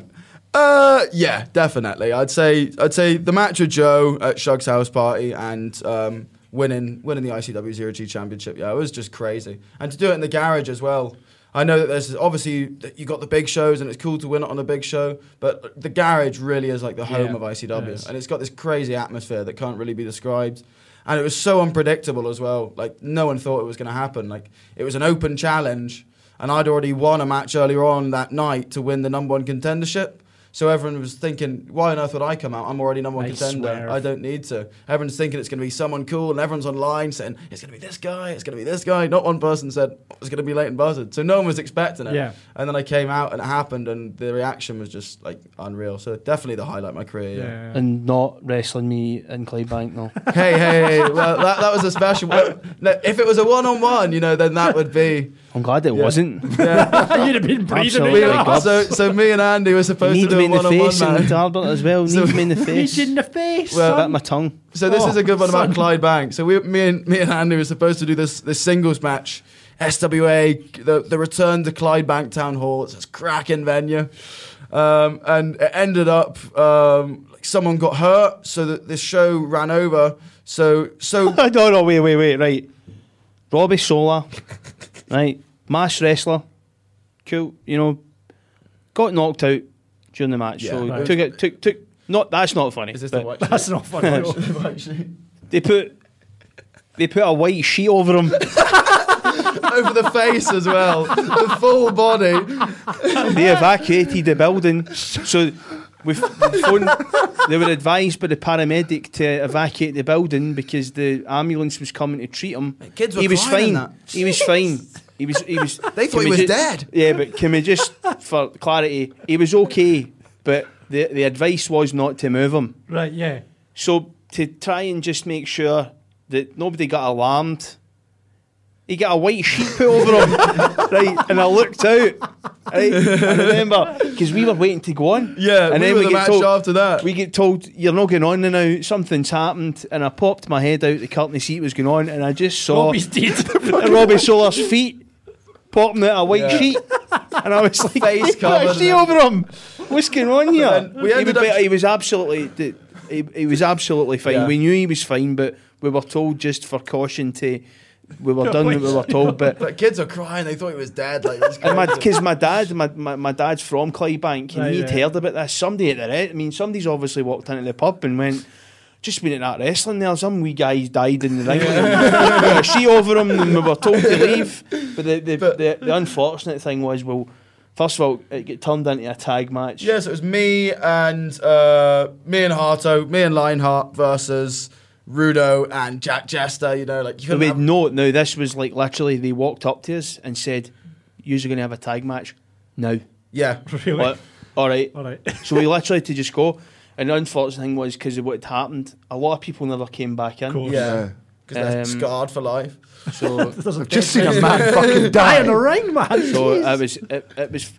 Uh, yeah, definitely. I'd say I'd say the match with Joe at Shug's house party and um, winning winning the ICW Zero G Championship. Yeah, it was just crazy. And to do it in the garage as well. I know that there's obviously that you got the big shows and it's cool to win it on a big show, but the garage really is like the home Yeah, of ICW, it and it's got this crazy atmosphere that can't really be described. And it was so unpredictable as well. Like no one thought it was going to happen. Like it was an open challenge, and I'd already won a match earlier on that night to win the number one contendership. So everyone was thinking, why on earth would I come out? I'm already number one Nice contender. swerve. I don't need to. Everyone's thinking it's going to be someone cool, and everyone's online saying it's going to be this guy, it's going to be this guy. Not one person said oh, it's going to be Leyton Buzzard. So no one was expecting it. Yeah. And then I came out and it happened, and the reaction was just like unreal. So definitely the highlight of my career. Yeah. and not wrestling me in Clydebank, no. hey, hey, hey. Well, that, that was a special. if it was a one on one, you know, then that would be. I'm glad it wasn't. Yeah. You'd have been breathing Absolutely. in so, so me and Andy were supposed to do me a in the one on one face and match. Albert as well. Need So- me in the face. In the face. Well, Bit son. my tongue. So this Oh, is a good one about Clydebank. So we, me and me and Andy were supposed to do this this singles match, SWA, the the return to Clydebank Town Hall. It's this cracking venue, um, and it ended up um, like someone got hurt, so that this show ran over. So so no, no, wait, wait, wait, right. Robbie Sola, right, mass wrestler, cool, you know, got knocked out during the match. Yeah, so right. took it, took, took. Not that's not funny. is this the That's not funny. actually They put they put a white sheet over him. over the face as well, the full body. they evacuated the building. So we phoned, they were advised by the paramedic to evacuate the building because the ambulance was coming to treat him. Kids were he was fine. that. He was fine. He was. He was. They thought he was ju- dead. Yeah, but can we just, for clarity, he was okay, but the the advice was not to move him. Right, yeah. So to try and just make sure that nobody got alarmed, he got a white sheet put over him, right? And I looked out, right? I remember because we were waiting to go on. Yeah, and we then were we the get match told after that. We get told you're not going on now. Something's happened, and I popped my head out the curtain to see what was going on, and I just saw Robbie's dead. Robbie Solar's feet popping out a white Yeah. sheet, and I was like, Face "He put a covered sheet over him. What's going on here?" We he, ended was, up- he was absolutely, he, he was absolutely fine. Yeah. We knew he was fine, but we were told just for caution to. We were done what we were told, but But kids are crying. They thought he was dead. Like, and my because my dad, my, my, my dad's from Clydebank, and Right, he'd right. heard about this. Somebody at the I mean, somebody's obviously walked into the pub and went, "Just been at that wrestling there. Some wee guys died in the ring. a sheet over him, and we were told to leave." But the the, the, the unfortunate thing was, well, first of all, it got turned into a tag match. Yes, it was me and uh, me and Harto, me and Lionheart versus Rudo and Jack Jester. You know, like you But couldn't have- no, no. This was like literally they walked up to us and said, "You're going to have a tag match now." yeah, Really? What? All right. All right. So we literally had to just go. And the unfortunate thing was because of what had happened, a lot of people never came back in. Cool. yeah, because they're Um, scarred for life. So, I've Just seen a man man fucking die in the ring, man. so Jeez. it was, it, it was,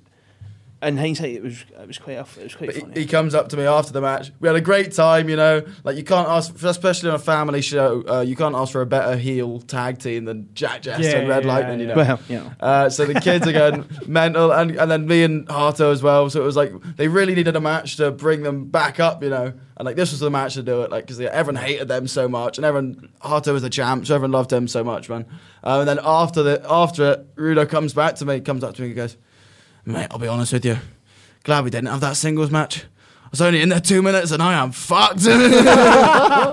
in hindsight, it was, it was quite, it was quite But he, funny. he comes up to me after the match. We had a great time, you know. Like you can't ask, especially on a family show, uh, you can't ask for a better heel tag team than Jack Jester Yeah, and Red yeah, Lightning. You yeah. know. well, you know. Uh, so the kids are going mental, and, and then me and Harto as well. So it was like they really needed a match to bring them back up, you know. And like this was the match to do it, like because everyone hated them so much, and everyone Harto was the champ, so everyone loved him so much, man. Uh, and then after the after it, Rudo comes back to me, comes up to me, and goes, "Mate, I'll be honest with you, glad we didn't have that singles match. I was only in there two minutes, and I am fucked."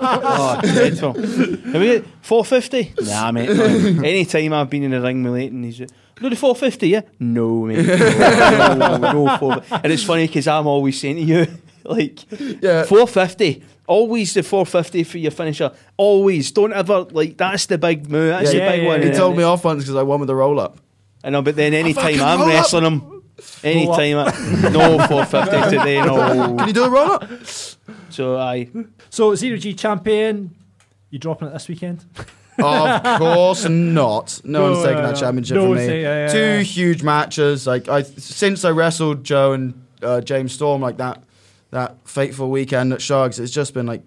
Oh. Have we four fifty? Nah, mate. no. Any time I've been in the ring with Leyton, he's do the four fifty, yeah? No, mate. No, no, no, 450. And it's funny because I'm always saying to you, like, Yeah. four fifty. Always the 450 for your finisher. Always. Don't ever, like, that's the big move. That's Yeah, the big yeah, one. he yeah. told me off once because I won with a roll up. I know, but then any time I'm roll up. wrestling him, any time I, no 450 today, no. Can you do a roll up? So I, So zero G champion. You dropping it this weekend? of course not. No, No, one's taking uh, that championship no from one's me. taking- yeah, yeah, Two yeah. huge matches. Like I, since I wrestled Joe and uh, James Storm, like that, that fateful weekend at Sharks, it's just been like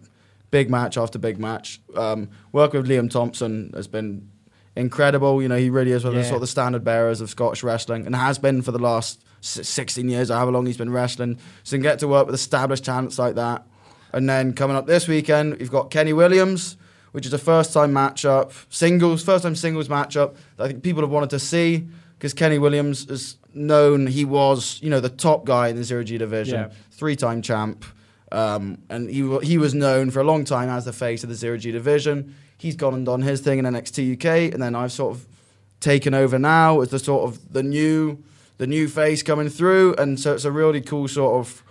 big match after big match. Um, work with Liam Thompson has been incredible. You know, he really is one of the sort of the standard bearers of Scottish wrestling, and has been for the last 16 years, or however long he's been wrestling. So you can get to work with established talents like that. And then coming up this weekend, we've got Kenny Williams, which is a first time matchup, singles, first time singles matchup that I think people have wanted to see because Kenny Williams is known, he was, you know, the top guy in the zero G division, Yeah. three time champ. Um, and he, he was known for a long time as the face of the zero G division. He's gone and done his thing in NXT UK, and then I've sort of taken over now as the sort of the new the new face coming through, and so it's a really cool sort of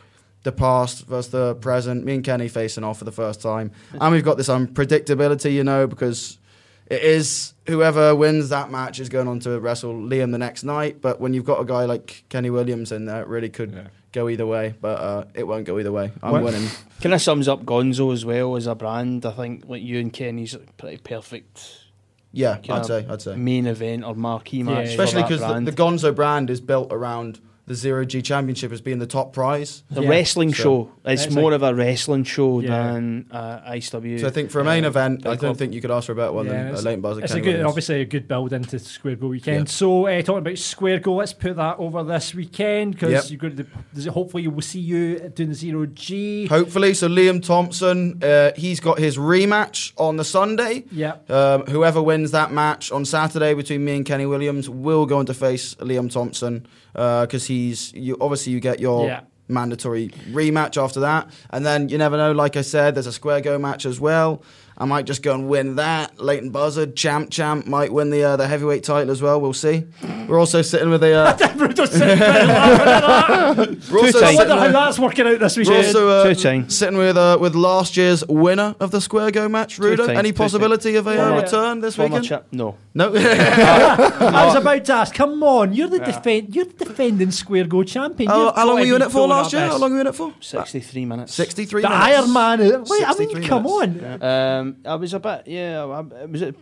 the past versus the present. Me and Kenny facing off for the first time, and we've got this unpredictability, you know, because it is whoever wins that match is going on to wrestle Liam the next night. But when you've got a guy like Kenny Williams in there, it really could go either way. But uh, it won't go either way. I'm What- winning. kind of sums up Gonzo as well as a brand. I think like you and Kenny's pretty perfect. Yeah, I'd say, I'd say. main event or marquee match. for Especially because the, the Gonzo brand is built around the Zero G Championship as being the top prize. The a wrestling So- show. It's, It's more of a wrestling show Yeah. than uh, ICW. So I think for a main uh, event, I don't Club. think you could ask for a better one Yeah, than a it's- Leyton Buzzer. It's a good, Williams. obviously a good build into Square Go weekend. Yeah. So uh, talking about Square Go, let's put that over this weekend because Yep. you got the. does it- Hopefully, we'll see you doing the zero G. Hopefully, so Liam Thompson, uh, he's got his rematch on the Sunday. Yeah. Um, whoever wins that match on Saturday between me and Kenny Williams will go on to face Liam Thompson Uh, because he's you, obviously you get your Yeah. mandatory rematch after that, and then you never know. Like I said, there's a Square Go match as well, I might just go and win that. Leyton Buzzard, champ, champ, might win the uh, the heavyweight title as well. We'll see. We're also sitting with the. Uh, Rudo's sitting there laughing at that. We're also I wonder sitting how that's working out this weekend. We're weekend. also uh, sitting with uh, with last year's winner of the Square Go match, Rudo. Any possibility of a uh, return this Former weekend? chap- no. No. I was about to ask. Come on, you're the defend. You're the defending Square Go champion. how, You've how long were you in be it for last year? How long were you in it for? 63 minutes. 63 The minutes. Iron Man. Wait, I mean, 63 come on. minutes. Um, I was a bit, yeah, I- it was a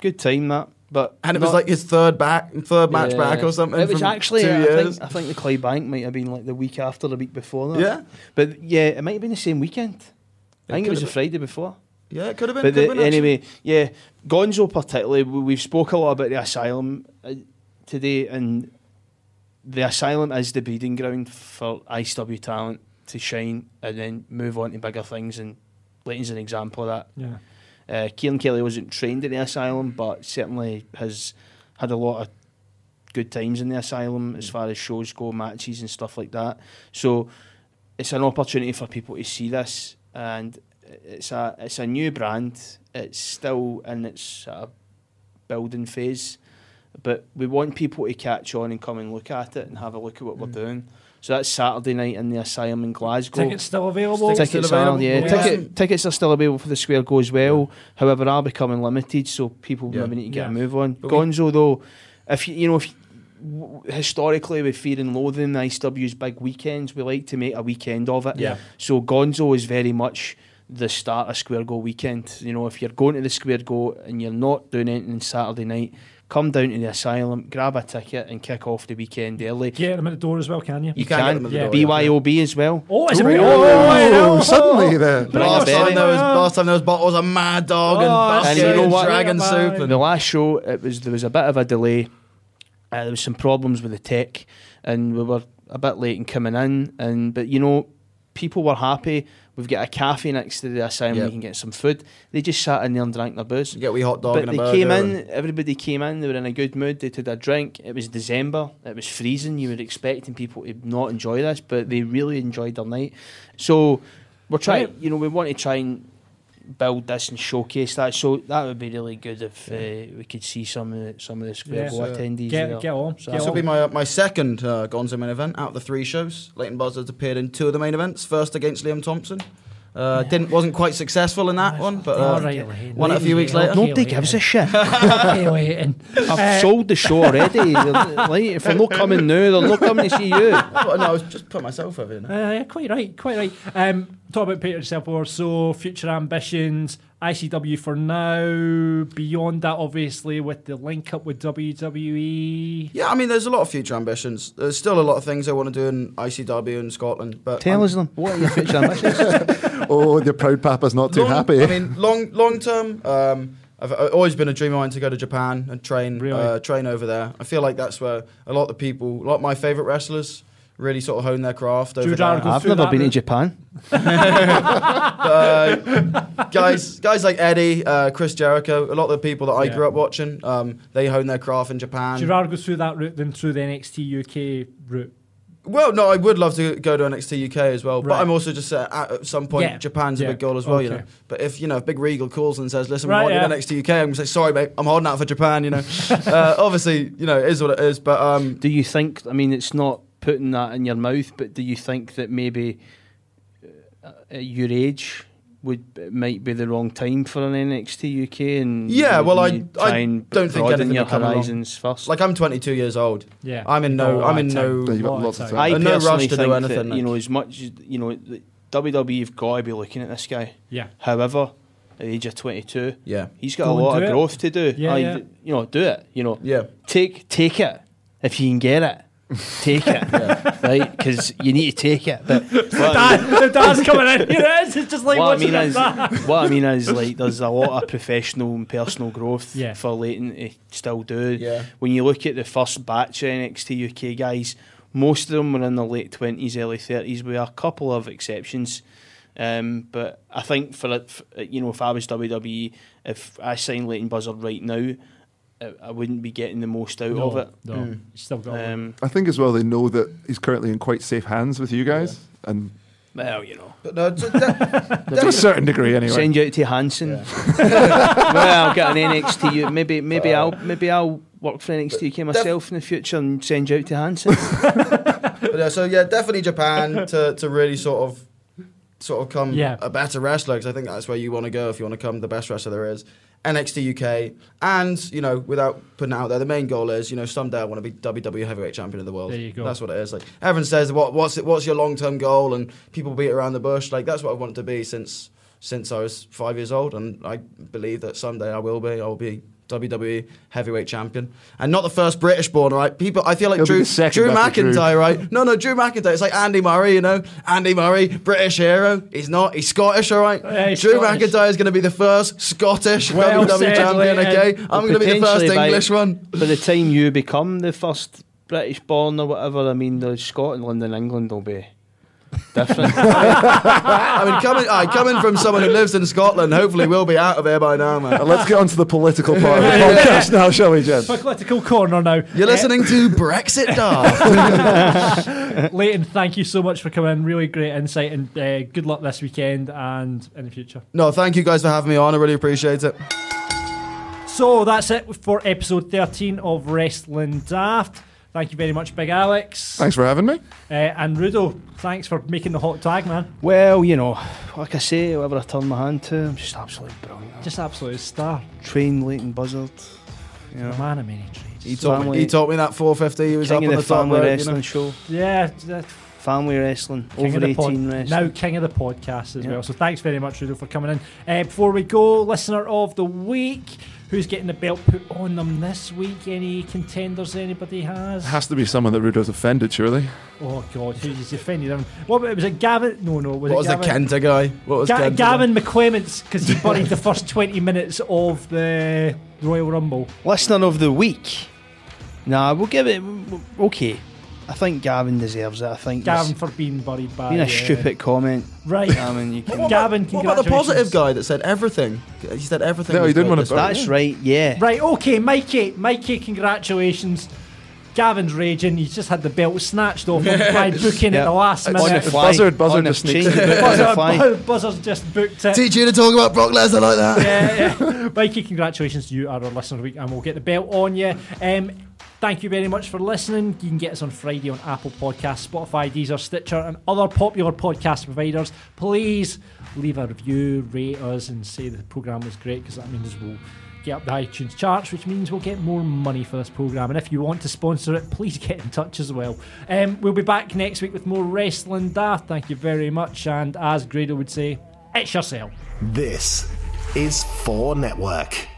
good time that, but And it was like his third back, third match Yeah. back or something. It was from actually, two I years. think, I think the Clydebank might have been like the week after, the week before that. Yeah. but yeah, it might have been the same weekend. I think it was a Friday before. yeah, it could have been. But could the, been, anyway, yeah, Gonzo particularly. we- We've spoke a lot about the asylum uh, today, and the asylum is the breeding ground for ICW talent to shine and then move on to bigger things. And Leyton's an example of that. Yeah. Uh, Kieran Kelly wasn't trained in the asylum, but certainly has had a lot of good times in the asylum as far as shows go, matches and stuff like that. So it's an opportunity for people to see this, and it's a it's a new brand. It's still in its of building phase, but we want people to catch on and come and look at it and have a look at what we're doing. So that's Saturday night in the asylum in Glasgow. Tickets still available. Tickets still are, yeah. Yeah. Ticket, tickets are still available for the Square Go as well. However, are becoming limited, so people Yeah. maybe need to get Yeah. a move on. But we- Gonzo, though, if you, you know, if historically with Fear and Loathing, the ICW's big weekends, we like to make a weekend of it. Yeah. So Gonzo is very much the start of Square Go weekend. You know, if you're going to the Square Go and you're not doing anything Saturday night, come down to the asylum, grab a ticket, and kick off the weekend early. Get them at the door as well, can you? You can get can, them at the yeah. door, BYOB as well. Oh, is it? Ooh, Oh, I know. suddenly there. Last a time there was last time there was bottles of Mad Dog and Oh, Buster and you know what? Dragon Yeah, Soup man. and the last show, it was there was a bit of a delay. Uh, there was some problems with the tech, and we were a bit late in coming in. And but you know, people were happy. We've got a cafe next to the asylum. Yeah. We can get some food. They just sat in there and drank their booze. you get a wee hot dog But and they burger. came in. Everybody came in. They were in a good mood. They took a drink. It was December. It was freezing. You were expecting people to not enjoy this, but they really enjoyed their night. So we're trying. Right. You know, we want to try and build this and showcase that. So that would be really good if uh, we could see some of the, some of the Square Yeah. So attendees. Get, there. get on. So Get This will on. be my uh, my second uh, Gonzo main event out of the three shows. Leyton Buzzard's appeared in two of the main events. First against Liam Thompson. Uh, Didn't wasn't quite successful in that one, but All uh, right, Leyton. won it a few weeks later. Nobody gives a shit. Okay, Leyton. I've Uh, sold the show already. like, if they're not coming now, they're not coming to see you. Well, no, I was just put myself over. You. Uh, yeah, quite right, quite right. Um, talk about Peter yourself more. So, future ambitions, ICW for now. Beyond that, obviously, with the link up with WWE. Yeah, I mean, there's a lot of future ambitions. There's still a lot of things I want to do in ICW in Scotland. But Tell I'm- us them. What are your future ambitions? Oh, the proud papa's not too long, happy. I mean, long long term. Um, I've I've always been a dream of mine to go to Japan and train Really? uh, train over there. I feel like that's where a lot of the people, a lot of my favourite wrestlers, really sort of hone their craft over Would there. you rather go I've never been in route? Japan. uh, guys, guys like Eddie, uh, Chris Jericho, a lot of the people that I Yeah. grew up watching, um, they hone their craft in Japan. Would you rather go through that route than through the NXT UK route? Well, no, I would love to go to NXT UK as well, but Right. I'm also just uh, at, at some point Yeah. Japan's Yeah. a big goal as well, you Okay. know. But if you know if Big Regal calls and says, "Listen, Right, we want yeah. you to NXT UK," I'm gonna say, "Sorry, mate, I'm holding out for Japan," you know. uh, obviously, you know, it is what it is, but um, Do you think? I mean, it's not putting that in your mouth, but do you think that maybe uh, at your age would might be the wrong time for an NXT UK? And Yeah, well, I- I don't think broaden anything your will come along. first. like I'm 22 years old. Yeah. I'm in no, Oh, I'm in time. no. Yeah, you've got Lot of lots of time. time. I no rush personally to do think anything, that, you know, as much as you know, the WWE have got to be looking at this guy. Yeah. However, at the age of 22, Yeah, he's got Go a lot do of it. growth to do. Yeah, Aye, yeah. You know, do it. You know, yeah. take take it if you can get it. Take it, right? Because you need to take it. But what I mean- Dad, the dad's coming in. You know, it's just like what I mean a is, dad. what I mean is, like, there's a lot of professional and personal growth Yeah. for Leyton to still do. Yeah. When you look at the first batch of NXT UK guys, most of them were in their late twenties, early thirties, with a couple of exceptions. Um, but I think for it, you know, if I was WWE, if I signed Leyton Buzzard right now, I, I wouldn't be getting the most out of it. no, you still got. Um, I think as well they know that he's currently in quite safe hands with you guys, and Well, you know. But no, to, To a certain degree, anyway. Send you out to Hanson. well, I'll get an NXT. Maybe, maybe I'll, maybe I'll work for NXT UK myself in the future and send you out to Hanson. But, uh, so yeah, definitely Japan to, to really sort of sort of come Yeah. a better wrestler because I think that's where you want to go if you want to come the best wrestler there is. NXT UK and you know without putting it out there, the main goal is you know someday I want to be WWE Heavyweight Champion of the world. There you go. That's what it is. Like everyone says, what what's it, what's your long term goal? And people beat around the bush. Like that's what I wanted to be since since I was five years old, and I believe that someday I will be. I will be. WWE heavyweight champion, and not the first British born, right? People, I feel like He'll Drew, Drew after Drew. McIntyre, right? No, no, Drew McIntyre. It's like Andy Murray, you know. Andy Murray, British hero. He's not. He's Scottish, all right. Yeah, Drew Scottish. McIntyre is going to be the first Scottish Well WWE said, champion. Leyton. Okay, I'm going to be the first Potentially by- English one. By the time you become the first British born or whatever, I mean, the Scotland and England will be different. I mean, coming, aye, coming from someone who lives in Scotland, hopefully we'll be out of here by now, man. Uh, Let's get on to the political part of the podcast now, shall we, Jen? Political corner now. You're listening to Brexit Daft. Leyton, thank you so much for coming. Really great insight and uh, good luck this weekend and in the future. no, thank you guys for having me on. I really appreciate it. So that's it for episode 13 of Wrestling Daft. Thank you very much, Big Alex. Thanks for having me. Uh, and Rudo, thanks for making the hot tag, man. well, you know, like I say, whatever I turn my hand to, I'm just absolutely brilliant. Just absolute star. Train Leyton Buzzard. You know, Man of many trades. He taught, me, he taught me that 450. He was King up of on the the, top Family rope, you Wrestling know. Show. Yeah, uh, Family Wrestling. King over of the pod- 18 wrestling. Now king of the podcast as Yeah. well. So thanks very much, Rudo, for coming in. Uh, before we go, listener of the week, who's getting the belt put on them this week? Any contenders anybody has? Has to be someone that Rudo's offended, surely. Oh God, who's he offended? them? What about- was it? Gavin? No, no. Was What it was the Gavin? Kenta guy? What was Ga- Kenta Gavin McClements because he buried the first twenty minutes of the Royal Rumble. Listener of the week. Nah, we'll give it. Okay. I think Gavin deserves it. I think Gavin for being buried by been a uh, stupid comment. Right. I mean, you can. What Gavin, about, what about the positive guy that said everything? He said everything. No, he didn't wanna this bury- week. That's right. Yeah. Right, okay, Mikey, Mikey, congratulations. Gavin's raging. He's just had the belt snatched off him by booking at the last On the minute. fly. Buzzard- Buzzard On the- just sneaks change in. the book on the fly. Buzzer, Buzzer's just booked it. Teach you to talk about Brock Lesnar like that. yeah, yeah. Mikey, congratulations. To you are our listener of the week, and we'll get the belt on you. Um, thank you very much for listening. You can get us on Friday on Apple Podcasts, Spotify, Deezer, Stitcher, and other popular podcast providers. Please leave a review, rate us, and say the program was great because that means we'll get up the iTunes charts, which means we'll get more money for this program. And if you want to sponsor it, please get in touch as well. Um, we'll be back next week with more wrestling daft. Thank you very much, and as Grado would say, it's yourself. This is 4 Network.